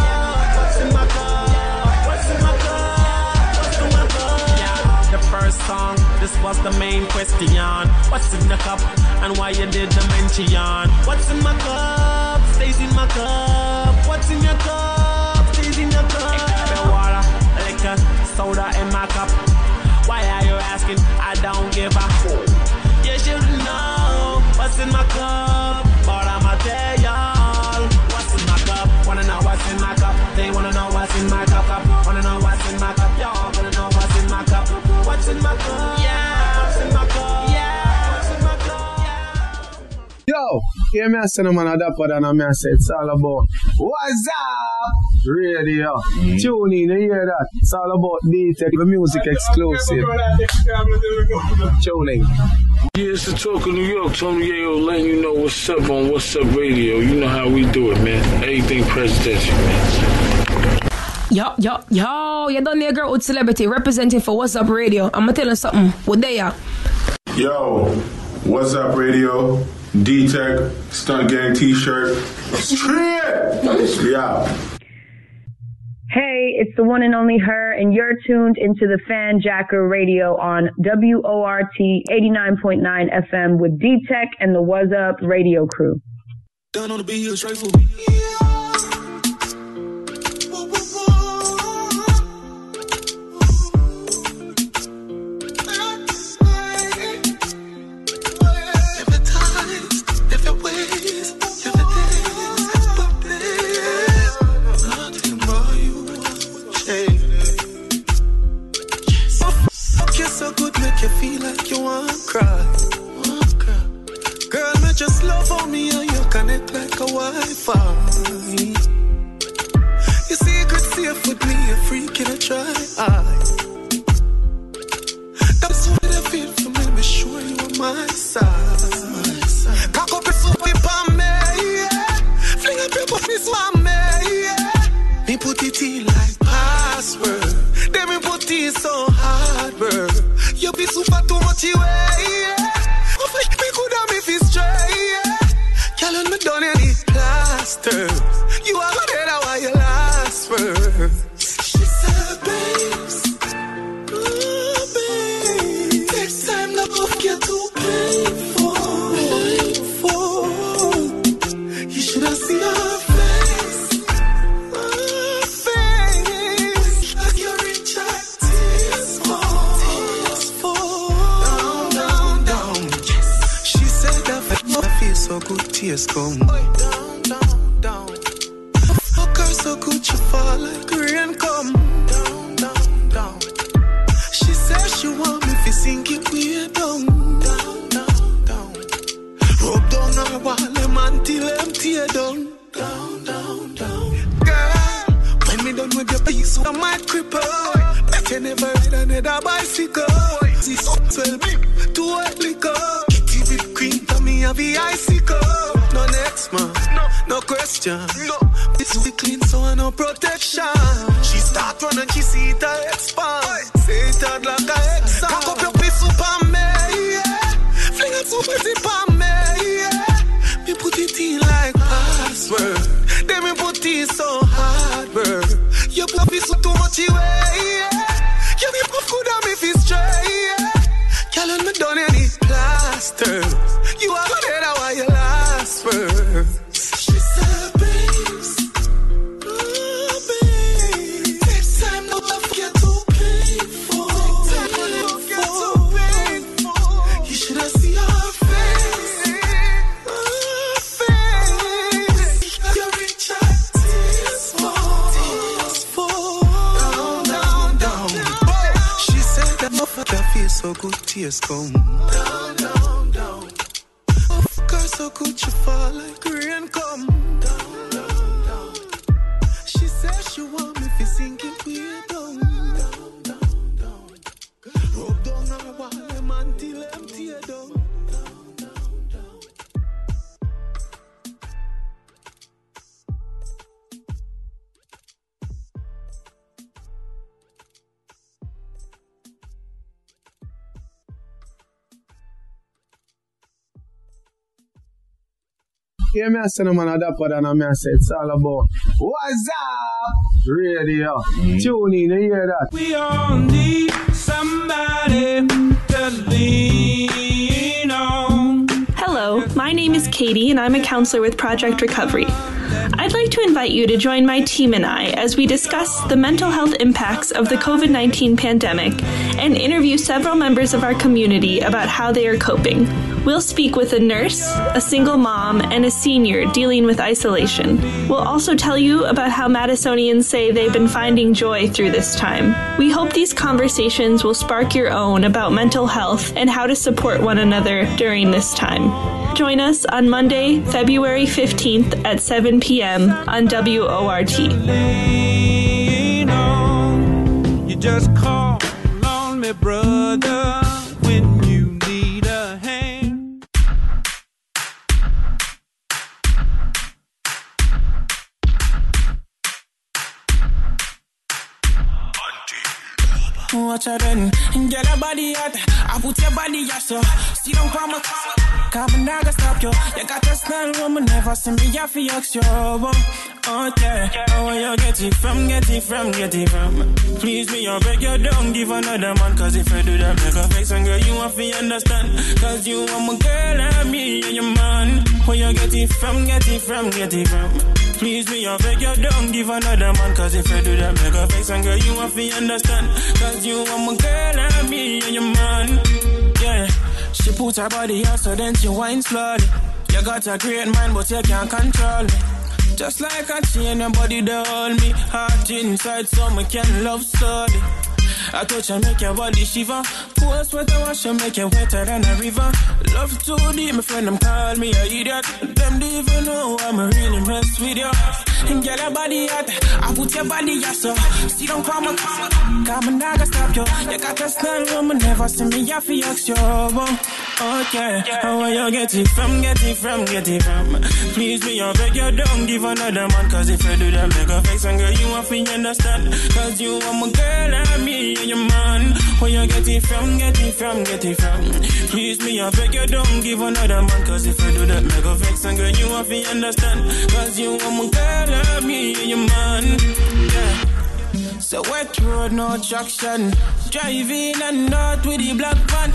the song? This was the main question. What's in the cup and why you did the mention? What's in my cup stays in my cup. What's in your cup stays in your cup. Extra water, liquor, soda in my cup. Why are you asking? I don't give a. fuck. You should know what's in my cup, but I'ma tell you. me I and I say it's all about what's up radio. Mm. Tune in, you hear that? It's all about D-Tech, the music exclusive. Tuning. Yeah, it's the talk of New York. Tony Ayo letting you know what's up on What's Up Radio. You know how we do it, man. Anything presidential, man. Yo, yo, yo, you done there, girl with celebrity representing for What's Up Radio. I'm gonna tell you something. What they are. Yo, What's Up Radio? D Tech, Stunt Gang t shirt. Yeah. Hey, it's the one and only her, and you're tuned into the Fanjacker Radio on WORT 89.9 FM with D Tech and the What's Up Radio Crew. On the beat. Girl, just love how me and you connect like a Wi-Fi. Your secret safe with me, a freak in a try. That's what I feel for me, be sure you on my side. Cock up your foot whip me, yeah. Fling up your pussies on me, yeah. Me put it in like password. Then me put it so hard, bro. You be super too much away, eh, yeah. You need plaster. Tears come. Down, down, down. Fuck her so good, she fall like rain come. Down, down, down. She said she want me to sink it way down. Down, down, down. Rub down her wall, till them tear down. Down, down, down. Girl, when me done with your piece, I might cripple. Bet you never ride another bicycle. Swell me, too white liquor. Kitty whipped cream, me have the icicle. No next man, no, no question. No, this we clean, so I no protection. She start running, she see it a expand. Say it out like a ex. Cock up your piece up on me, yeah. Fling it super on me, yeah. Me put it in like password. Then me put it so hard, bro. You put it so too much away, feel tears come. Down, down, down. Motherfucker so good, she fall like rain come. Down, down, down. She said she want me to sink Me I say no man a dapper than a me I say it's all about What's up? Radio. Tune in, hear that? We all need somebody to lean on. Hello, my name is Katie, and I'm a counselor with Project Recovery. I'd like to invite you to join my team and I as we discuss the mental health impacts of the COVID 19 pandemic and interview several members of our community about how they are coping. We'll speak with a nurse, a single mom, and a senior dealing with isolation. We'll also tell you about how Madisonians say they've been finding joy through this time. We hope these conversations will spark your own about mental health and how to support one another during this time. Join us on Monday, February 15th at 7 p.m. on WORT. Watch her then, get her body hot. I put your body up so. See don't come up. Carbon dog stop you. You got a style woman never see me. I feel you. Oh, oh yeah, oh you get it from, get it from, get it from. Please me, I beg you don't give another man. Cause if I do that, make a face and girl, you want to understand. Cause you want my girl and me and your man. Where you get it from, get it from, get it from. Please me, I beg you don't give another man. Cause if I do that, make a face and girl, you want to understand. Cause you want my girl and me and your man. Yeah, she put her body out so then she whine slowly. You got a great mind, but you can't control me. Just like a chain, your body they hold me. Heart inside, so me can love slowly. I touch and make your body shiver. Cool sweat and wash and make you wetter than a river. Love too deep, my friend, them call me a idiot. Them don't even know I'm really mess with you. And get your body hot, I put your body yes, so. See, don't come and come and I stop you. You got a style, woman, never see me, I feel you. Okay, how will you get it from, get it from, get it from? Please me, I beg you, don't give another man, cause if you do that, make a face and girl, you want to understand. Cause you are my girl, and me, your man. Where you get it from, get it from, get it from? Please me, I beg you, don't give another man, cause if you do that, make a face and girl, you want to understand. Cause you are my girl, and me, and your man. Yeah. So wet road, no traction. Driving and not with the black van.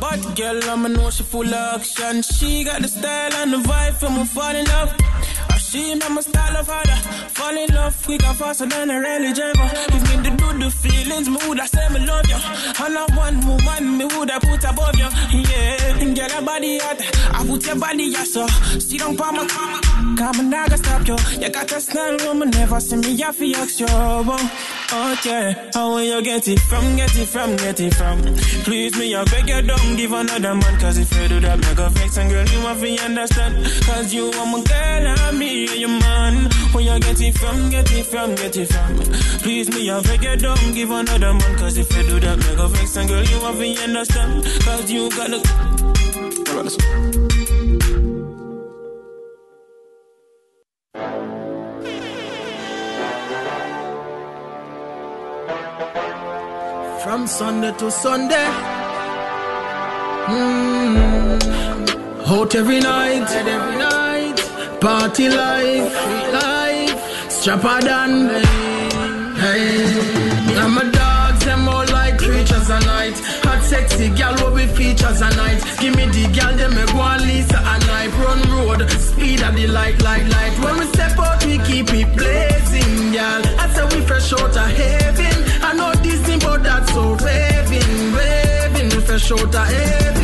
But girl, I'ma know she full of action. She got the style and the vibe for me fall in love. I she make my style of harder. Fall in love quick and faster than a rally driver. If me to do the feelings, me woulda say me love you. And I one woman, me woulda put above you. Yeah, and girl, your body hot. I put your body yes, so. See don't palm my Come and I can stop you. You got a style, woman, never see me, I feel ask you. Okay, how will you get it from, get it from, get it from? Please me, I beg you, don't give another man. Cause if you do that, make a vex and girl, you want to understand. Cause you are my girl, and me, and your man. Where you get it from, get it from, get it from? Please me, I beg you, don't give another man. Cause if you do that, make a vex and girl, you have to understand. Cause you got the. From Sunday to Sunday. Mm. Out every night, every night. Party life, life. Strapper than Hey, I'm a dogs, them all like creatures at night. Hot sexy gal will be features at night. Give me the gal, them me go and Lisa at night. Run road, speed at the light, light, light. When we step out, we keep it blazing, gal. I say we fresh out of heaven. I know this thing, but that's so raving, raving. We fresh out of heaven.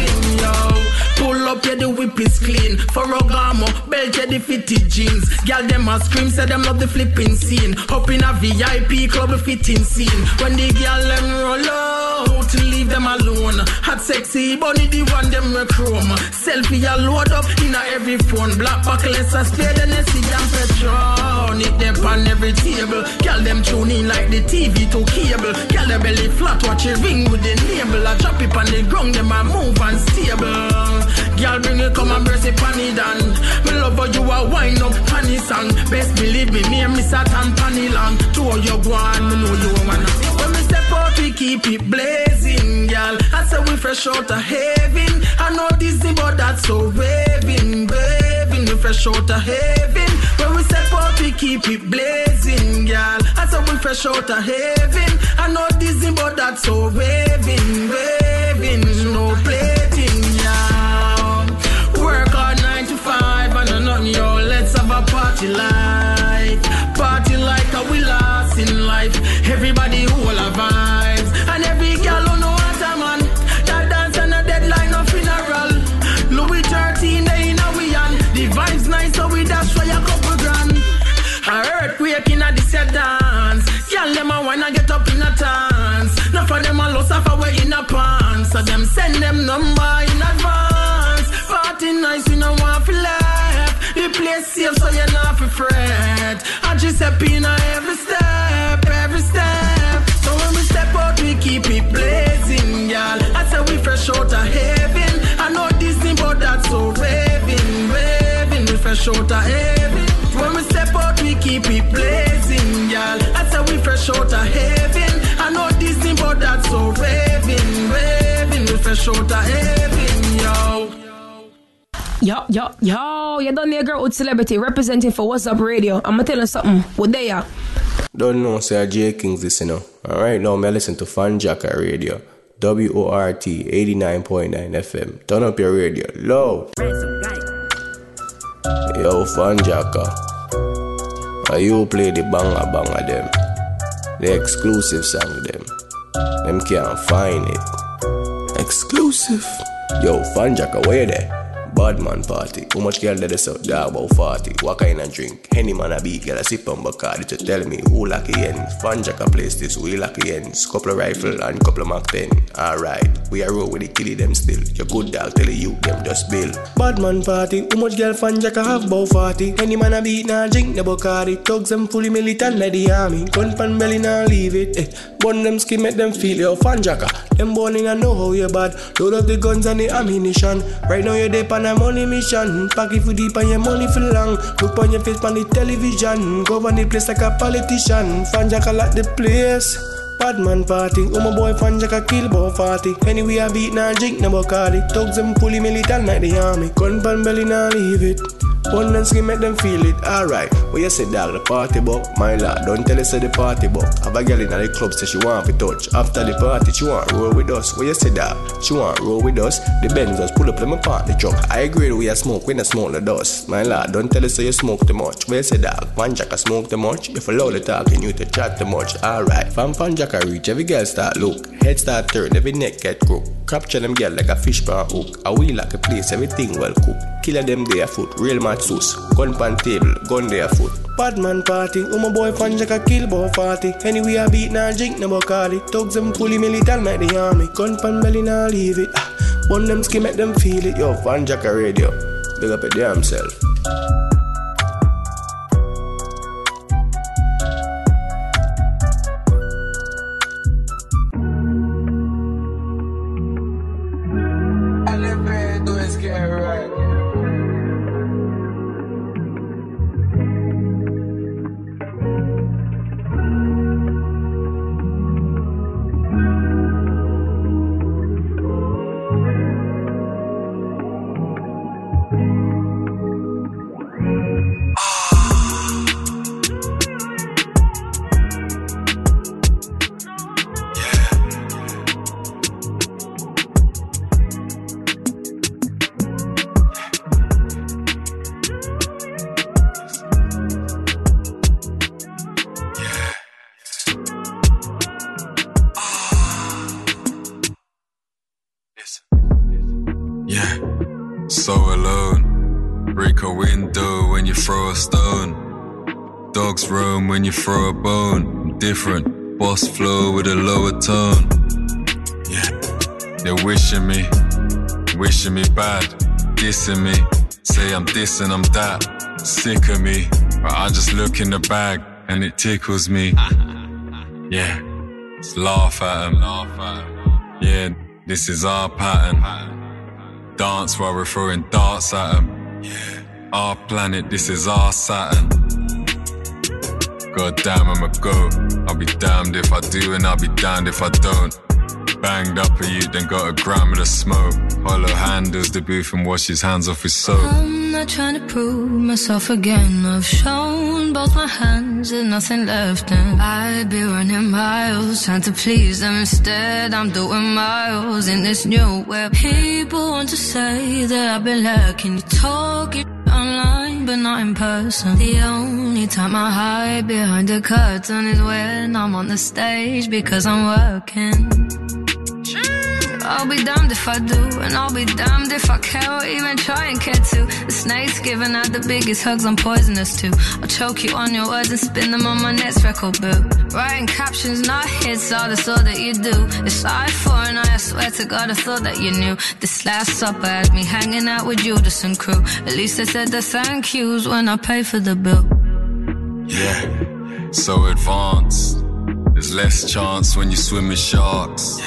Pull up, yeah, the whip is clean. Ferragamo, belt, yeah, the fitted jeans. Girl, them a scream, say them love the flipping scene. Up in a VIP club, the fitting scene. When the girl them roll out, leave them alone. Hot sexy, bunny the one them we chrome. Selfie, a load up in a every phone. Black buckles, a spade, and a see and Patron. It them on every table. Girl, them tune in like the TV to cable. Girl, the belly flat, watch it ring with the navel. I drop it on the ground, them a move and unstable. Girl, bring it, come and brace it panny down. Me love how you a wind up panny song. Best believe me, me and Miss Satan panny long. Two of you go on, me know you wanna. When me step we keep it blazing, girl. I say we fresh out of heaven. I know this but that's so raving, raving. We fresh out of heaven. When we step out, we keep it blazing, girl. I say we fresh out of heaven. I know this but that's so raving, raving. No plating, yeah. Work hard nine to five, and I nothing, yo. Let's have a party like, party like a we last in life. Everybody hold number in advance. Party nice, you know want to left. The place safe, so you're not fret. I just in a every step, every step. So when we step out, we keep it blazing, y'all. I say we fresh out of heaven. I know this thing, but that's so raving, raving. We fresh out of heaven. When we step out, we keep it blazing, y'all. I say we fresh out of heaven. I know this thing, but that's so raving, fresh out of heaven, yo. Yo, yo, yo, you done there, girl with celebrity representing for What's Up Radio. I'ma tell you something. What they are? Don't know, say J Kings this, you know. Alright, now me listen to Fanjacker Radio. WORT 89.9 FM. Turn up your radio loud. Yo, Fanjacker. Uh. Are you play the banger banger them? The exclusive song them. Them can't find it. Exclusive. Yo, Fanjacker, where there? Bad man party. How much girl did they so dog about 40? What kind of drink? Any man a beat, girl a sip on Bacardi to tell me who lucky ends. Fanjacker place this, we lucky ends. Couple of rifle and couple of Mac 10. Alright, we are roll with the killie them still. Your good dog tell you them just bill. Bad man party. How much girl Fanjacker have about 40? Any man a beat nah drink the Bacardi. Thugs them fully militant like the army. Gun pan belly nah leave it. Eh. Bun them skin make them feel your Fanjacker. Them born in a know how you bad. Load up the guns and the ammunition. Right now you're deep on a money mission. It for deep on your money for long. Look on your face on the television. Go on the place like a politician. Fanjacker like the place. Bad man party, oh my boy Fanjacker kill about 40 Anyway I beat nah drink no Bacardi Thugs them fully militant like the army. Gun pan belly nah leave it. One and skin make them feel it, alright What you say dog, the party buck My lad, don't tell us the party buck Have a girl in the club say she want to touch. After the party she want roll with us. What you say dog, she want roll with us. The Benz just pull up let me park the truck. I agree we a smoke, we not smoke the dust. My lad, don't tell us you smoke too much. What you say dog, fan Jack smoke too much. If you love the talking you to chat too much. Alright, fan fan Jack a reach Every girl start look, head start turn Every neck get crook. Capture them girl like a fish pan hook. A wheel like a place, everything well cooked. Killer them there foot, real mad sus. Gun pan table, gun there foot Bad man party, oh my boy Fanjacker kill about 40 Anyway I beat nah drink no Bacardi Thugs them fully militant like the army. Gun pan belly nah leave it. Ah. Bun them skin make them feel it. Yo, Fanjacker radio. Big up a get it Yeah, wishing me, wishing me bad, dissing me. Say I'm this and I'm that, sick of me. But I just look in the bag and it tickles me. Yeah, just laugh at. Yeah, this is our pattern. Dance while we're throwing darts at. Yeah, our planet, this is our Saturn. God damn, I'm a goat. I'll be damned if I do, and I'll be damned if I don't. Banged up a youth, then got a gram of the smoke. Hollow handles the booth and wash his hands off his soap. I'm not trying to prove myself again. I've shown both my hands, there's nothing left, and I'd be running miles trying to please them. Instead, I'm doing miles in this new web. People want to say that I've been lacking. You talk it online, but not in person. The only time I hide behind the curtain is when I'm on the stage because I'm working. I'll be damned if I do, and I'll be damned if I care or even try and care to. The snake's giving out the biggest hugs, I'm poisonous too. I'll choke you on your words and spin them on my next record boot. Writing captions, not hits, all that's all that you do. It's eye for an eye, I swear to God, I thought that you knew. This last supper had me hanging out with Judas and crew. At least I said the thank yous when I pay for the bill. Yeah, so advanced. There's less chance when you swim with sharks.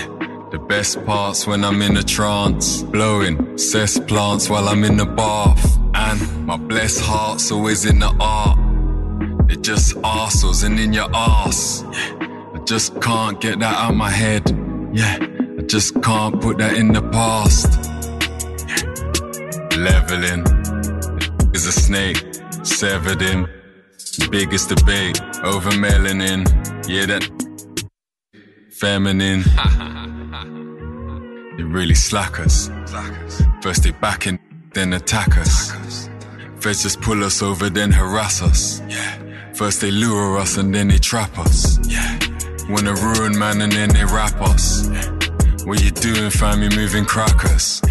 The best parts when I'm in a trance. Blowing cess plants while I'm in the bath. And my blessed heart's always in the art. It just arseholes and in your ass. I just can't get that out my head. Yeah, I just can't put that in the past. Leveling is a snake, severed him. Biggest debate over melanin. Yeah, that feminine. They really slack us. First they back and then attack us. First just pull us over, then harass us. First they lure us and then they trap us. Wanna ruin man and then they rap us. What you doing, fam? You moving crackers.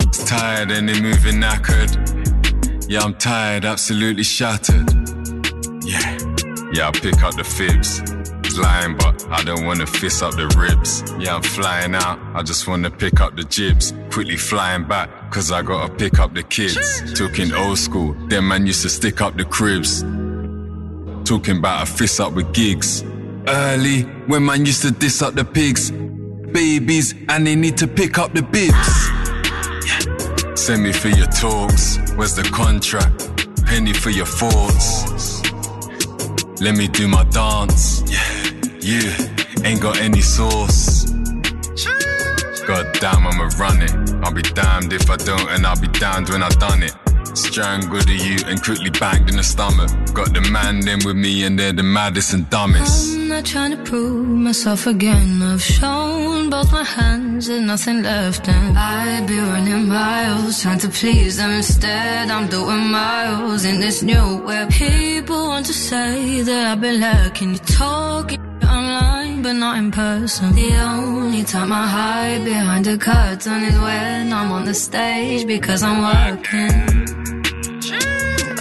It's tired and they moving knackered. Yeah, I'm tired, absolutely shattered. Yeah, yeah, I pick up the fibs. Lying, but I don't wanna fist up the ribs. Yeah, I'm flying out, I just wanna pick up the jibs. Quickly flying back, cause I gotta pick up the kids. Talking old school, them man used to stick up the cribs. Talking about a fist up with gigs. Early, when man used to diss up the pigs. Babies, and they need to pick up the bibs. Send me for your talks, where's the contract? Penny for your thoughts. Let me do my dance. Yeah, yeah, ain't got any sauce. God damn, I'ma run it. I'll be damned if I don't, and I'll be damned when I done it. Strangled a you and quickly banged in the stomach. Got the man them with me, and they're the maddest and dumbest. I'm not trying to prove myself again. I've shown both my hands, and nothing left, and I'd be running miles trying to please them. Instead, I'm doing miles in this new web. People want to say that I've been lacking. You talking online, but not in person. The only time I hide behind a curtain is when I'm on the stage because I'm working.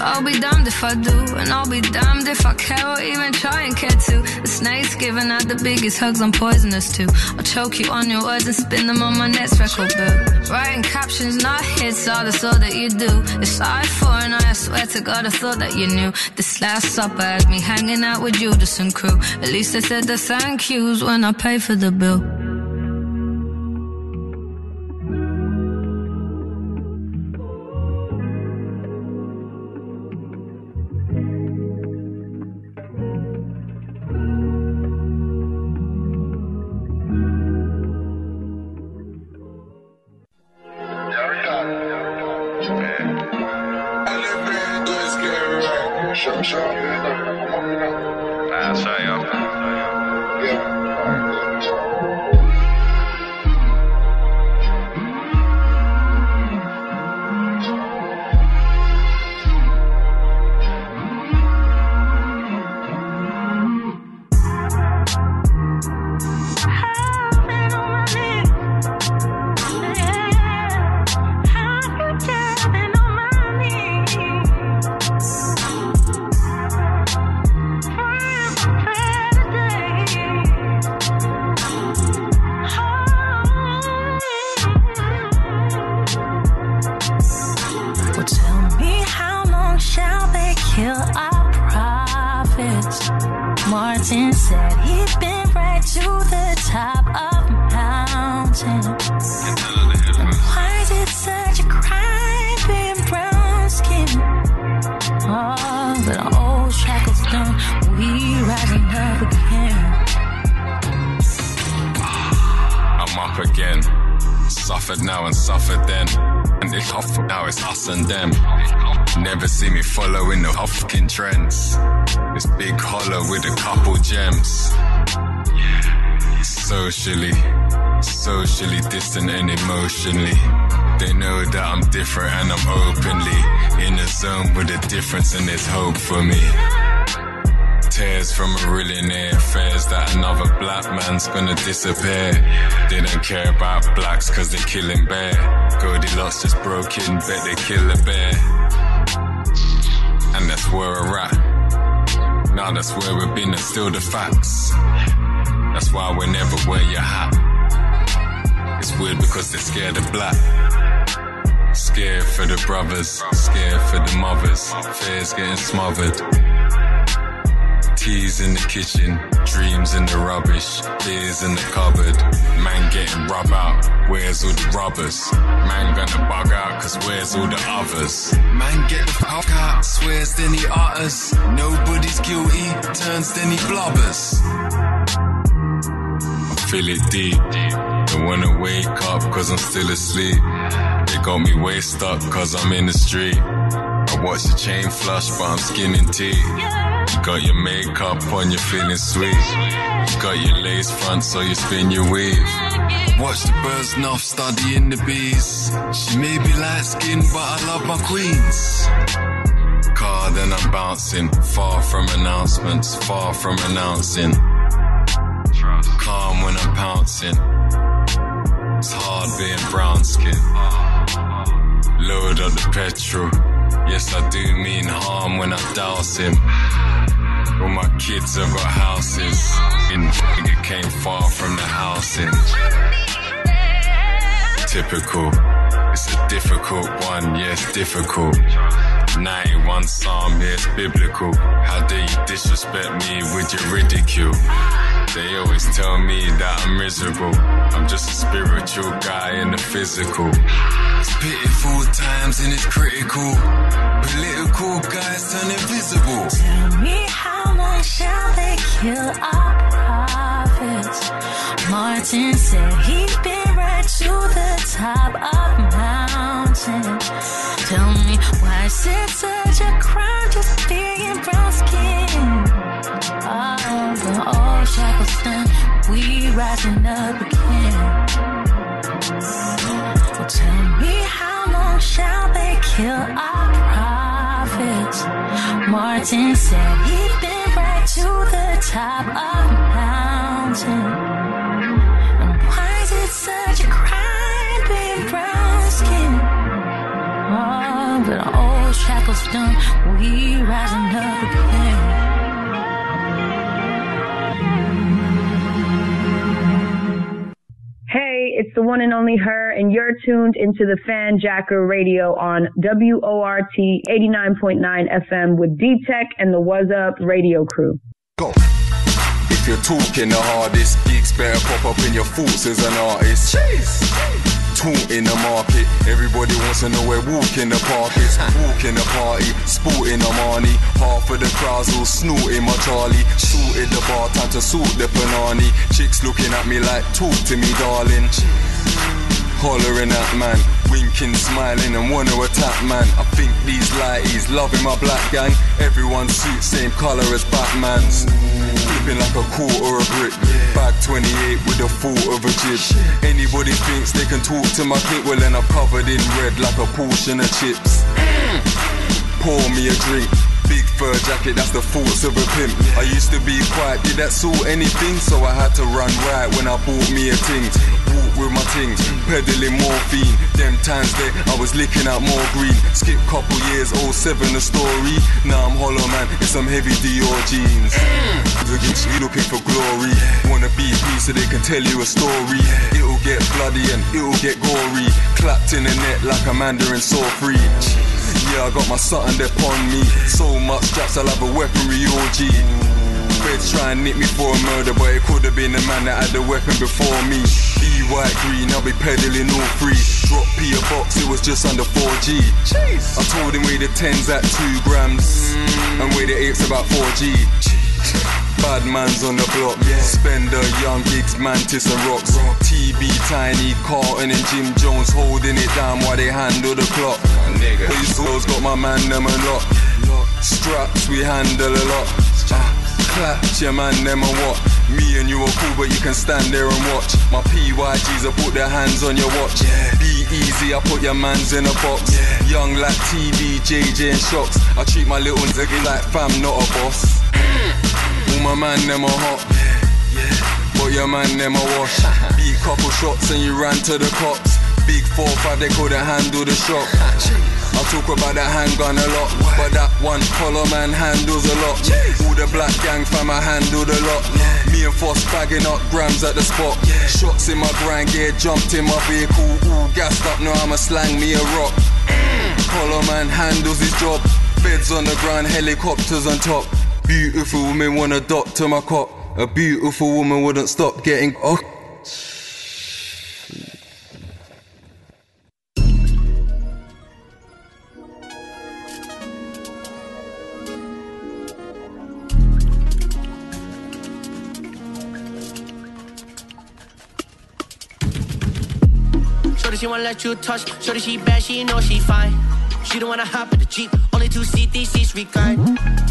I'll be damned if I do, and I'll be damned if I care or even try and care to. The snake's giving out the biggest hugs, I'm poisonous too. I'll choke you on your words and spin them on my next record bill. Writing captions, not hits, all that's all that you do. It's I for and I swear to God, I thought that you knew. This last supper had me hanging out with Judas and crew. At least I said the thank yous when I pay for the bill. Difference and there's hope for me. Tears from a millionaire fears that another black man's gonna disappear. They don't care about blacks cause they're killing bear. Goldilocks just broke in, bet they kill a bear. And that's where we're at. Now that's where we've been and still the facts. That's why we never wear your hat. It's weird because they're scared of black. Scared for the brothers, scared for the mothers. Fears getting smothered. Teas in the kitchen, dreams in the rubbish, beers in the cupboard. Man getting rub out, where's all the rubbers? Man gonna bug out, cause where's all the others? Man get the fuck out, swears then he utters. Nobody's guilty, turns then he blubbers. I feel it deep. Don't wanna wake up cause I'm still asleep. They got me way stuck cause I'm in the street. I watch the chain flush but I'm skinning tea. You got your makeup on, you're feeling sweet. You got your lace front so you spin your weave. Watch the birds nuff studying the bees. She may be light skinned but I love my queens. Car then I'm bouncing, far from announcements, far from announcing. Calm when I'm pouncing. It's hard being brown skin. Load up the petrol. Yes, I do mean harm when I douse him. All my kids have got houses. In it came far from the housing. Typical. It's a difficult one, yes, difficult. 91 Psalm, yes, biblical. How dare you disrespect me with your ridicule? They always tell me that I'm miserable. I'm just a spiritual guy in the physical. It's pitiful times and it's critical. Political guys turn invisible. Tell me how long shall they kill our prophets? Martin said he'd been right to the top of mountain. Tell me why is it such a crime just being brown skin? Oh, the old shackles done, we rising up again. Tell me how long shall they kill our prophets? Martin said he'd been right to the top of the mountain. But the old shackles done, we rising up again. Hey, it's the one and only her, and you're tuned into the Fanjacker Radio on WORT 89.9 FM with D Tech and the What's Up radio crew. Go. If you're talking the hardest, gigs better pop up in your thoughts as an artist. Taught in the market, everybody wants to know where walk in the park is. Walk in the party, sporting a money. Half of the crowds all snorting my Charlie. Sorted the bar, time to sort the panani. Chicks looking at me like, talk to me, darling. Hollering at man, winking, smiling, and wanna attack man. I think these lighties loving my black gang. Everyone suit same color as Batman's. Flipping like a quarter a brick. Bag 28 with a thought of a jib. Anybody thinks they can talk to my clip, well then I'm covered in red like a portion of chips. Pour me a drink. Big fur jacket, that's the thoughts of a pimp. I used to be quiet, did that sort anything? So I had to run right when I bought me a ting. Walk with my things, peddling morphine. Them times there, I was licking out more green. Skip couple years, 07 the story. Now I'm hollow man in some heavy Dior jeans. You looking for glory? Wanna be me so they can tell you a story. It'll get bloody and it'll get gory. Clapped in the net like a mandarin saw free. Yeah, I got my something upon me. So much straps, I'll have a weaponry orgy. Feds try and nick me for a murder, but it could have been the man that had the weapon before me. E white green, I'll be peddling all three. Drop P a box, it was just under 4G. I told him weigh the 10s at 2 grams, and weigh the 8s about 4G. Bad man's on the block. Spender, young gigs, mantis and rocks. TB, Tiny, Carlton and Jim Jones holding it down while they handle the clock. These souls got my man them a lot. Straps we handle a lot. Ah, Clap your man them a what? Me and you are cool, but you can stand there and watch. My PYGs, I put their hands on your watch. Be easy, I put your mans in a box. Young like TV, JJ and shocks. I treat my little nigga like fam, not a boss. All my man them are hot. But your man them a wash. Beat couple shots and you ran to the cops. Big 4-5, they couldn't handle the shock. I talk about that handgun a lot, but that one collar man handles a lot. All the black gang fam, I handled a lot. Me and Foss bagging up grams at the spot. Shots in my grind gear, jumped in my vehicle, all gassed up. Now I'ma slang me a rock. Collar man handles his job. Beds on the ground, helicopters on top. Beautiful women wanna dot to my cop. A beautiful woman wouldn't stop getting oh. She wanna let you touch. Shorty, she bad, she know she fine. She don't wanna hop in the Jeep, only two seat, these seats recline.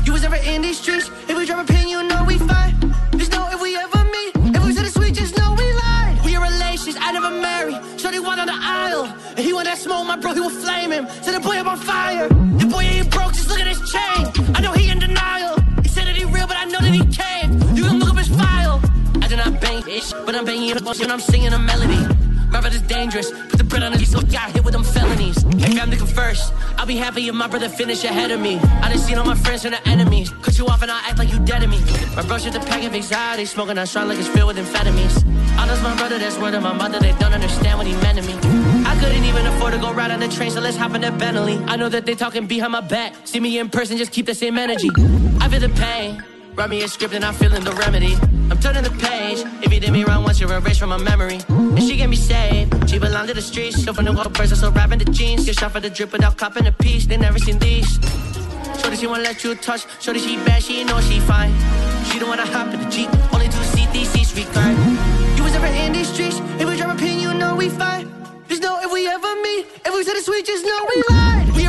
You was never in these streets, if we drive a pin, you know we fine. Just know if we ever meet, if we to the sweet, just know we lied. We are relations, I never marry. married. Shorty one on the aisle, and he want that smoke, my bro, he will flame him. Set the boy up on fire. The boy ain't broke, just look at his chain. I know he in denial. He said that he real, but I know that he came. You can look up his file. I do not bang bitch, but I'm banging when I'm singing a melody. My brother's dangerous. Put the bread on his so got hit with them felonies. Hey, family come first. I'll be happy if my brother finish ahead of me. I done seen all my friends turn to enemies. Cut you off and I act like you dead to me. My bro shit the pack of anxiety, smoking on strong like it's filled with amphetamines. I lost my brother, that's word of my mother. They don't understand what he meant to me. I couldn't even afford to go ride on the train, so let's hop in that Bentley. I know that they talking behind my back. See me in person, just keep the same energy. I feel the pain. Write me a script and I'm feeling the remedy. I'm turning the page. If you did me wrong once, you're erased from my memory. And she get me saved. She belong to the streets. So from the walk person, so rapping the jeans. Get shot for the drip without copping a piece. They never seen these. Shorty, she won't let you touch. Shorty, she bad, she know she fine. She don't wanna hop in the Jeep. Only two seat, these seats recline. You was never in these streets. If we drop a pin, you know we fine. Just know if we ever meet, if we said the sweet, just know we lied.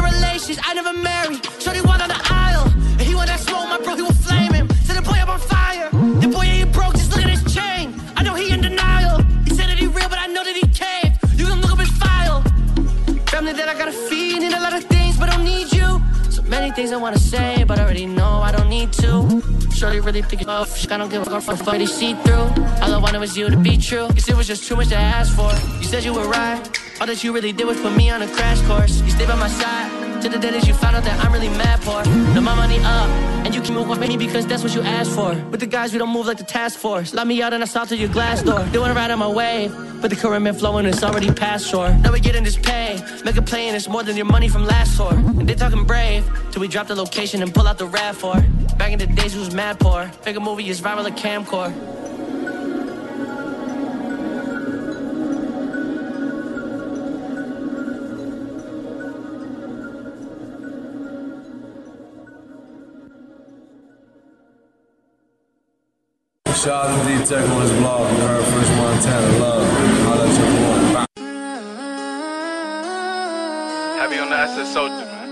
Things I wanna say, but I already know I don't need to. Shorty really it up. I don't give a fuck for they see through. All I wanted was you to be true. Cause it was just too much to ask for. You said you were right. All that you really did was put me on a crash course. You stayed by my side. To the day that you found out that I'm really mad poor. Mm-hmm. Now my money up, and you can move with me because that's what you asked for. With the guys, we don't move like the task force. Lock me out and I saw through your glass door. They wanna ride on my wave, but the current been flowing, it's already past shore. Now we getting this pay, make a play and it's more than your money from last tour. And they talking brave, till we drop the location and pull out the rap for. Back in the days, we was mad poor. Make a movie is viral like camcorder. Shout out to D-Tech on his blog. You heard Fresh Montana Love. Holla at your boy. Heavy on the SS soldier, man.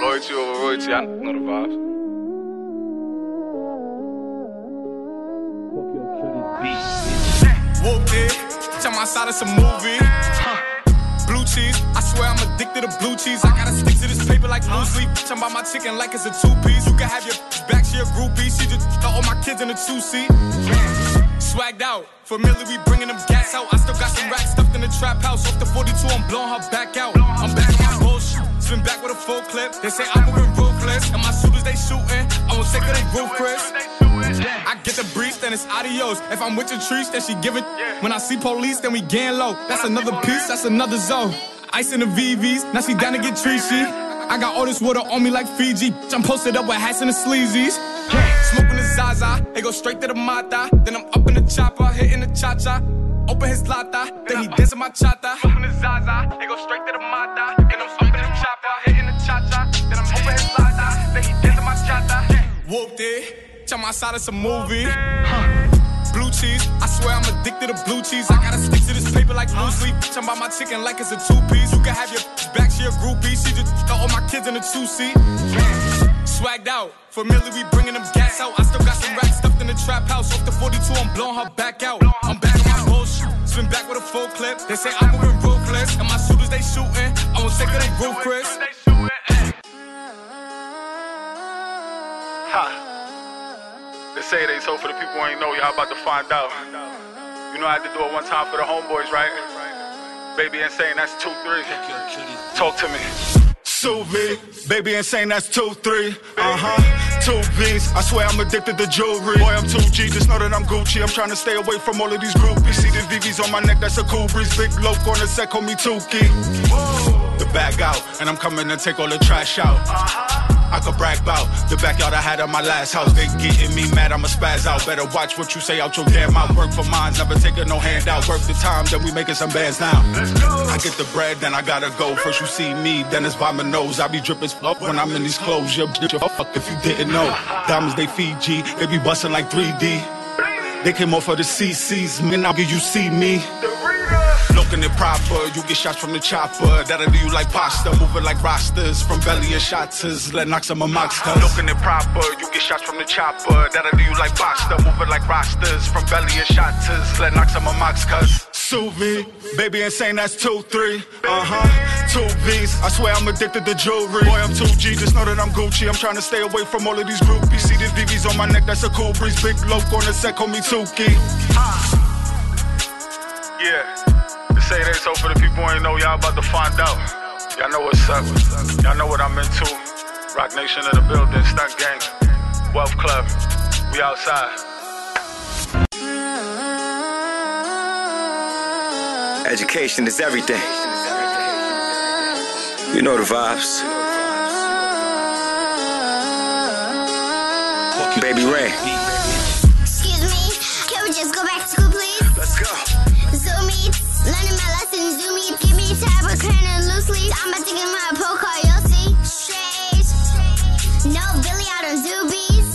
Loyalty over royalty, I know the vibes. Whooped it. Tell my side it's a movie. Huh. Blue cheese, I'm to blue cheese. I gotta stick to this paper like blue sleep. Bitch, I'm by my chicken like it's a two piece. You can have your back, she a groupie. She just all my kids in a two seat. Swagged out, familiar, we bringing them gas out. I still got some racks stuffed in the trap house. Off the 42, I'm blowing her back out. I'm back on my bullshit. Spin back with a full clip. They say I'm moving ruthless. And my shooters, they shooting. I won't take it, they roof, Chris. I get the breeze, then it's adios. If I'm with your trees, then she give it. When I see police, then we gang low. That's another piece, that's another zone. Ice in the VVs, now she down to get treachy. I got all this water on me like Fiji. I'm posted up with hats and the sleazies. Smoking the Zaza, it go straight to the Mata. Then I'm up in the chopper, hitting the cha cha. Open his lata, then he dancing my chata. Smoking the Zaza, it go straight to the Mata. Then I'm up in the chopper, hitting the cha cha. Then I'm open his lata, then he dancing my chata. Whooped it. Tell my side it's a movie. Blue cheese, I swear I'm addicted to blue cheese. I gotta stick to this paper like blue sleep. Bitch, I'm by my chicken like it's a two piece. You can have your back, to your groupie. She just all my kids in a two seat. Swagged out, familiar, we bringing them gas out. I still got some racks stuffed in the trap house. Off the 42, I'm blowing her back out. I'm back on my bullshit. Spin back with a full clip. They say I'm moving ruthless. And my shooters, they shooting. I won't take they. Ha. They say they told for the people who ain't know, y'all about to find out. You know I had to do it one time for the homeboys, right? Baby insane, that's two, three. Talk to me. Sous vide, baby insane, that's two, three. Uh huh. Two B's, I swear I'm addicted to jewelry. Boy, I'm 2G, just know that I'm Gucci. I'm trying to stay away from all of these groupies. See the VVs on my neck, that's a cool breeze. Big loaf on the set, call me Tukey. The bag out, and I'm coming to take all the trash out. I could brag about the backyard I had at my last house. They getting me mad, I'ma spaz out. Better watch what you say out your damn mouth. Work for mine, never taking no handout. Work the time, then we making some bands now. I get the bread, then I gotta go. First you see me, then it's by my nose. I be dripping up when I'm in these clothes. Bitch, your fuck if you didn't know. Diamonds they Fiji, they be busting like 3D. They came off of the CCs, man. Now you see me. Looking it proper, you get shots from the chopper. That'll do you like pasta, moving like rosters. From belly and shotters, let knock some of monsters. Looking it proper, you get shots from the chopper. That'll do you like pasta, moving like rosters. From belly and shotters, let knock some of monsters. Sous vide, baby insane, that's two, three. Uh huh. Two V's, I swear I'm addicted to jewelry. Boy, I'm 2G, just know that I'm Gucci. I'm trying to stay away from all of these groupies. See the VVs on my neck, that's a cool breeze. Big loaf on the set, call me Tukey. Yeah, say they so for the people who ain't know, y'all about to find out. Y'all know what's up. Y'all know what I'm into. Roc Nation in the building, Stunt Gang, Wealth Club. We outside. Education is everything. You know the vibes. Baby Ray. My lessons. Zoom give me a tab, a crayon, and loose leaf. I'm about to get my report card, you'll see. Straight. No Billy out on Zoobies.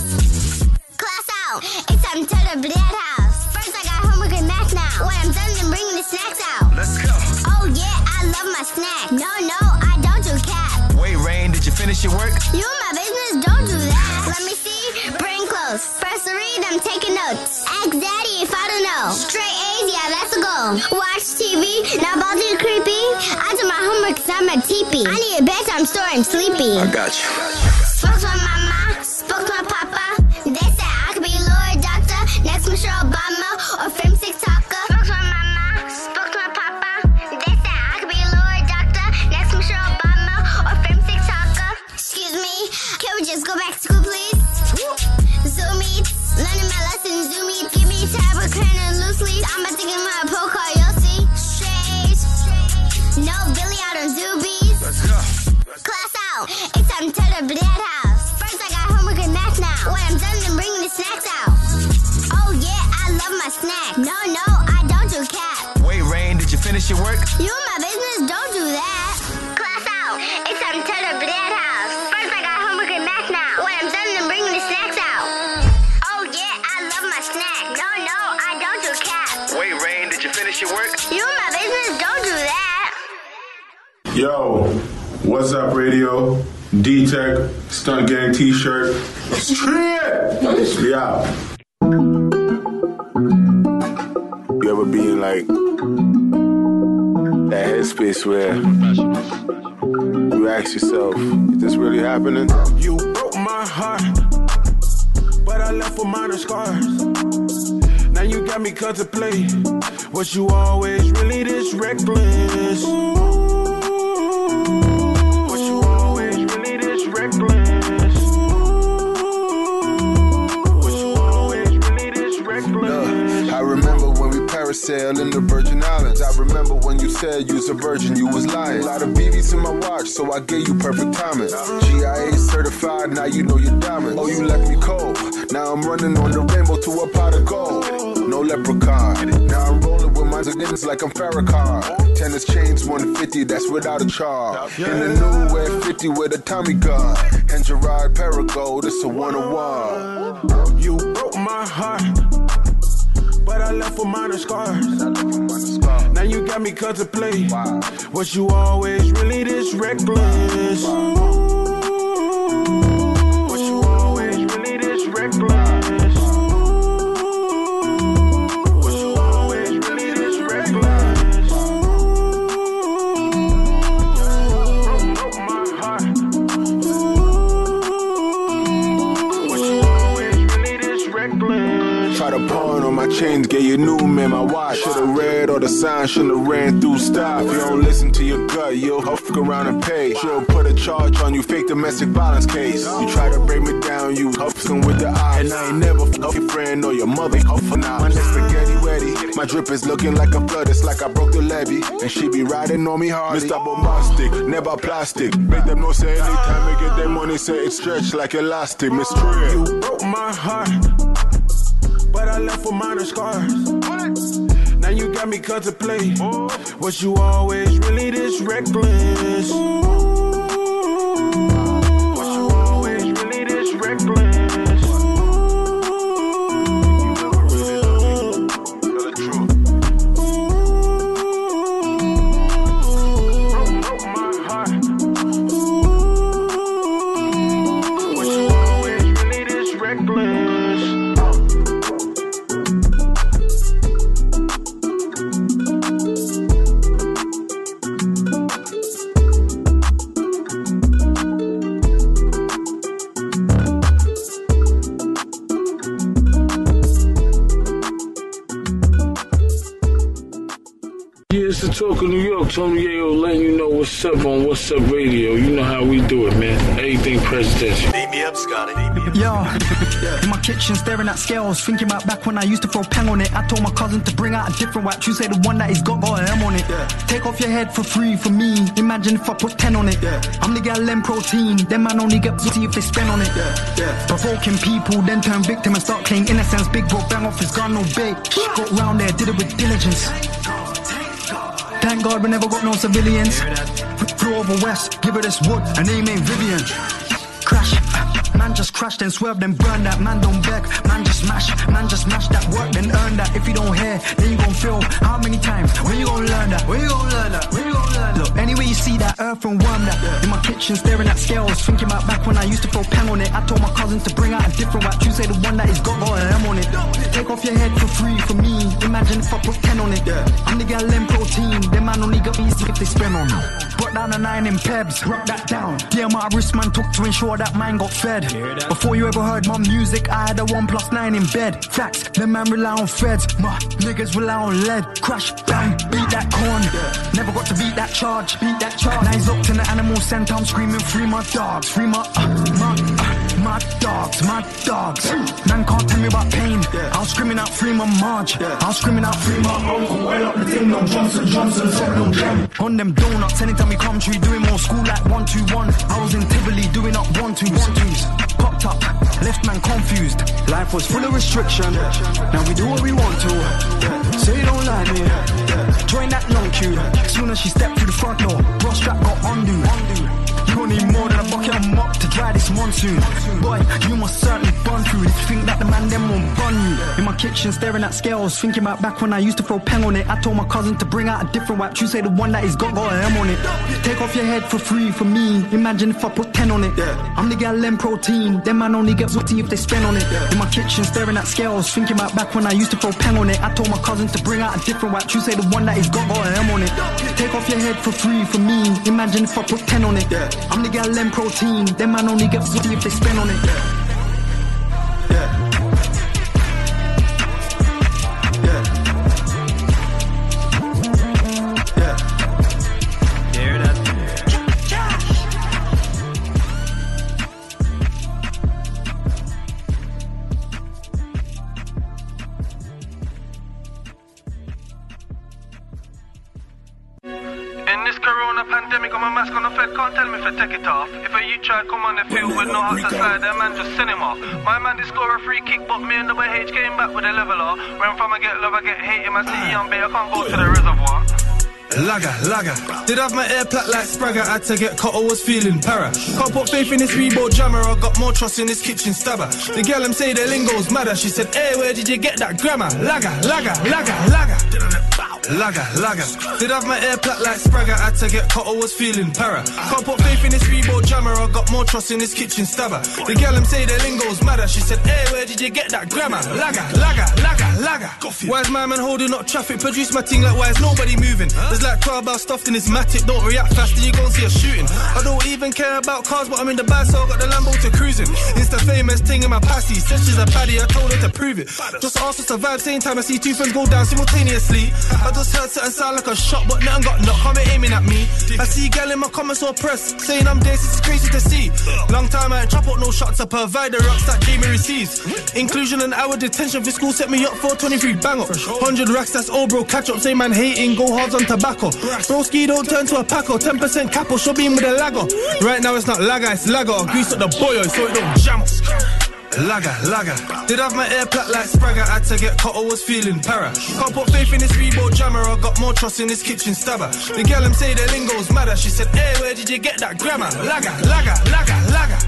Class out, it's time to the bread house. First, I got homework and math now. When I'm done, then bringing the snacks out. Let's go. Oh, yeah, I love my snack. No, no, I don't do cap. Wait, Rain, did you finish your work? You in my business, don't do that. Let me see, brain close. First to read, I'm taking notes. Ask daddy if I don't know. Straight goal. Watch TV, not to creepy. I do my homework cause I'm a teepee. I need a bedtime story, I'm sleepy. I got you. Spoke to my mama, spoke to my papa. They said I could be lawyer, doctor, next Michelle Obama, or famous TikToker. Spoke to my mama, spoke to my papa. They said I could be lawyer, doctor, next Michelle Obama, or famous TikToker. Excuse me, can we just go back to school, please? Zoom eats, learning my lessons. Zoom eats, give me a tab, a crayon, and loose. I'm about to get my Stunt Gang t shirt. Straight! We out. You ever be in like that headspace where you ask yourself, is this really happening? You broke my heart, but I left with minor scars. Now you got me contemplate. Was you always really this reckless? Was we parasailed in the Virgin Islands. I remember when you said you was a virgin, you was lying. A lot of BBs in my watch, so I gave you perfect timing. GIA certified, now you know you're diamond. Oh, you left me cold. Now I'm running on the rainbow to a pot of gold. No leprechaun. Now I'm rolling with my against like I'm Farrakhan. Tennis chains 150, that's without a charge. In the new Air 50 with a Tommy gun. And Girard-Perregaux, it's a one on one. You broke my heart, but I left with minor scars. Now you got me contemplate. Was you always really this reckless? Chains, get you new man, my watch. Should've read all the signs, should've ran through stop. If you don't listen to your gut, you'll fuck around and pay. She'll put a charge on you, fake domestic violence case. You try to break me down, you huffing with the eye. And I ain't never huff your friend or your mother huffing out. My neck spaghetti ready, my drip is looking like a flood. It's like I broke the levee, and she be riding on me hard. Mr. Bombastic, never plastic. Make them know say anytime we get them money, say it's stretched like elastic. Miss. You broke my heart, but I left with minor scars. Now you got me contemplate. Was you always really this reckless? Was Tony Yayo letting you know what's up on What's Up Radio. You know how we do it, man. Everything presidential. Beat me up, Scotty. Yo, in my kitchen staring at scales, thinking about back when I used to throw peng on it. I told my cousin to bring out a different wax. You say the one that he's got got an M on it. Yeah. Take off your head for free for me. Imagine if I put 10 on it. I'm the gal them protein. Them man only get pussy if they spend on it. Provoking people, then turn victim and start claiming innocence. Big bro bang off his gun, no bait. Got round there, did it with diligence. Thank God we never got no civilians. Flew over west, give her this wood, her name ain't Vivian. Man just crashed and swerved and burned that. Man don't beg, man just smash, man just smash that work then earn that. If you don't hear, then you gon' feel how many times? When you gon' learn that? When you gon' learn that? When you gon' learn that? Look, anyway you see that earth and worm that. In my kitchen staring at scales, thinking about back when I used to throw pen on it. I told my cousin to bring out a different wax. You say the one that is got an M on it. Take off your head for free for me. Imagine if I put 10 on it. I'm the gal in protein. Them man only got easy if they spend on me. Down a nine in pebs, rock that down. Yeah, my wrist man took to ensure that mine got fed. Before you ever heard my music, I had a one plus nine in bed. Facts, them man rely on feds. My niggas rely on lead. Crash, bang, beat that corn. Never got to beat that charge, beat that charge. Now he's locked in the animal center. I'm screaming, free my dogs, free my, uh, my, uh, my dogs, my dogs. Man can't tell me about pain. I'm screaming out, free my Marge. I'm screaming out, free my uncle. Well up the thing, no Johnson, Johnson, no jam. On them donuts, anytime we come tree, doing more school like one, two, one. I was in Tivoli doing up one, two, one, twos. Popped up, left man confused. Life was full of restriction. Now we do what we want to. Say you don't like me. Join that long queue. Soon as she stepped through the front door, bra strap got undo. You don't need more than a bucket of mop to dry this monsoon. Boy, you must certainly burn through this. Think that the man them won't burn you. In my kitchen, staring at scales, thinking about back when I used to throw pen on it. I told my cousin to bring out a different wax. You say the one that he's got got an M on it. Take off your head for free for me. Imagine if I put 10 on it. I'm the gal in protein. Them man only get zutty if they spend on it. In my kitchen, staring at scales, thinking about back when I used to throw pen on it. I told my cousin to bring out a different wax. You say the one that he's got got an M on it. Take off your head for free for me. Imagine if I put 10 on it. I'm the gal in protein. Them man only get zutty if they spend on it. Try come on the field with no to that man just him off. My man did score a free kick, but me and the H came back with a leveler. When from I get love, I get hate in my city, I'm big, I can't go to the reservoir. Lager, lager. Did have my air plat like Spragger, had to get cut, I was feeling para. Can't put faith in this Reebok jammer, I got more trust in this kitchen stabber. The girl them say the lingo's madder, she said, hey, where did you get that grammar? Lager, lager, lager, lager. Lager, lager. Did have my air plat like Spragger, had to get cut, I was feeling para. Can't put faith in this Reebok jammer, I got more trust in this kitchen stabber. The girl them say the lingo's madder, she said, hey, where did you get that grammar? Lager, lager, lager, lager. Why's my man holding up traffic? Produce my thing like why is nobody moving? There's like 12 bell stuffed in this matic, don't react fast, then you gon' see a shooting. I don't even care about cars, but I'm in the bag, so I got the Lambo to cruising. It's the famous thing in my passy. Said she's a baddie, I told her to prove it. Just ask us to vibe, same time I see two friends go down simultaneously. I just heard something sound like a shot, but nothing got knocked, come aiming at me. I see gal in my comments or press, saying I'm this, it's crazy to see. Long time I ain't chop out no shots, I provide the rocks that Jamie receives. Inclusion and hour detention for school set me up for 23 bang up. 100 racks, that's all bro, catch up, say man hating, go hard on tobacco. Broski don't turn to a paco, 10% capo, show beam with a lago. Right now it's not lager, it's lager. Grease up the boyo oh, so it don't jam us. Lager, lager. Did have my air plat like Spragger, had to get cut, I was feeling para. Can't put faith in this Reebok jammer, I got more trust in this kitchen stabber. The girl them say the lingo's madder, she said, hey, where did you get that grammar? Lager, lager, lager, lager.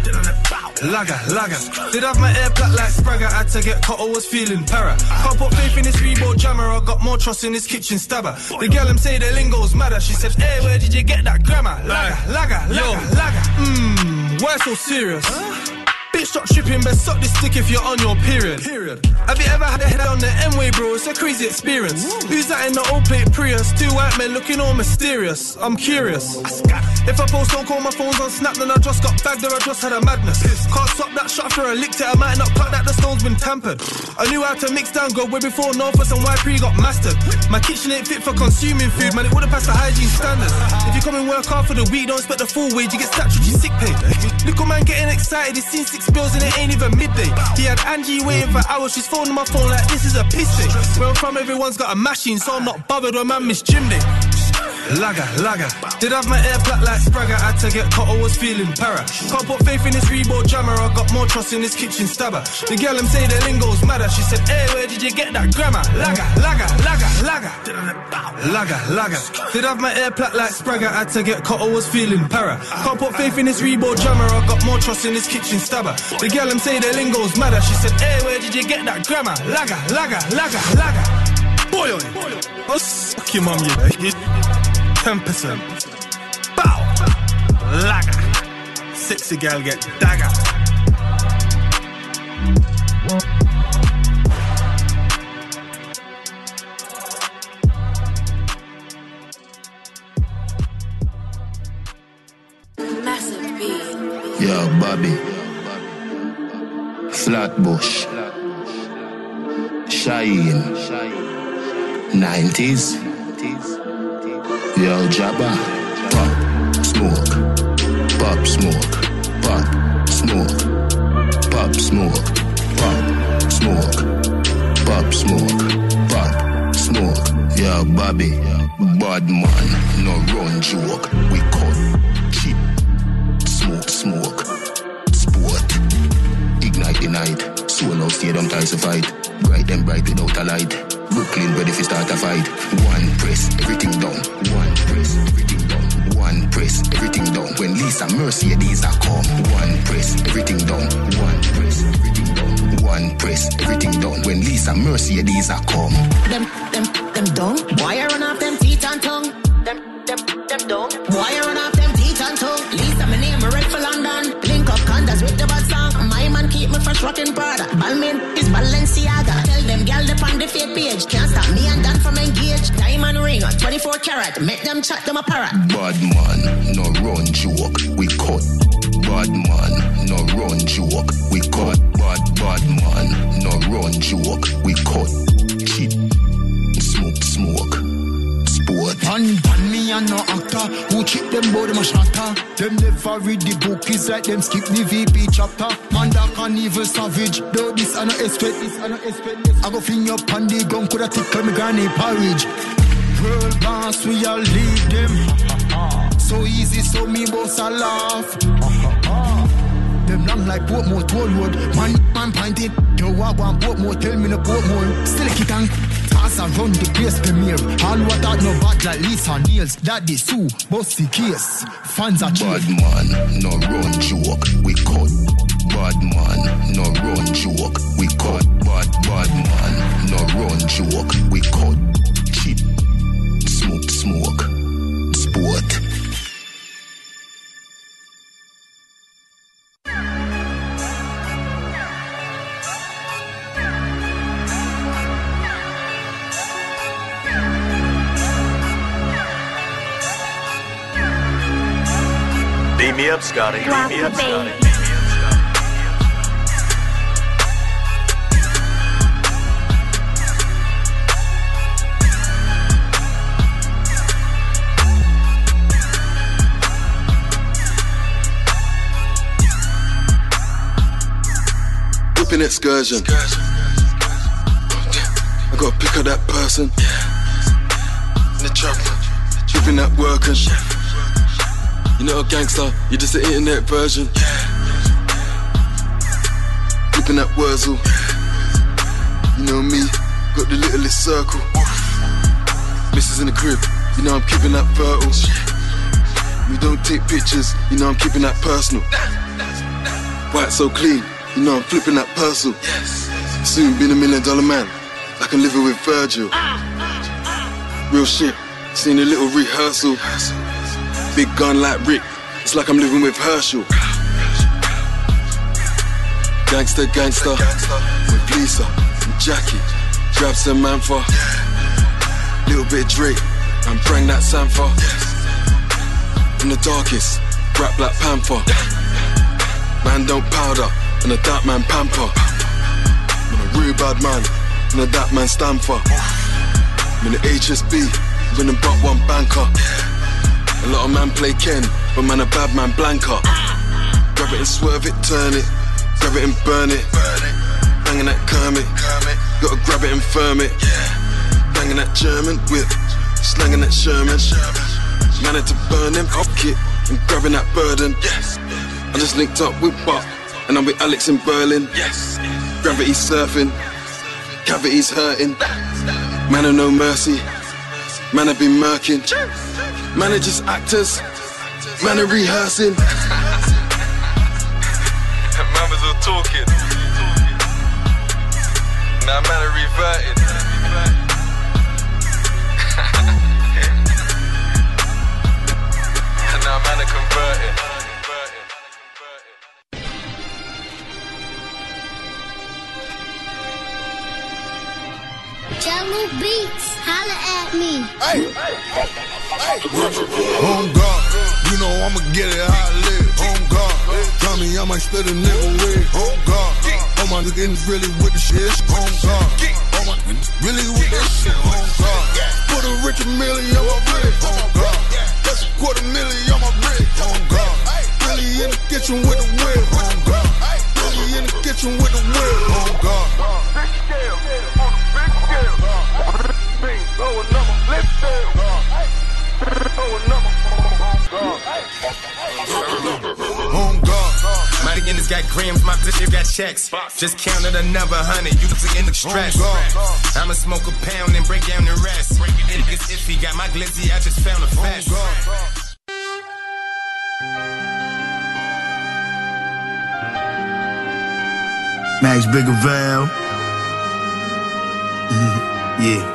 Lager, lager. Did have my air plat like Spragger, had to get cut, I was feeling para. Can't put faith in this Reebok jammer, I got more trust in this kitchen stabber. The girl them say the lingo's madder, she said, hey, where did you get that grammar? Lager, lager, lager, lager. Mmm, why so serious? Bitch, stop tripping, best suck this stick if you're on your period. Period. Have you ever had a head on the M-way, bro? It's a crazy experience. Who's that in the old plate Prius? Two white men looking all mysterious. I'm curious. If I post, don't call my phone's on Snap, then I just got bagged or I just had a madness. Can't stop that shot after I licked it. I might not cut that the stone's been tampered. I knew how to mix down good way before Northwest and YP got mastered. My kitchen ain't fit for consuming food, man. It would've passed the hygiene standards. If you come and work hard for the week, don't expect the full wage. You get your sick pay. Little man getting excited. He's seen six bills and it ain't even midday. He had Angie waiting for hours. She's phoning my phone like this is a piss day. Where I'm from, everyone's got a machine, so I'm not bothered when man miss gym day. Lager, lager. Did have my air flat like Spragger. Had to get caught, I was feeling para. Can't put faith in this Reebok jammer. I got more trust in this kitchen stabber. The girl them say the lingo's madder. She said, Hey, where did you get that grammar? Lager, lager, lager, lager. Lager, lager. Did have my air flat like Spragger. Had to get caught, I was feeling para. Can't put faith in this Reebok jammer. I got more trust in this kitchen stabber. The girl them say the lingo's madder. She said, Hey, where did you get that grammar? Lager, lager, lager, lager. Boy, oh, suck your mum, you. 10%. Bow! Lager. Sexy gal get dagger. Yo, Bobby. Flatbush. Shine. 90s. Yo, Jabba. Pop, smoke. Pop, smoke. Pop, smoke. Pop, smoke. Pop, smoke. Pop, smoke. Pop, smoke. Yo, Bobby. Bad man, no run joke. We cut. Cheap. Smoke, smoke. Sport. Ignite the night. So now stadium ties to fight. Bright and bright without a light. Brooklyn ready for start a fight. One press, everything done. One press, everything done. One press, everything done. When Lisa Mercedez are come. One press, everything done. One press, everything done. One press, everything done. When Lisa Mercedez are come. Them, them, them dumb. Why I run off them teeth and tongue? Them, them, them dumb. Why I run off them teeth and tongue? Lisa, my name, red for London. Link up condas with the bad song. My man keep me fresh rocking Prada. Balmain is Balenciaga. Tell them gal they on the fake page. Can't stop me and Dan from engage. Diamond ring on 24 karat. Make them chat them a parrot. Bad man, no run joke. We cut. Bad man, no run joke. We cut. Bad bad man, no run joke. We cut. Cheap. Smoke, smoke. Sport. Pan pan me and no actor Who cheat them bout them a shatter Them never read the book It's like them skip the VP chapter Man that can evil savage Though this I no expect this I no expect this I go fling up on the gun Coulda tickle me granny porridge Boss we all lead them So easy so me boss a laugh them long like Portmore toll road. Man, man pointed. Yo, I want Portmore, tell me no Portmore. Still a and pass around the place premiere. All what out no bad like Lisa Niels. Daddy Sue, boss the case. Fans are Bad man, no run joke. We cut. Bad man, no run joke. We cut. Bad bad man, no run joke. We cut. Cheap. Smoke, smoke. Sport. Beat me up, Scotty. Beat me up, Scotty. Whipping excursion. I gotta pick up that person. In the trap, dripping that working. You're not a gangster, you're just an internet version. Flipping that Wurzel. You know me, got the littlest circle. Missus in the crib, you know I'm keeping that fertile. We don't take pictures, you know I'm keeping that personal. White so clean, you know I'm flipping that parcel. Yes. Soon being a million dollar man, I can live it with Virgil. Real shit, seen a little rehearsal. Big gun like Rick, it's like I'm living with Herschel. Gangster, gangster. With Lisa and Jackie. Grab some man. Little bit Drake. And bring that Sanfa. In the darkest. Rap Black Panther. Man don't powder. And a dark man pamper. I'm a real bad man. And a dark man stand for. I'm in the HSB. Winning but one banker. A lot of man play Ken. But man a bad man Blanca. Grab it and swerve it, turn it. Grab it and burn it. Banging that Kermit. Gotta grab it and firm it. Banging that German whip. Slanging that Sherman. Man had to burn them off kit and grabbing that burden. I just linked up with Buck and I'm with Alex in Berlin. Yes. Gravity surfing. Cavities hurting. Man of no mercy. Man have been murking. Managers, actors. Man are rehearsing. Man was all talking. Now man are reverting. And now man are converting. Beats, holla at me. Hey, Home God, you know I'ma get it how I live. Home God, tell me I might spit a nigga with. Home God, all my niggas really with the shit. Home God, all my niggas really with that shit. Home God, put a rich million on my wrist. Home God, that's a quarter million on my wrist. Home God, really in the kitchen with the whip. Home God, really in the kitchen with the whip. Home God. Niggas got grams, my bitch got checks. Just counted another hundred, usually in the stress. I'ma smoke a pound and break down the rest. Niggas iffy, got my glizzy, I just found a fest. Max Bigger Val. Mm-hmm. yeah.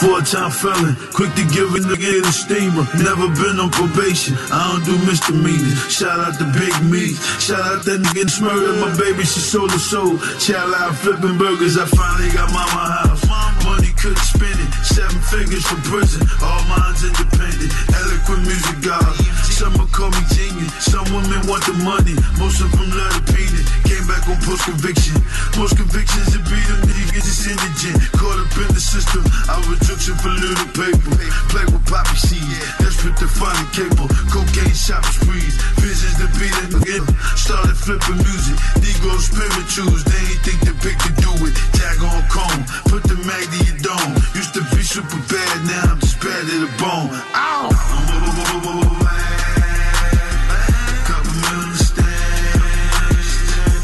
Four time felon, quick to give a nigga a steamer. Never been on probation, I don't do misdemeanors. Shout out to Big Me, shout out that nigga Smurder. My baby, she sold her soul. Child out flipping burgers, I finally got mama house. Money couldn't spend it, seven figures for prison. All mine's independent, eloquent music god. Some will call me genius, some women want the money. Most of them love the peanut. Came back on post conviction. Most convictions to be them niggas is indigent. Caught up in the system, I was juxing for little paper. Play with poppy seeds, to find a cable. Cocaine shop sprees, visions to be the nigga. Started flipping music, Negroes spirituals. They ain't think the pick to do it. Tag on comb, put the mag to your dome. Used to be super bad, now I'm just bad to the bone. Ow! Couple million stash,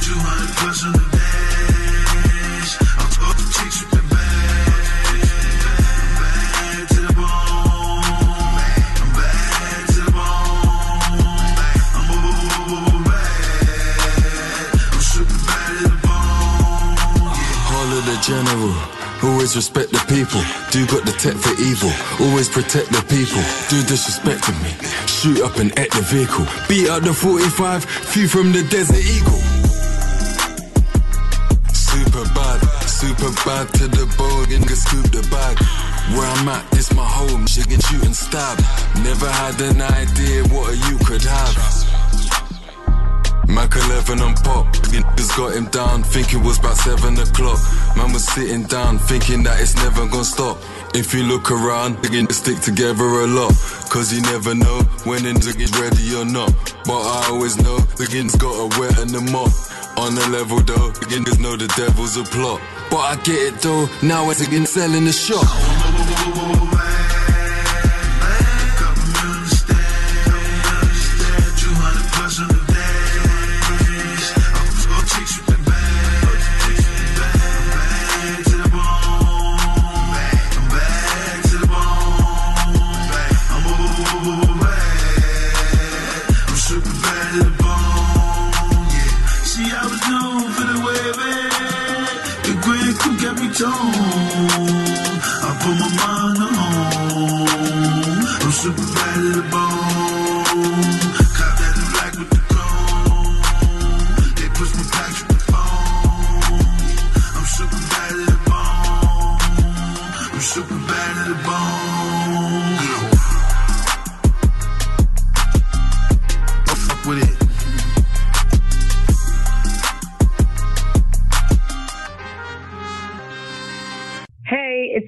200 plus on the dash. I'm talking chicks with the bag. Bad to the bone. I'm bad to the bone. I'm. I'm super bad to the bone. Of the general. Always respect the people. Do got the tech for evil. Always protect the people. Do disrespecting me. Shoot up and at the vehicle. Beat out the 45. Few from the Desert Eagle. Super bad. Super bad to the bone. And scoop the bag. Where I'm at, this my home. She can shoot and stab. Never had an idea what you could have. Mac 11 on pop, niggas got him down, thinking was about 7 o'clock. Man was sitting down, thinking that it's never gonna stop. If you look around, can stick together a lot. Cause you never know when get ready or not. But I always know the gins gotta wet and the mop. On the level though, niggas know the devil's a plot. But I get it though, now it's again selling the shop. Crew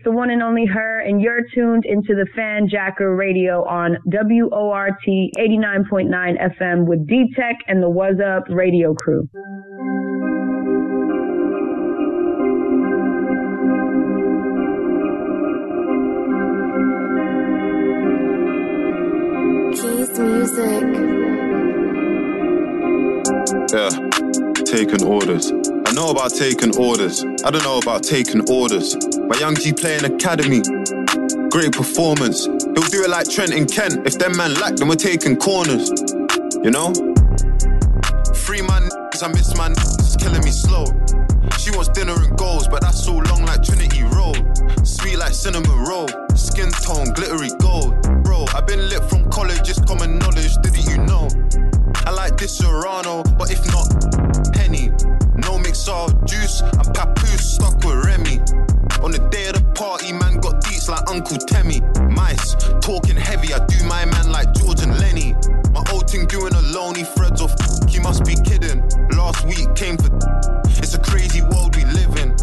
the one and only her, and you're tuned into the Fanjacker Radio on WORT 89.9 FM with D Tech and the What's Up radio crew. Keys Music. Yeah, taking orders. Know about taking orders. I don't know about taking orders. My young G playing academy. Great performance. He'll do it like Trent and Kent. If them man lack, then we're taking corners. You know? Free my niggas, I miss my it's killing me slow. She wants dinner and goals, but that's so long like Trinity Road. Sweet like cinnamon roll. Skin tone, glittery gold. Bro, I've been lit from college, it's common knowledge, didn't you know? I like this Serrano, but if not, Penny. No mix of juice, I'm papoose, stuck with Remy. On the day of the party, man got deets like Uncle Temmie. Mice, talking heavy, I do my man like George and Lenny. My old thing doing a lonely threads of you must be kidding. Last week came for it's a crazy world we live in.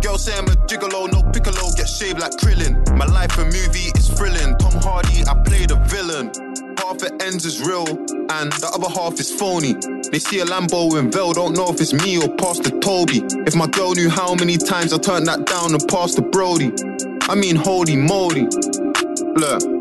Girls say I'm a gigolo, no piccolo, get shaved like Krillin. My life a movie is thrilling. Tom Hardy, I play the villain. Half it ends is real, and the other half is phony. They see a Lambo in Vel, don't know if it's me or Pastor Toby. If my girl knew how many times I turned that down and Pastor Brody. I mean, holy moly. Look.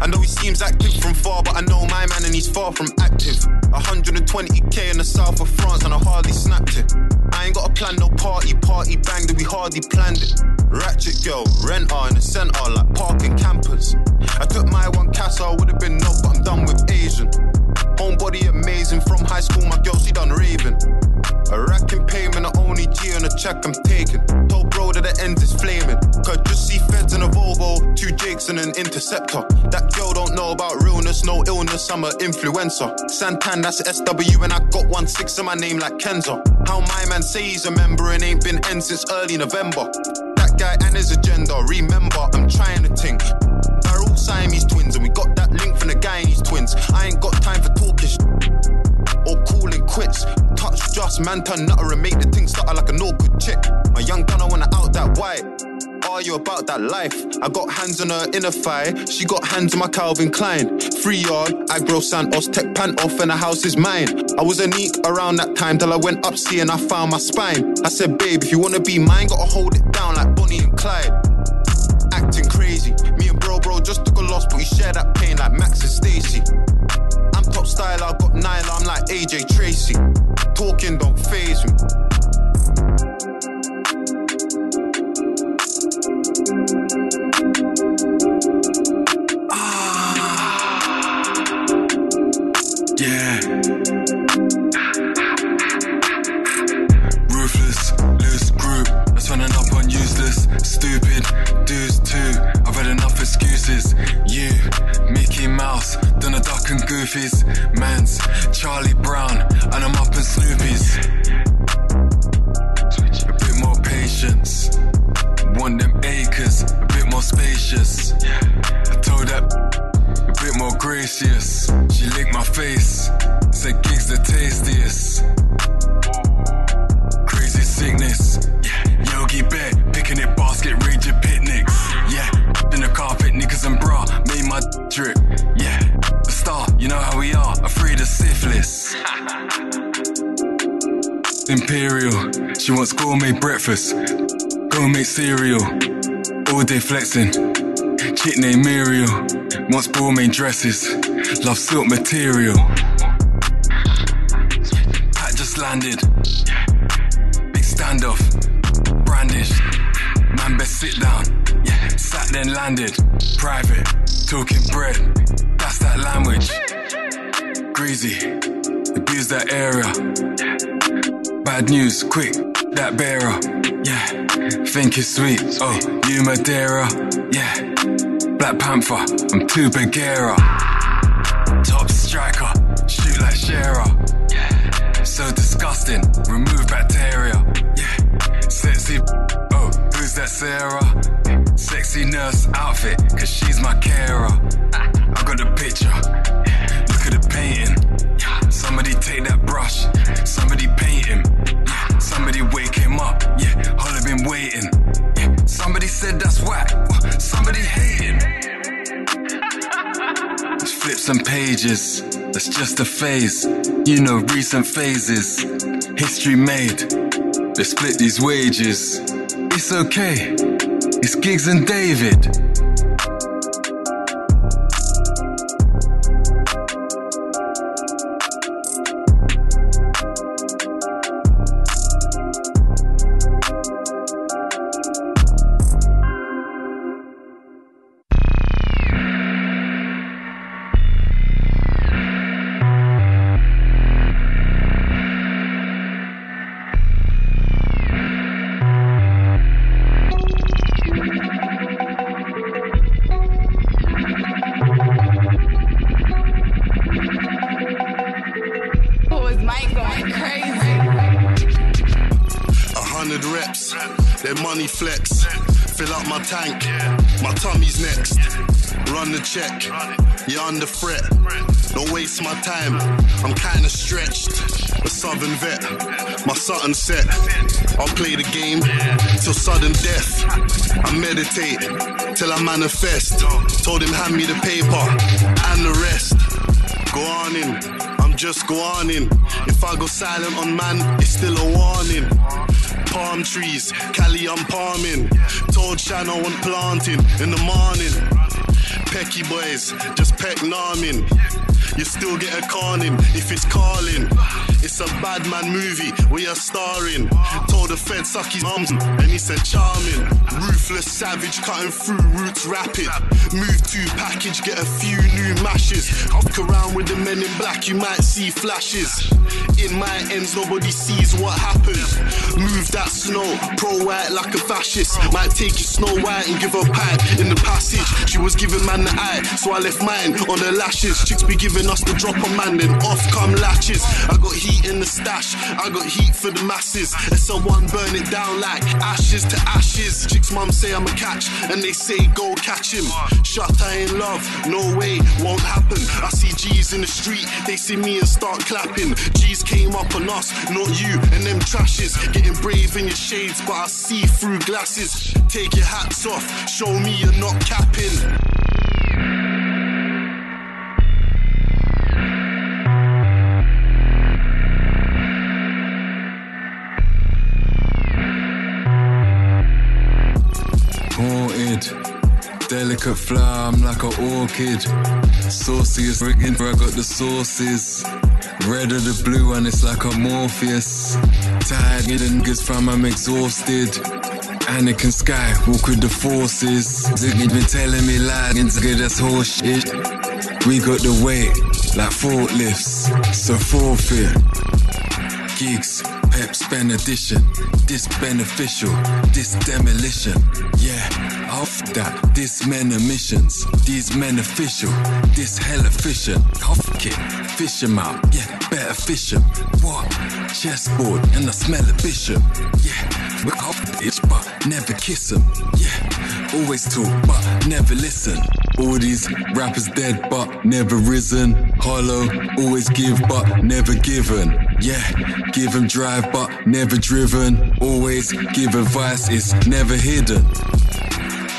I know he seems active from far, but I know my man and he's far from active. 120k in the south of France and I hardly snapped it. I ain't got a plan, no party, party banged it, we hardly planned it. Ratchet girl, rent in the center like parking campers. I took my one casa, would've been no, but I'm done with Asian. Homebody amazing from high school, my girl, she done raving. A rack in payment, the only G on a check I'm taking. Told bro that the end is flaming. Could just see feds in a Volvo, two Jakes and an Interceptor. That girl don't know about realness, no illness, I'm an influencer. Santan, that's SW, and I got one six in my name like Kenzo. How my man say he's a member and ain't been end since early November. That guy and his agenda, remember, I'm trying to think. All Siamese and we got that link from the guy and his twins. I ain't got time for talkish or calling quits. Touch just man turn nutter and make the thing stutter like a no good chick. My young gunner wanna out that white. Are you about that life? I got hands on her inner thigh. She got hands on my Calvin Klein. Free yard, Agro Santos, tech pant off, and the house is mine. I was a neek around that time till I went up sea and I found my spine. I said, babe, if you wanna be mine, gotta hold it down like Bonnie and Clyde. Acting crazy. Me and just took a loss, but we share that pain like Max and Stacy. I'm top style, I've got Nyla, I'm like AJ Tracey. Talking don't phase me. Ah. Yeah. Ruthless, loose group. That's running up on useless, stupid dudes too. I've had enough excuses. You, Mickey Mouse, Donald Duck and Goofies. Man's Charlie Brown, and I'm up in Snoopy's. A bit more patience. Want them acres, a bit more spacious. I told that a bit more gracious. She licked my face, said gigs the tastiest. Crazy sickness. Yogi Bear, my drip. Yeah, the star, you know how we are, afraid of syphilis. Imperial, she wants gourmet breakfast, gourmet cereal, all day flexing. Chick named Muriel, wants gourmet dresses, love silk material. Pat just landed, big standoff, brandished. Man, best sit down. Yeah, sat then landed. Private, talking bread. That's that language. Greasy, abuse that area. Bad news, quick, that bearer. Yeah, think it's sweet. Oh, you Madeira. Yeah, Black Panther, I'm too Bagheera. Top striker, shoot like Shearer. Yeah, so disgusting, remove bacteria. Yeah, sexy. Oh, who's that Sarah? Sexy nurse outfit, cause she's my carer. I got the picture. Look at the painting. Somebody take that brush. Somebody paint him. Somebody wake him up. Yeah, Holly been waiting. Somebody said that's whack. Somebody him. Let's flip some pages. That's just a phase. You know, recent phases. History made. Let's split these wages. It's okay. It's Giggs and David. My Sutton set. I'll play the game till sudden death. I meditate till I manifest. Told him hand me the paper and the rest. Go on in, I'm just go on in. If I go silent on man, it's still a warning. Palm trees, Cali, I'm palming. Told Shan I want planting in the morning. Pecky boys, just peck narming. You still get a corning if it's calling. It's a bad man movie where you're starring. Told the Fed suck his mum, and he said charming. Ruthless savage cutting through roots rapid. Move to package, get a few new mashes. Fuck around with the men in black, you might see flashes. In my ends, nobody sees what happens. Move that snow, pro white like a fascist. Might take your snow white and give her pipe in the passage. She was giving man the eye, so I left mine on the lashes. Chicks be giving us the drop on man, then off come latches. I got heat in the stash, I got heat for the masses. And someone burn it down like ashes to ashes. Chicks mum say I'm a catch, and they say go catch him. Shut I in love, no way, won't happen. I see G's in the street, they see me and start clapping. G's came up on us, not you and them trashes. Getting brave in your shades, but I see through glasses. Take your hats off, show me you're not capping. Delicate flower, I'm like an orchid. Sauciest rigging, I got the sauces. Red or the blue, and it's like a Morpheus. Tired, get niggas fam, I'm exhausted. Anakin Sky, walk with the forces. Ziggy been telling me lies, nigga, that's horse shit. We got the weight, like forklifts, so forfeit. Giggs, Pep's benediction, this beneficial, this demolition. Yeah, off that, this men are missions, these men official, this hell efficient. Off it, fish 'em out, yeah, better fish him. What? Chessboard, and I smell a bishop. Yeah, we're off bitch, but never kiss him. Yeah, always talk, but never listen. All these rappers dead, but never risen. Hollow, always give, but never given. Yeah, give 'em drive, but never driven. Always give advice, it's never hidden.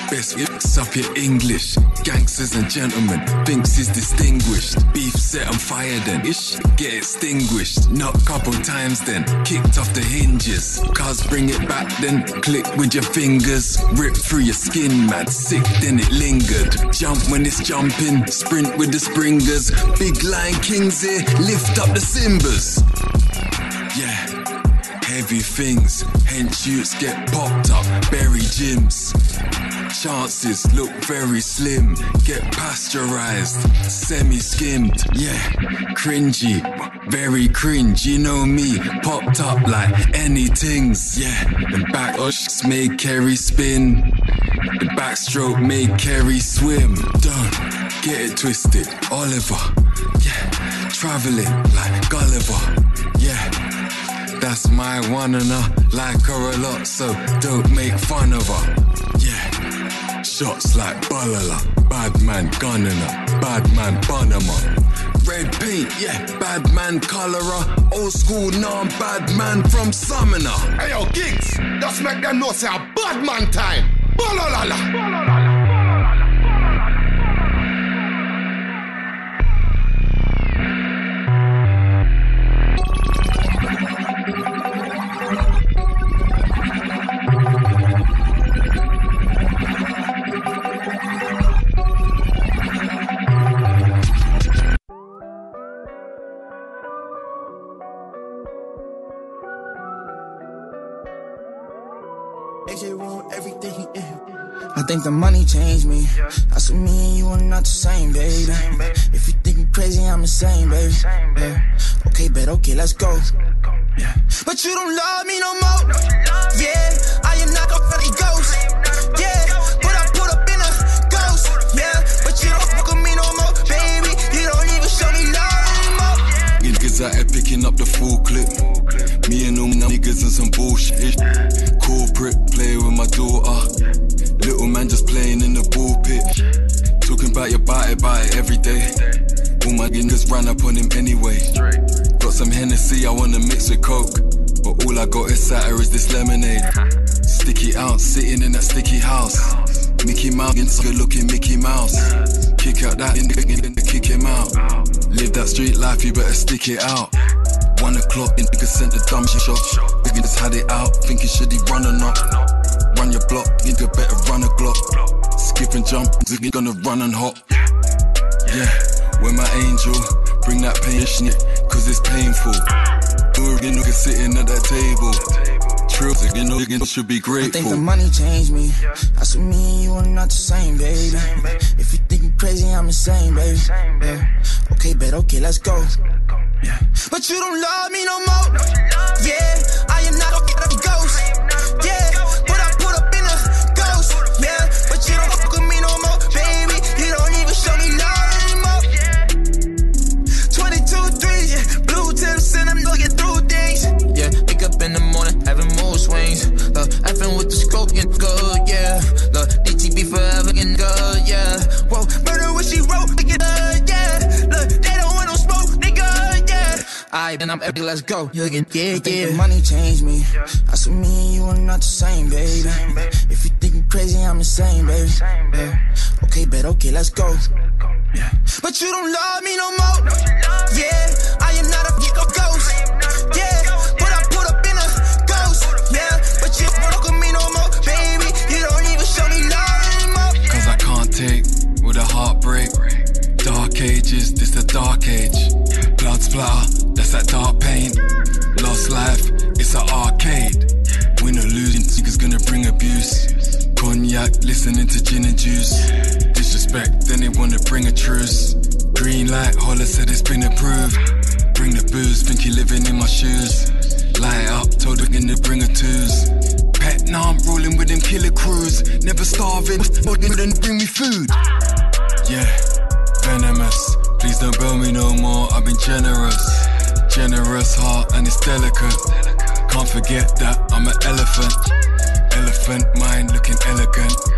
Best mix up your English. Gangsters and gentlemen, thinks he's distinguished. Beef set on fire then, ish, get extinguished. Knock couple times then, kicked off the hinges. Cars bring it back then, click with your fingers. Rip through your skin, mad sick, then it lingered. Jump when it's jumping, sprint with the springers. Big Lion Kings here, lift up the Simbas. Yeah. Heavy things, hence youths get popped up, bury gyms. Chances look very slim, get pasteurized, semi skimmed, yeah. Cringy, very cringe, you know me, popped up like anythings, yeah. And back ushs make Kerry spin, the backstroke make Kerry swim. Don't get it twisted, Oliver, yeah. Traveling like Gulliver, yeah. That's my one and I like her a lot, so don't make fun of her. Yeah. Shots like balala, bad man up, bad man bunama. Red paint, yeah, bad man colorer. Old school, non bad man from Summoner. Hey yo, Giggs, just make them know say a bad man time. Balalala. I the money changed me. I said me and you are not the same, baby. If you think I'm crazy, I'm insane, baby. Yeah. Okay, bet, okay, let's go. Yeah. But you don't love me no more. Yeah, I am not a funny ghost. Yeah, but I put up in a ghost. Yeah, but you don't fuck with me no more, baby. You don't even show me love anymore. Niggas out here picking up the full clip. Me and them niggas and some bullshit. Corporate, play with my daughter. Little man just playing in the ball pit. Talking about your body, body every day. All my niggas ran up on him anyway. Got some Hennessy, I wanna mix with Coke. But all I got is Satter is this lemonade. Sticky out, sitting in that sticky house. Mickey Mouse, good looking Mickey Mouse. Kick out that nigga, kick him out. Live that street life, you better stick it out. One o'clock, and niggas sent the dumb shit shot. Nigga just had it out, thinking should he run or not. Run your block, nigga better run a glock. Skip and jump, nigga gonna run and hop. Yeah, when my angel, bring that pain shit, cause it's painful. Oregon nigga sitting at that table. True, you know, you should be grateful. I think the money changed me. I said me and you are not the same, baby. If you think I'm crazy, I'm insane, baby. Yeah. Okay, bet, okay, let's go. But you don't love me no more. Yeah, I am not a yeah. Alright, then I'm epic, let's go. You again, yeah, I think yeah. the money changed me. I said me and you are not the same, baby. If you think I'm crazy, I'm insane, baby. Yeah. Okay, bet, okay, let's go. Yeah. But you don't love me no more. Yeah, I am not a fucking ghost. Yeah, but I put up in a ghost. Yeah, but you don't fuck with me no more, baby. You don't even show me love anymore. Cause I can't take with a heartbreak. Dark ages, this the dark age. Blood splatter, that's that dark pain. Lost life, it's an arcade. Win or losing, niggas gonna bring abuse. Cognac, listening to gin and juice. Disrespect, then they wanna bring a truce. Green light, holler said it's been approved. Bring the booze, think he living in my shoes. Light up, told her gonna bring a twos. Pet, now I'm rolling with them killer crews. Never starving, more than bring me food. Yeah, venomous. Please don't bail me no more, I've been generous. Generous heart and it's delicate. Can't forget that I'm an elephant. Elephant mind looking elegant.